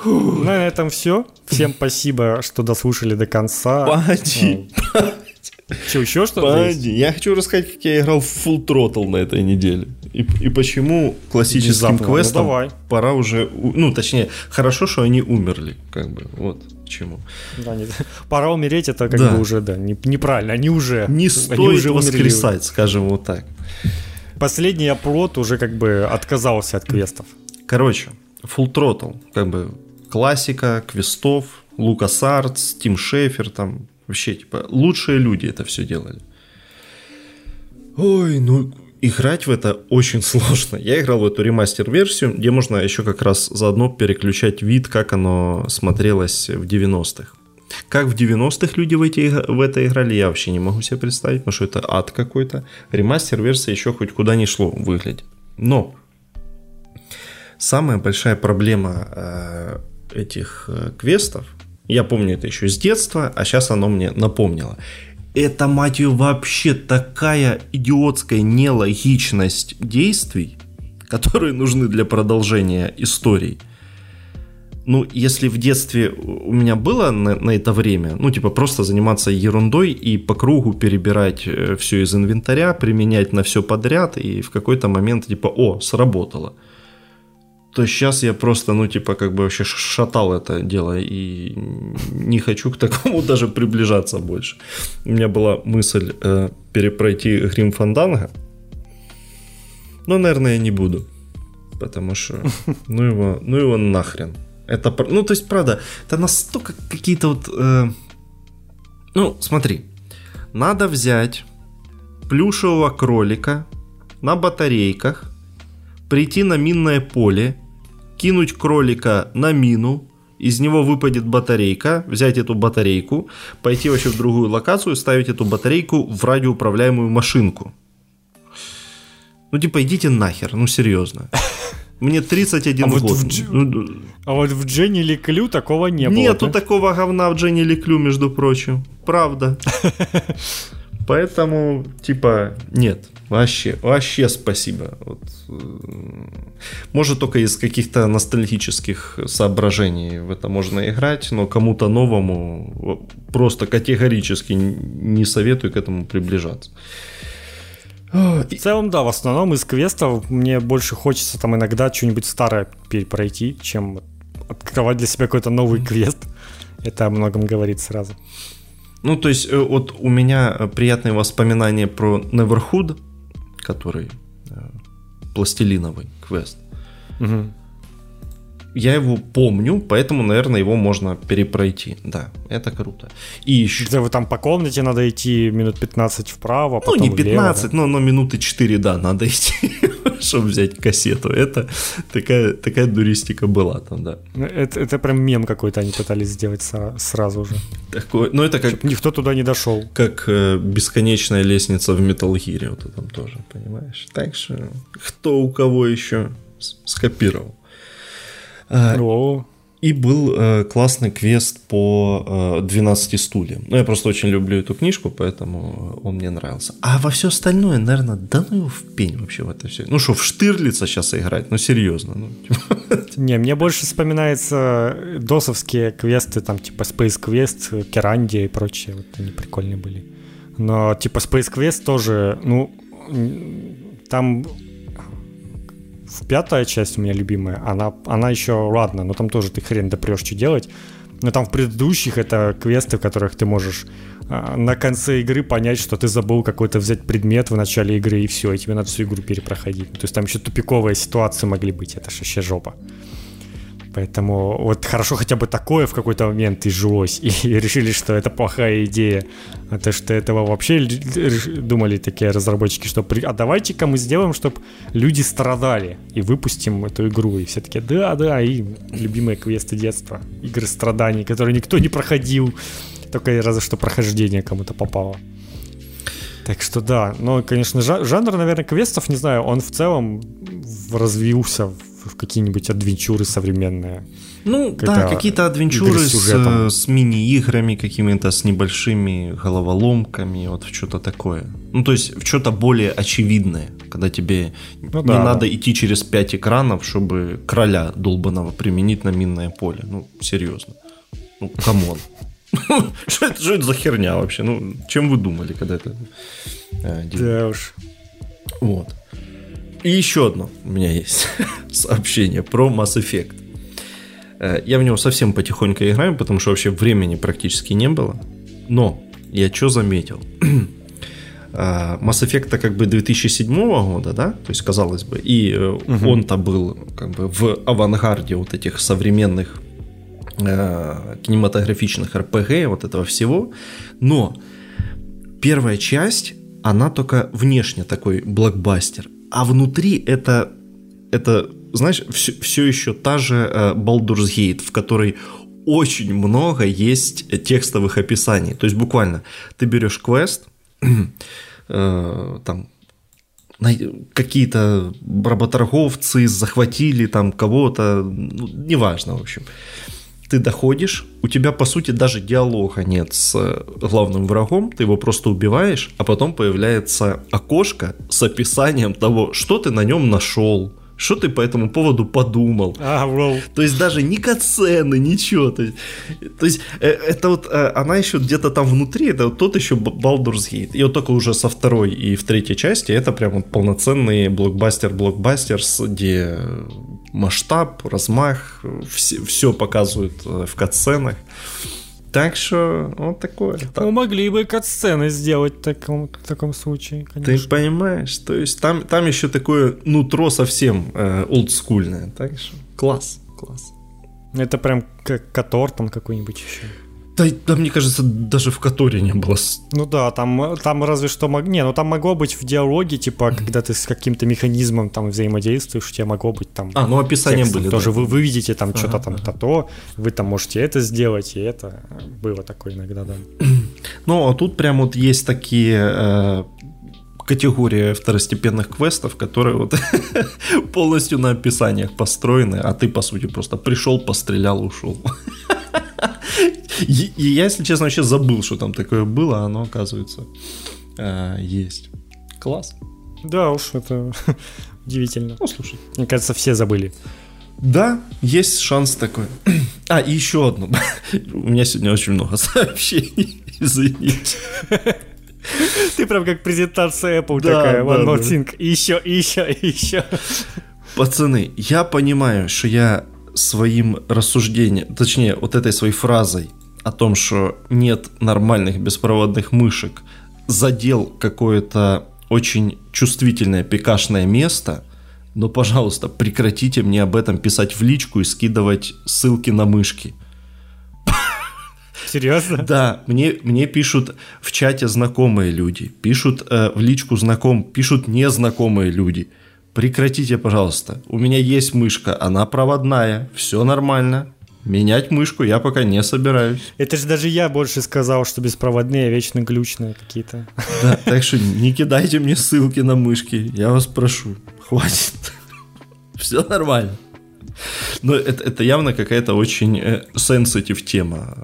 Ну, на этом все. Всем спасибо, что дослушали до конца. Погоди, Че, еще что-то погоди. Я хочу рассказать, как я играл в Full Throttle на этой неделе. И, и почему классическим Внезапно. Ну, квестам давай. пора уже... Ну, точнее, хорошо, что они умерли. Как бы, вот к чему. Да, не- пора умереть, это как Да. бы уже, да, не- неправильно. Они уже... Не они стоит уже умерли. воскресать, скажем вот так. Последний оплот уже как бы отказался от квестов. Короче, Full Throttle, как бы классика, квестов, Лукас Артс, Тим Шефер, там вообще, типа, лучшие люди это все делали. Ой, ну, играть в это очень сложно. Я играл в эту ремастер-версию, где можно еще как раз заодно переключать вид, как оно смотрелось в 90-х. Как в 90-х люди в, эти, в это играли, я вообще не могу себе представить, потому что это ад какой-то. Ремастер-версия еще хоть куда ни шло выглядит. Но самая большая проблема э, этих э, квестов, я помню это еще с детства, а сейчас оно мне напомнило. Это, мать ее, вообще такая идиотская нелогичность действий, которые нужны для продолжения истории – ну, если в детстве у меня было на, на это время, ну, типа просто заниматься ерундой и по кругу перебирать э, все из инвентаря, применять на все подряд, и в какой-то момент, типа, о, сработало. То сейчас я просто, ну, типа, как бы вообще шатал это дело и не хочу к такому даже приближаться больше. У меня была мысль э, перепройти Грим Фанданга, но, наверное, я не буду, потому что, ну его, ну его нахрен. Это, ну, то есть, правда, это настолько какие-то вот... Э, ну, смотри, надо взять плюшевого кролика на батарейках, прийти на минное поле, кинуть кролика на мину, из него выпадет батарейка, взять эту батарейку, пойти вообще в другую локацию, ставить эту батарейку в радиоуправляемую машинку. Ну, типа, идите нахер, ну, серьезно. Мне 31 а год. Вот в, ну, а вот в Дженни Ликлю такого не Нету было. Нету да? такого говна в Дженни Ликлю, между прочим. Правда. Поэтому, типа, нет. Вообще, вообще спасибо. Вот, э, может, только из каких-то ностальгических соображений в это можно играть, но кому-то новому просто категорически не советую к этому приближаться. В целом, да, в основном из квестов мне больше хочется там иногда что-нибудь старое перепройти, чем открывать для себя какой-то новый квест. Это о многом говорит сразу. Ну, то есть, э, вот у меня э, приятные воспоминания про Neverhood, который э, пластилиновый квест. Угу я его помню, поэтому, наверное, его можно перепройти. Да, это круто. И еще... Где вы там по комнате надо идти минут 15 вправо, Ну, не 15, влево, да? но, но минуты 4, да, надо идти, чтобы взять кассету. Это такая, такая дуристика была там, да. Ну, это, это прям мем какой-то они пытались сделать сразу же. Такой, ну, это как... Чтобы никто туда не дошел. Как э, бесконечная лестница в Metal Gear, вот там тоже, понимаешь? Так что, кто у кого еще скопировал. О. И был э, классный квест по э, 12 стульям. Ну, я просто очень люблю эту книжку, поэтому он мне нравился. А во все остальное, наверное, да ну его в пень вообще в это все. Ну что, в Штирлица сейчас играть? Ну, серьезно. Ну, типа. Не, мне больше вспоминаются досовские квесты, там, типа Space Quest, Керандия и прочие. Вот они прикольные были. Но, типа, Space Quest тоже, ну, там пятая часть у меня любимая, она, она еще ладно, но там тоже ты хрен допрешь, что делать. Но там в предыдущих это квесты, в которых ты можешь а, на конце игры понять, что ты забыл какой-то взять предмет в начале игры, и все, и тебе надо всю игру перепроходить. То есть там еще тупиковые ситуации могли быть, это же вообще жопа. Поэтому вот хорошо хотя бы такое в какой-то момент изжилось, и решили, что это плохая идея. А то, что этого вообще думали такие разработчики, что при... а давайте-ка мы сделаем, чтобы люди страдали, и выпустим эту игру. И все таки да, да, и любимые квесты детства, игры страданий, которые никто не проходил, только разве что прохождение кому-то попало. Так что да, но, конечно, жанр, наверное, квестов, не знаю, он в целом развился в какие-нибудь адвенчуры современные. Ну, да, какие-то адвенчуры с, с, с мини-играми какими-то, с небольшими головоломками, вот в что-то такое. Ну, то есть в что-то более очевидное, когда тебе ну, не да, надо идти через пять экранов, чтобы короля долбанного применить на минное поле. Ну, серьезно. Ну, come on. Что это, что это за херня вообще? Ну, чем вы думали, когда это э, Да уж. Вот. И еще одно у меня есть сообщение про Mass Effect. Э, я в него совсем потихоньку играю, потому что вообще времени практически не было. Но я что заметил? Э, Mass Effect как бы 2007 года, да, то есть казалось бы, и угу. он-то был как бы в авангарде вот этих современных э, кинематографичных RPG, вот этого всего, но первая часть, она только внешне такой блокбастер, а внутри это, это знаешь, все, все еще та же э, Baldur's Gate, в которой очень много есть текстовых описаний. То есть буквально ты берешь квест, э, там какие-то работорговцы захватили там кого-то, ну, неважно, в общем. Ты доходишь, у тебя, по сути, даже диалога нет с главным врагом, ты его просто убиваешь, а потом появляется окошко с описанием того, что ты на нем нашел, что ты по этому поводу подумал? А, wow. То есть даже ни кацены, ничего. То есть, то есть э, это вот, э, она еще где-то там внутри, это вот тот еще Baldur's Gate. И вот только уже со второй и в третьей части это прям вот полноценный блокбастер-блокбастер, где масштаб, размах, все, все показывают э, в катсценах. Так что вот такое. Ну, могли бы кат-сцены сделать в таком, в таком случае, конечно. Ты понимаешь? То есть там, там еще такое нутро совсем э, олдскульное. Так что класс, класс. Это прям как Котор там какой-нибудь еще. Да, да, мне кажется, даже в Которе не было. Ну да, там, там разве что... Мог... Не, ну там могло быть в диалоге, типа, когда ты с каким-то механизмом там взаимодействуешь, у тебя могло быть там... А, ну описание текстом были, Тоже да. вы, вы видите там ага, что-то там ага. то-то, вы там можете это сделать, и это было такое иногда, да. Ну, а тут прям вот есть такие э, категория второстепенных квестов, которые вот полностью на описаниях построены, а ты, по сути, просто пришел, пострелял, ушел. И, я, если честно, вообще забыл, что там такое было, а оно, оказывается, э, есть. Класс. Да уж, это удивительно. Ну, слушай. Мне кажется, все забыли. Да, есть шанс такой. А, и еще одно. У меня сегодня очень много сообщений. Извините. Ты прям как презентация Apple да, такая. One да, more да. thing. И еще, и еще, и еще. Пацаны, я понимаю, что я своим рассуждением, точнее, вот этой своей фразой о том, что нет нормальных беспроводных мышек, задел какое-то очень чувствительное пикашное место, но, пожалуйста, прекратите мне об этом писать в личку и скидывать ссылки на мышки. Серьезно? Да, мне, мне пишут в чате знакомые люди, пишут э, в личку знаком, пишут незнакомые люди – Прекратите, пожалуйста. У меня есть мышка, она проводная, все нормально. Менять мышку я пока не собираюсь. Это же даже я больше сказал, что беспроводные, а вечно глючные какие-то. Да, так что не кидайте мне ссылки на мышки, я вас прошу. Хватит. Все нормально. Но это, это явно какая-то очень э, тема.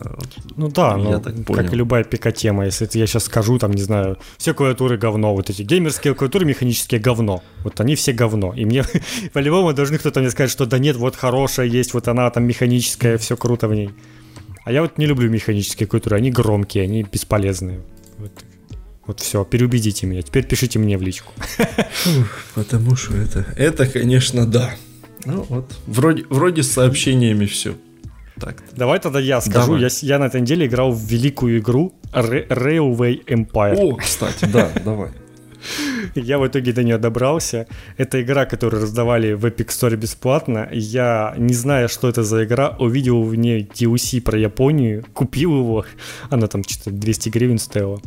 Ну да, ну, как и любая пика-тема. Если я сейчас скажу, там, не знаю, все клавиатуры говно, вот эти геймерские клавиатуры механические говно. Вот они все говно. И мне по-любому должны кто-то мне сказать, что да нет, вот хорошая есть, вот она там механическая, все круто в ней. А я вот не люблю механические клавиатуры, они громкие, они бесполезные. Вот. Вот все, переубедите меня. Теперь пишите мне в личку. Потому что это, это, конечно, да. Ну вот, вроде, вроде с сообщениями все. Так. Давай тогда я скажу. Я, я на этой неделе играл в великую игру Railway Empire. О, кстати, да, давай. Я в итоге до нее добрался. Это игра, которую раздавали в Epic Store бесплатно. Я, не зная, что это за игра, увидел в ней DLC про Японию, купил его. Она там что-то 200 гривен стоила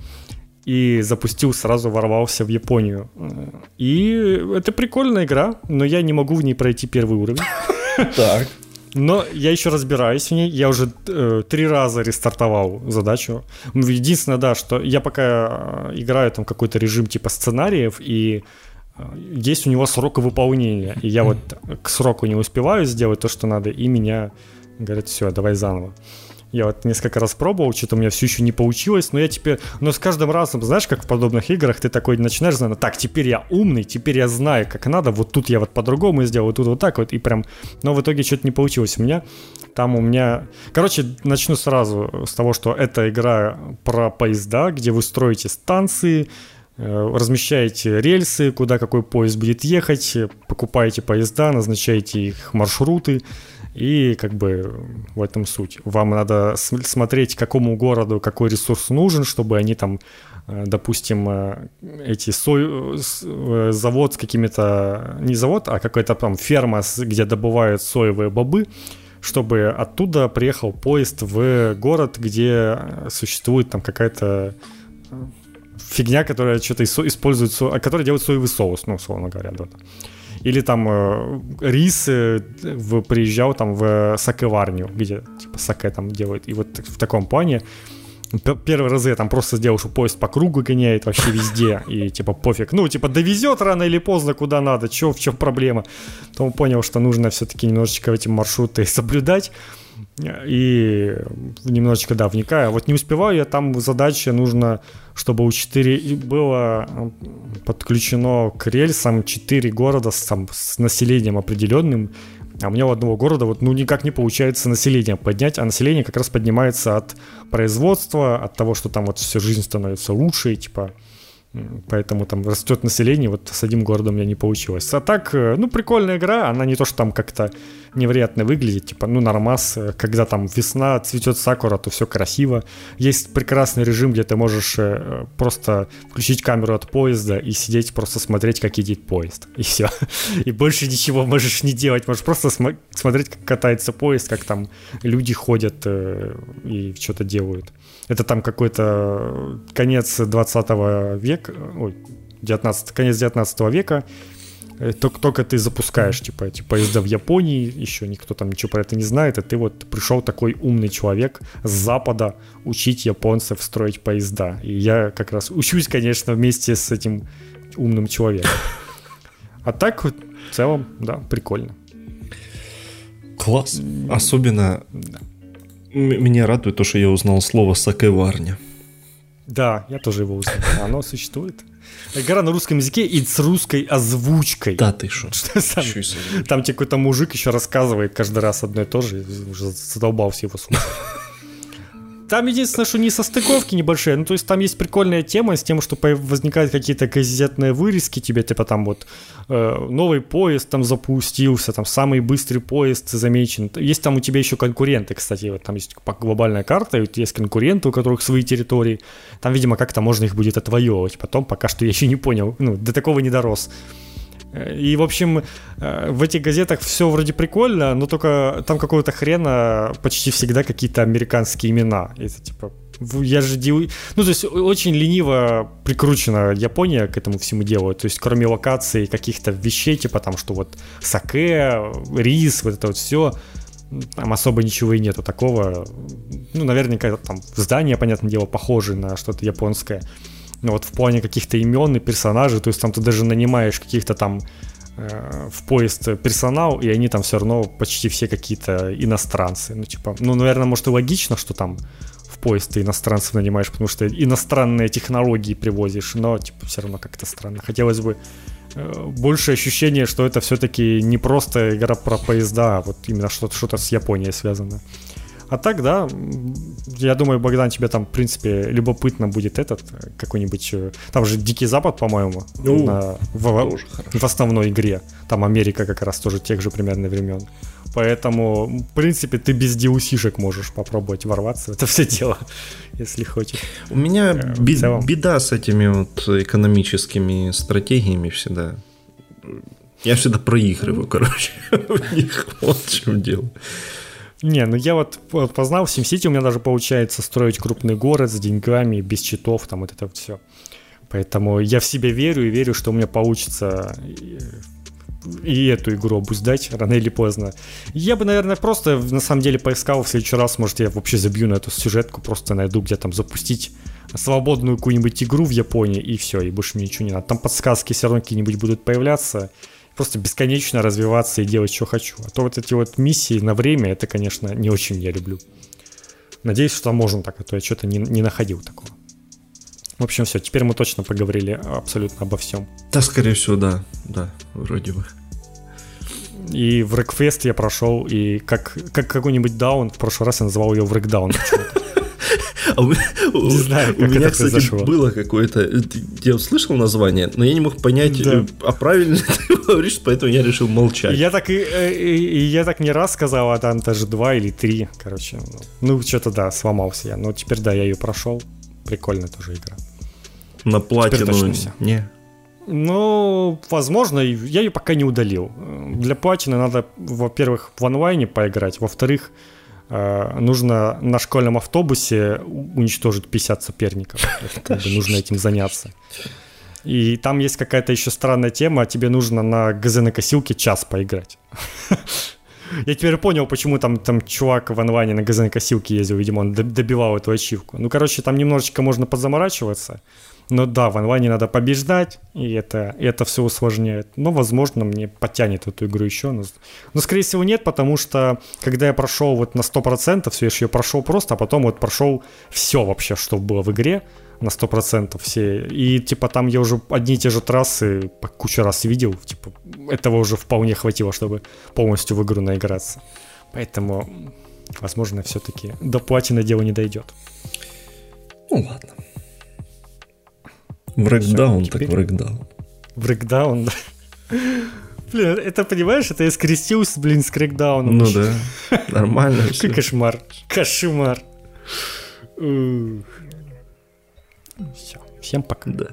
и запустил, сразу ворвался в Японию. И это прикольная игра, но я не могу в ней пройти первый уровень. Так. Но я еще разбираюсь в ней. Я уже э, три раза рестартовал задачу. Единственное, да, что я пока э, играю там какой-то режим типа сценариев, и э, есть у него срок выполнения. И я вот к сроку не успеваю сделать то, что надо, и меня говорят, все, давай заново. Я вот несколько раз пробовал, что-то у меня все еще не получилось, но я теперь, но с каждым разом, знаешь, как в подобных играх, ты такой начинаешь, знать, так, теперь я умный, теперь я знаю, как надо, вот тут я вот по-другому сделал, вот тут вот так вот, и прям, но в итоге что-то не получилось у меня. Там у меня, короче, начну сразу с того, что это игра про поезда, где вы строите станции, э, размещаете рельсы, куда какой поезд будет ехать, покупаете поезда, назначаете их маршруты, и как бы в этом суть. Вам надо смотреть, какому городу какой ресурс нужен, чтобы они там, э, допустим, э, эти сой... Э, завод с какими-то... Не завод, а какая-то там ферма, где добывают соевые бобы, чтобы оттуда приехал поезд в город, где существует там какая-то фигня, которая что-то использует, которая делает соевый соус, ну, условно говоря, да. Или там э, рис э, в, приезжал там в сакеварню, где типа саке там делают. И вот в таком плане первые разы я там просто сделал, что поезд по кругу гоняет вообще везде, и типа пофиг, ну типа довезет рано или поздно куда надо, чё, в чем проблема. Потом понял, что нужно все-таки немножечко эти маршруты соблюдать, и немножечко, да, вникаю. Вот не успеваю я, там задача нужно, чтобы у 4 было подключено к рельсам 4 города с, там, с населением определенным, а меня у одного города вот ну никак не получается население поднять, а население как раз поднимается от производства, от того, что там вот всю жизнь становится лучше, и, типа Поэтому там растет население, вот с одним городом у меня не получилось. А так, э, ну, прикольная игра, она не то, что там как-то невероятно выглядит, типа, ну, нормас, э, когда там весна, цветет сакура, то все красиво. Есть прекрасный режим, где ты можешь э, просто включить камеру от поезда и сидеть, просто смотреть, как едет поезд, и все. И больше ничего можешь не делать, можешь просто см- смотреть, как катается поезд, как там люди ходят и что-то делают. Это там какой-то конец 20 века, ой, 19, конец 19 века, э, только, только ты запускаешь, типа, эти поезда в Японии, еще никто там ничего про это не знает, и ты вот пришел такой умный человек с запада учить японцев строить поезда. И я как раз учусь, конечно, вместе с этим умным человеком. А так, в целом, да, прикольно. Класс. Особенно да. Меня радует то, что я узнал слово «сакеварня». Да, я тоже его узнал. Оно существует. Игра на русском языке и с русской озвучкой. Да, ты шо. Там, там тебе какой-то мужик еще рассказывает каждый раз одно и то же. Уже задолбался его слушать. Там единственное, что не состыковки небольшие, ну то есть там есть прикольная тема с тем, что возникают какие-то газетные вырезки тебе, типа там вот э, новый поезд там запустился, там самый быстрый поезд замечен. Есть там у тебя еще конкуренты, кстати, вот там есть глобальная карта, есть конкуренты, у которых свои территории. Там, видимо, как-то можно их будет отвоевывать. Потом пока что я еще не понял, ну до такого не дорос. И, в общем, э, в этих газетах все вроде прикольно, но только там какого-то хрена почти всегда какие-то американские имена. Это типа я же дел... Ну, то есть очень лениво прикручена Япония к этому всему делу. То есть кроме локаций каких-то вещей, типа там, что вот саке, рис, вот это вот все, там особо ничего и нету такого. Ну, наверняка там здания, понятное дело, похожи на что-то японское вот в плане каких-то имен и персонажей, то есть там ты даже нанимаешь каких-то там э, в поезд персонал, и они там все равно почти все какие-то иностранцы. Ну, типа, ну, наверное, может и логично, что там в поезд ты иностранцев нанимаешь, потому что иностранные технологии привозишь, но, типа, все равно как-то странно. Хотелось бы э, больше ощущение, что это все-таки не просто игра про поезда, а вот именно что-то, что-то с Японией связано. А так, да, я думаю, Богдан, тебе там, в принципе, любопытно будет этот э, какой-нибудь... Э, там же Дикий Запад, по-моему, ну, на, в, в основной игре. Там Америка как раз тоже тех же примерно времен. Поэтому, в принципе, ты без DLC-шек можешь попробовать ворваться в это все дело, если хочешь. У меня э, бе- целом... беда с этими вот экономическими стратегиями всегда. Я всегда проигрываю, короче. В них вот в чем дело. Не, ну я вот познал в SimCity, у меня даже получается строить крупный город с деньгами, без читов, там вот это вот все. Поэтому я в себя верю и верю, что у меня получится и эту игру обуздать рано или поздно. Я бы, наверное, просто на самом деле поискал в следующий раз, может, я вообще забью на эту сюжетку, просто найду, где там запустить свободную какую-нибудь игру в Японии, и все, и больше мне ничего не надо. Там подсказки все равно какие-нибудь будут появляться, просто бесконечно развиваться и делать, что хочу. А то вот эти вот миссии на время, это, конечно, не очень я люблю. Надеюсь, что можно так, а то я что-то не, не находил такого. В общем, все, теперь мы точно поговорили абсолютно обо всем. Да, скорее всего, да, да, вроде бы. И в Рэкфест я прошел, и как, как какой-нибудь даун, в прошлый раз я называл ее в Рэкдаун а не знаю, у меня, кстати, произошло. было какое-то... Я услышал название, но я не мог понять, да. а правильно ты говоришь, поэтому я решил молчать. Я так и, э, и, я так не раз сказал, а там даже два или три, короче. Ну, что-то да, сломался я. Но теперь да, я ее прошел. Прикольная тоже игра. На платину не. Ну, возможно, я ее пока не удалил. Для платины надо, во-первых, в онлайне поиграть, во-вторых, Э, нужно на школьном автобусе уничтожить 50 соперников. как бы нужно этим заняться. И там есть какая-то еще странная тема, тебе нужно на ГЗ-накосилке час поиграть. Я теперь понял, почему там, там чувак в онлайне на ГЗ-накосилке ездил, видимо, он добивал эту ачивку. Ну, короче, там немножечко можно подзаморачиваться. Но да, в онлайне надо побеждать, и это, и это все усложняет. Но, возможно, мне потянет эту игру еще. Но, но, скорее всего, нет, потому что, когда я прошел вот на 100%, все, я ее прошел просто, а потом вот прошел все вообще, что было в игре, на 100% все. И, типа, там я уже одни и те же трассы по кучу раз видел. Типа, этого уже вполне хватило, чтобы полностью в игру наиграться. Поэтому, возможно, все-таки до платины дело не дойдет. Ну, ладно. В рэкдаун, так. В рэкдаун, да. Блин, это, понимаешь, это я скрестился, блин, с крэкдауном. Ну да, нормально Какой кошмар, кошмар. Все, всем пока. Да.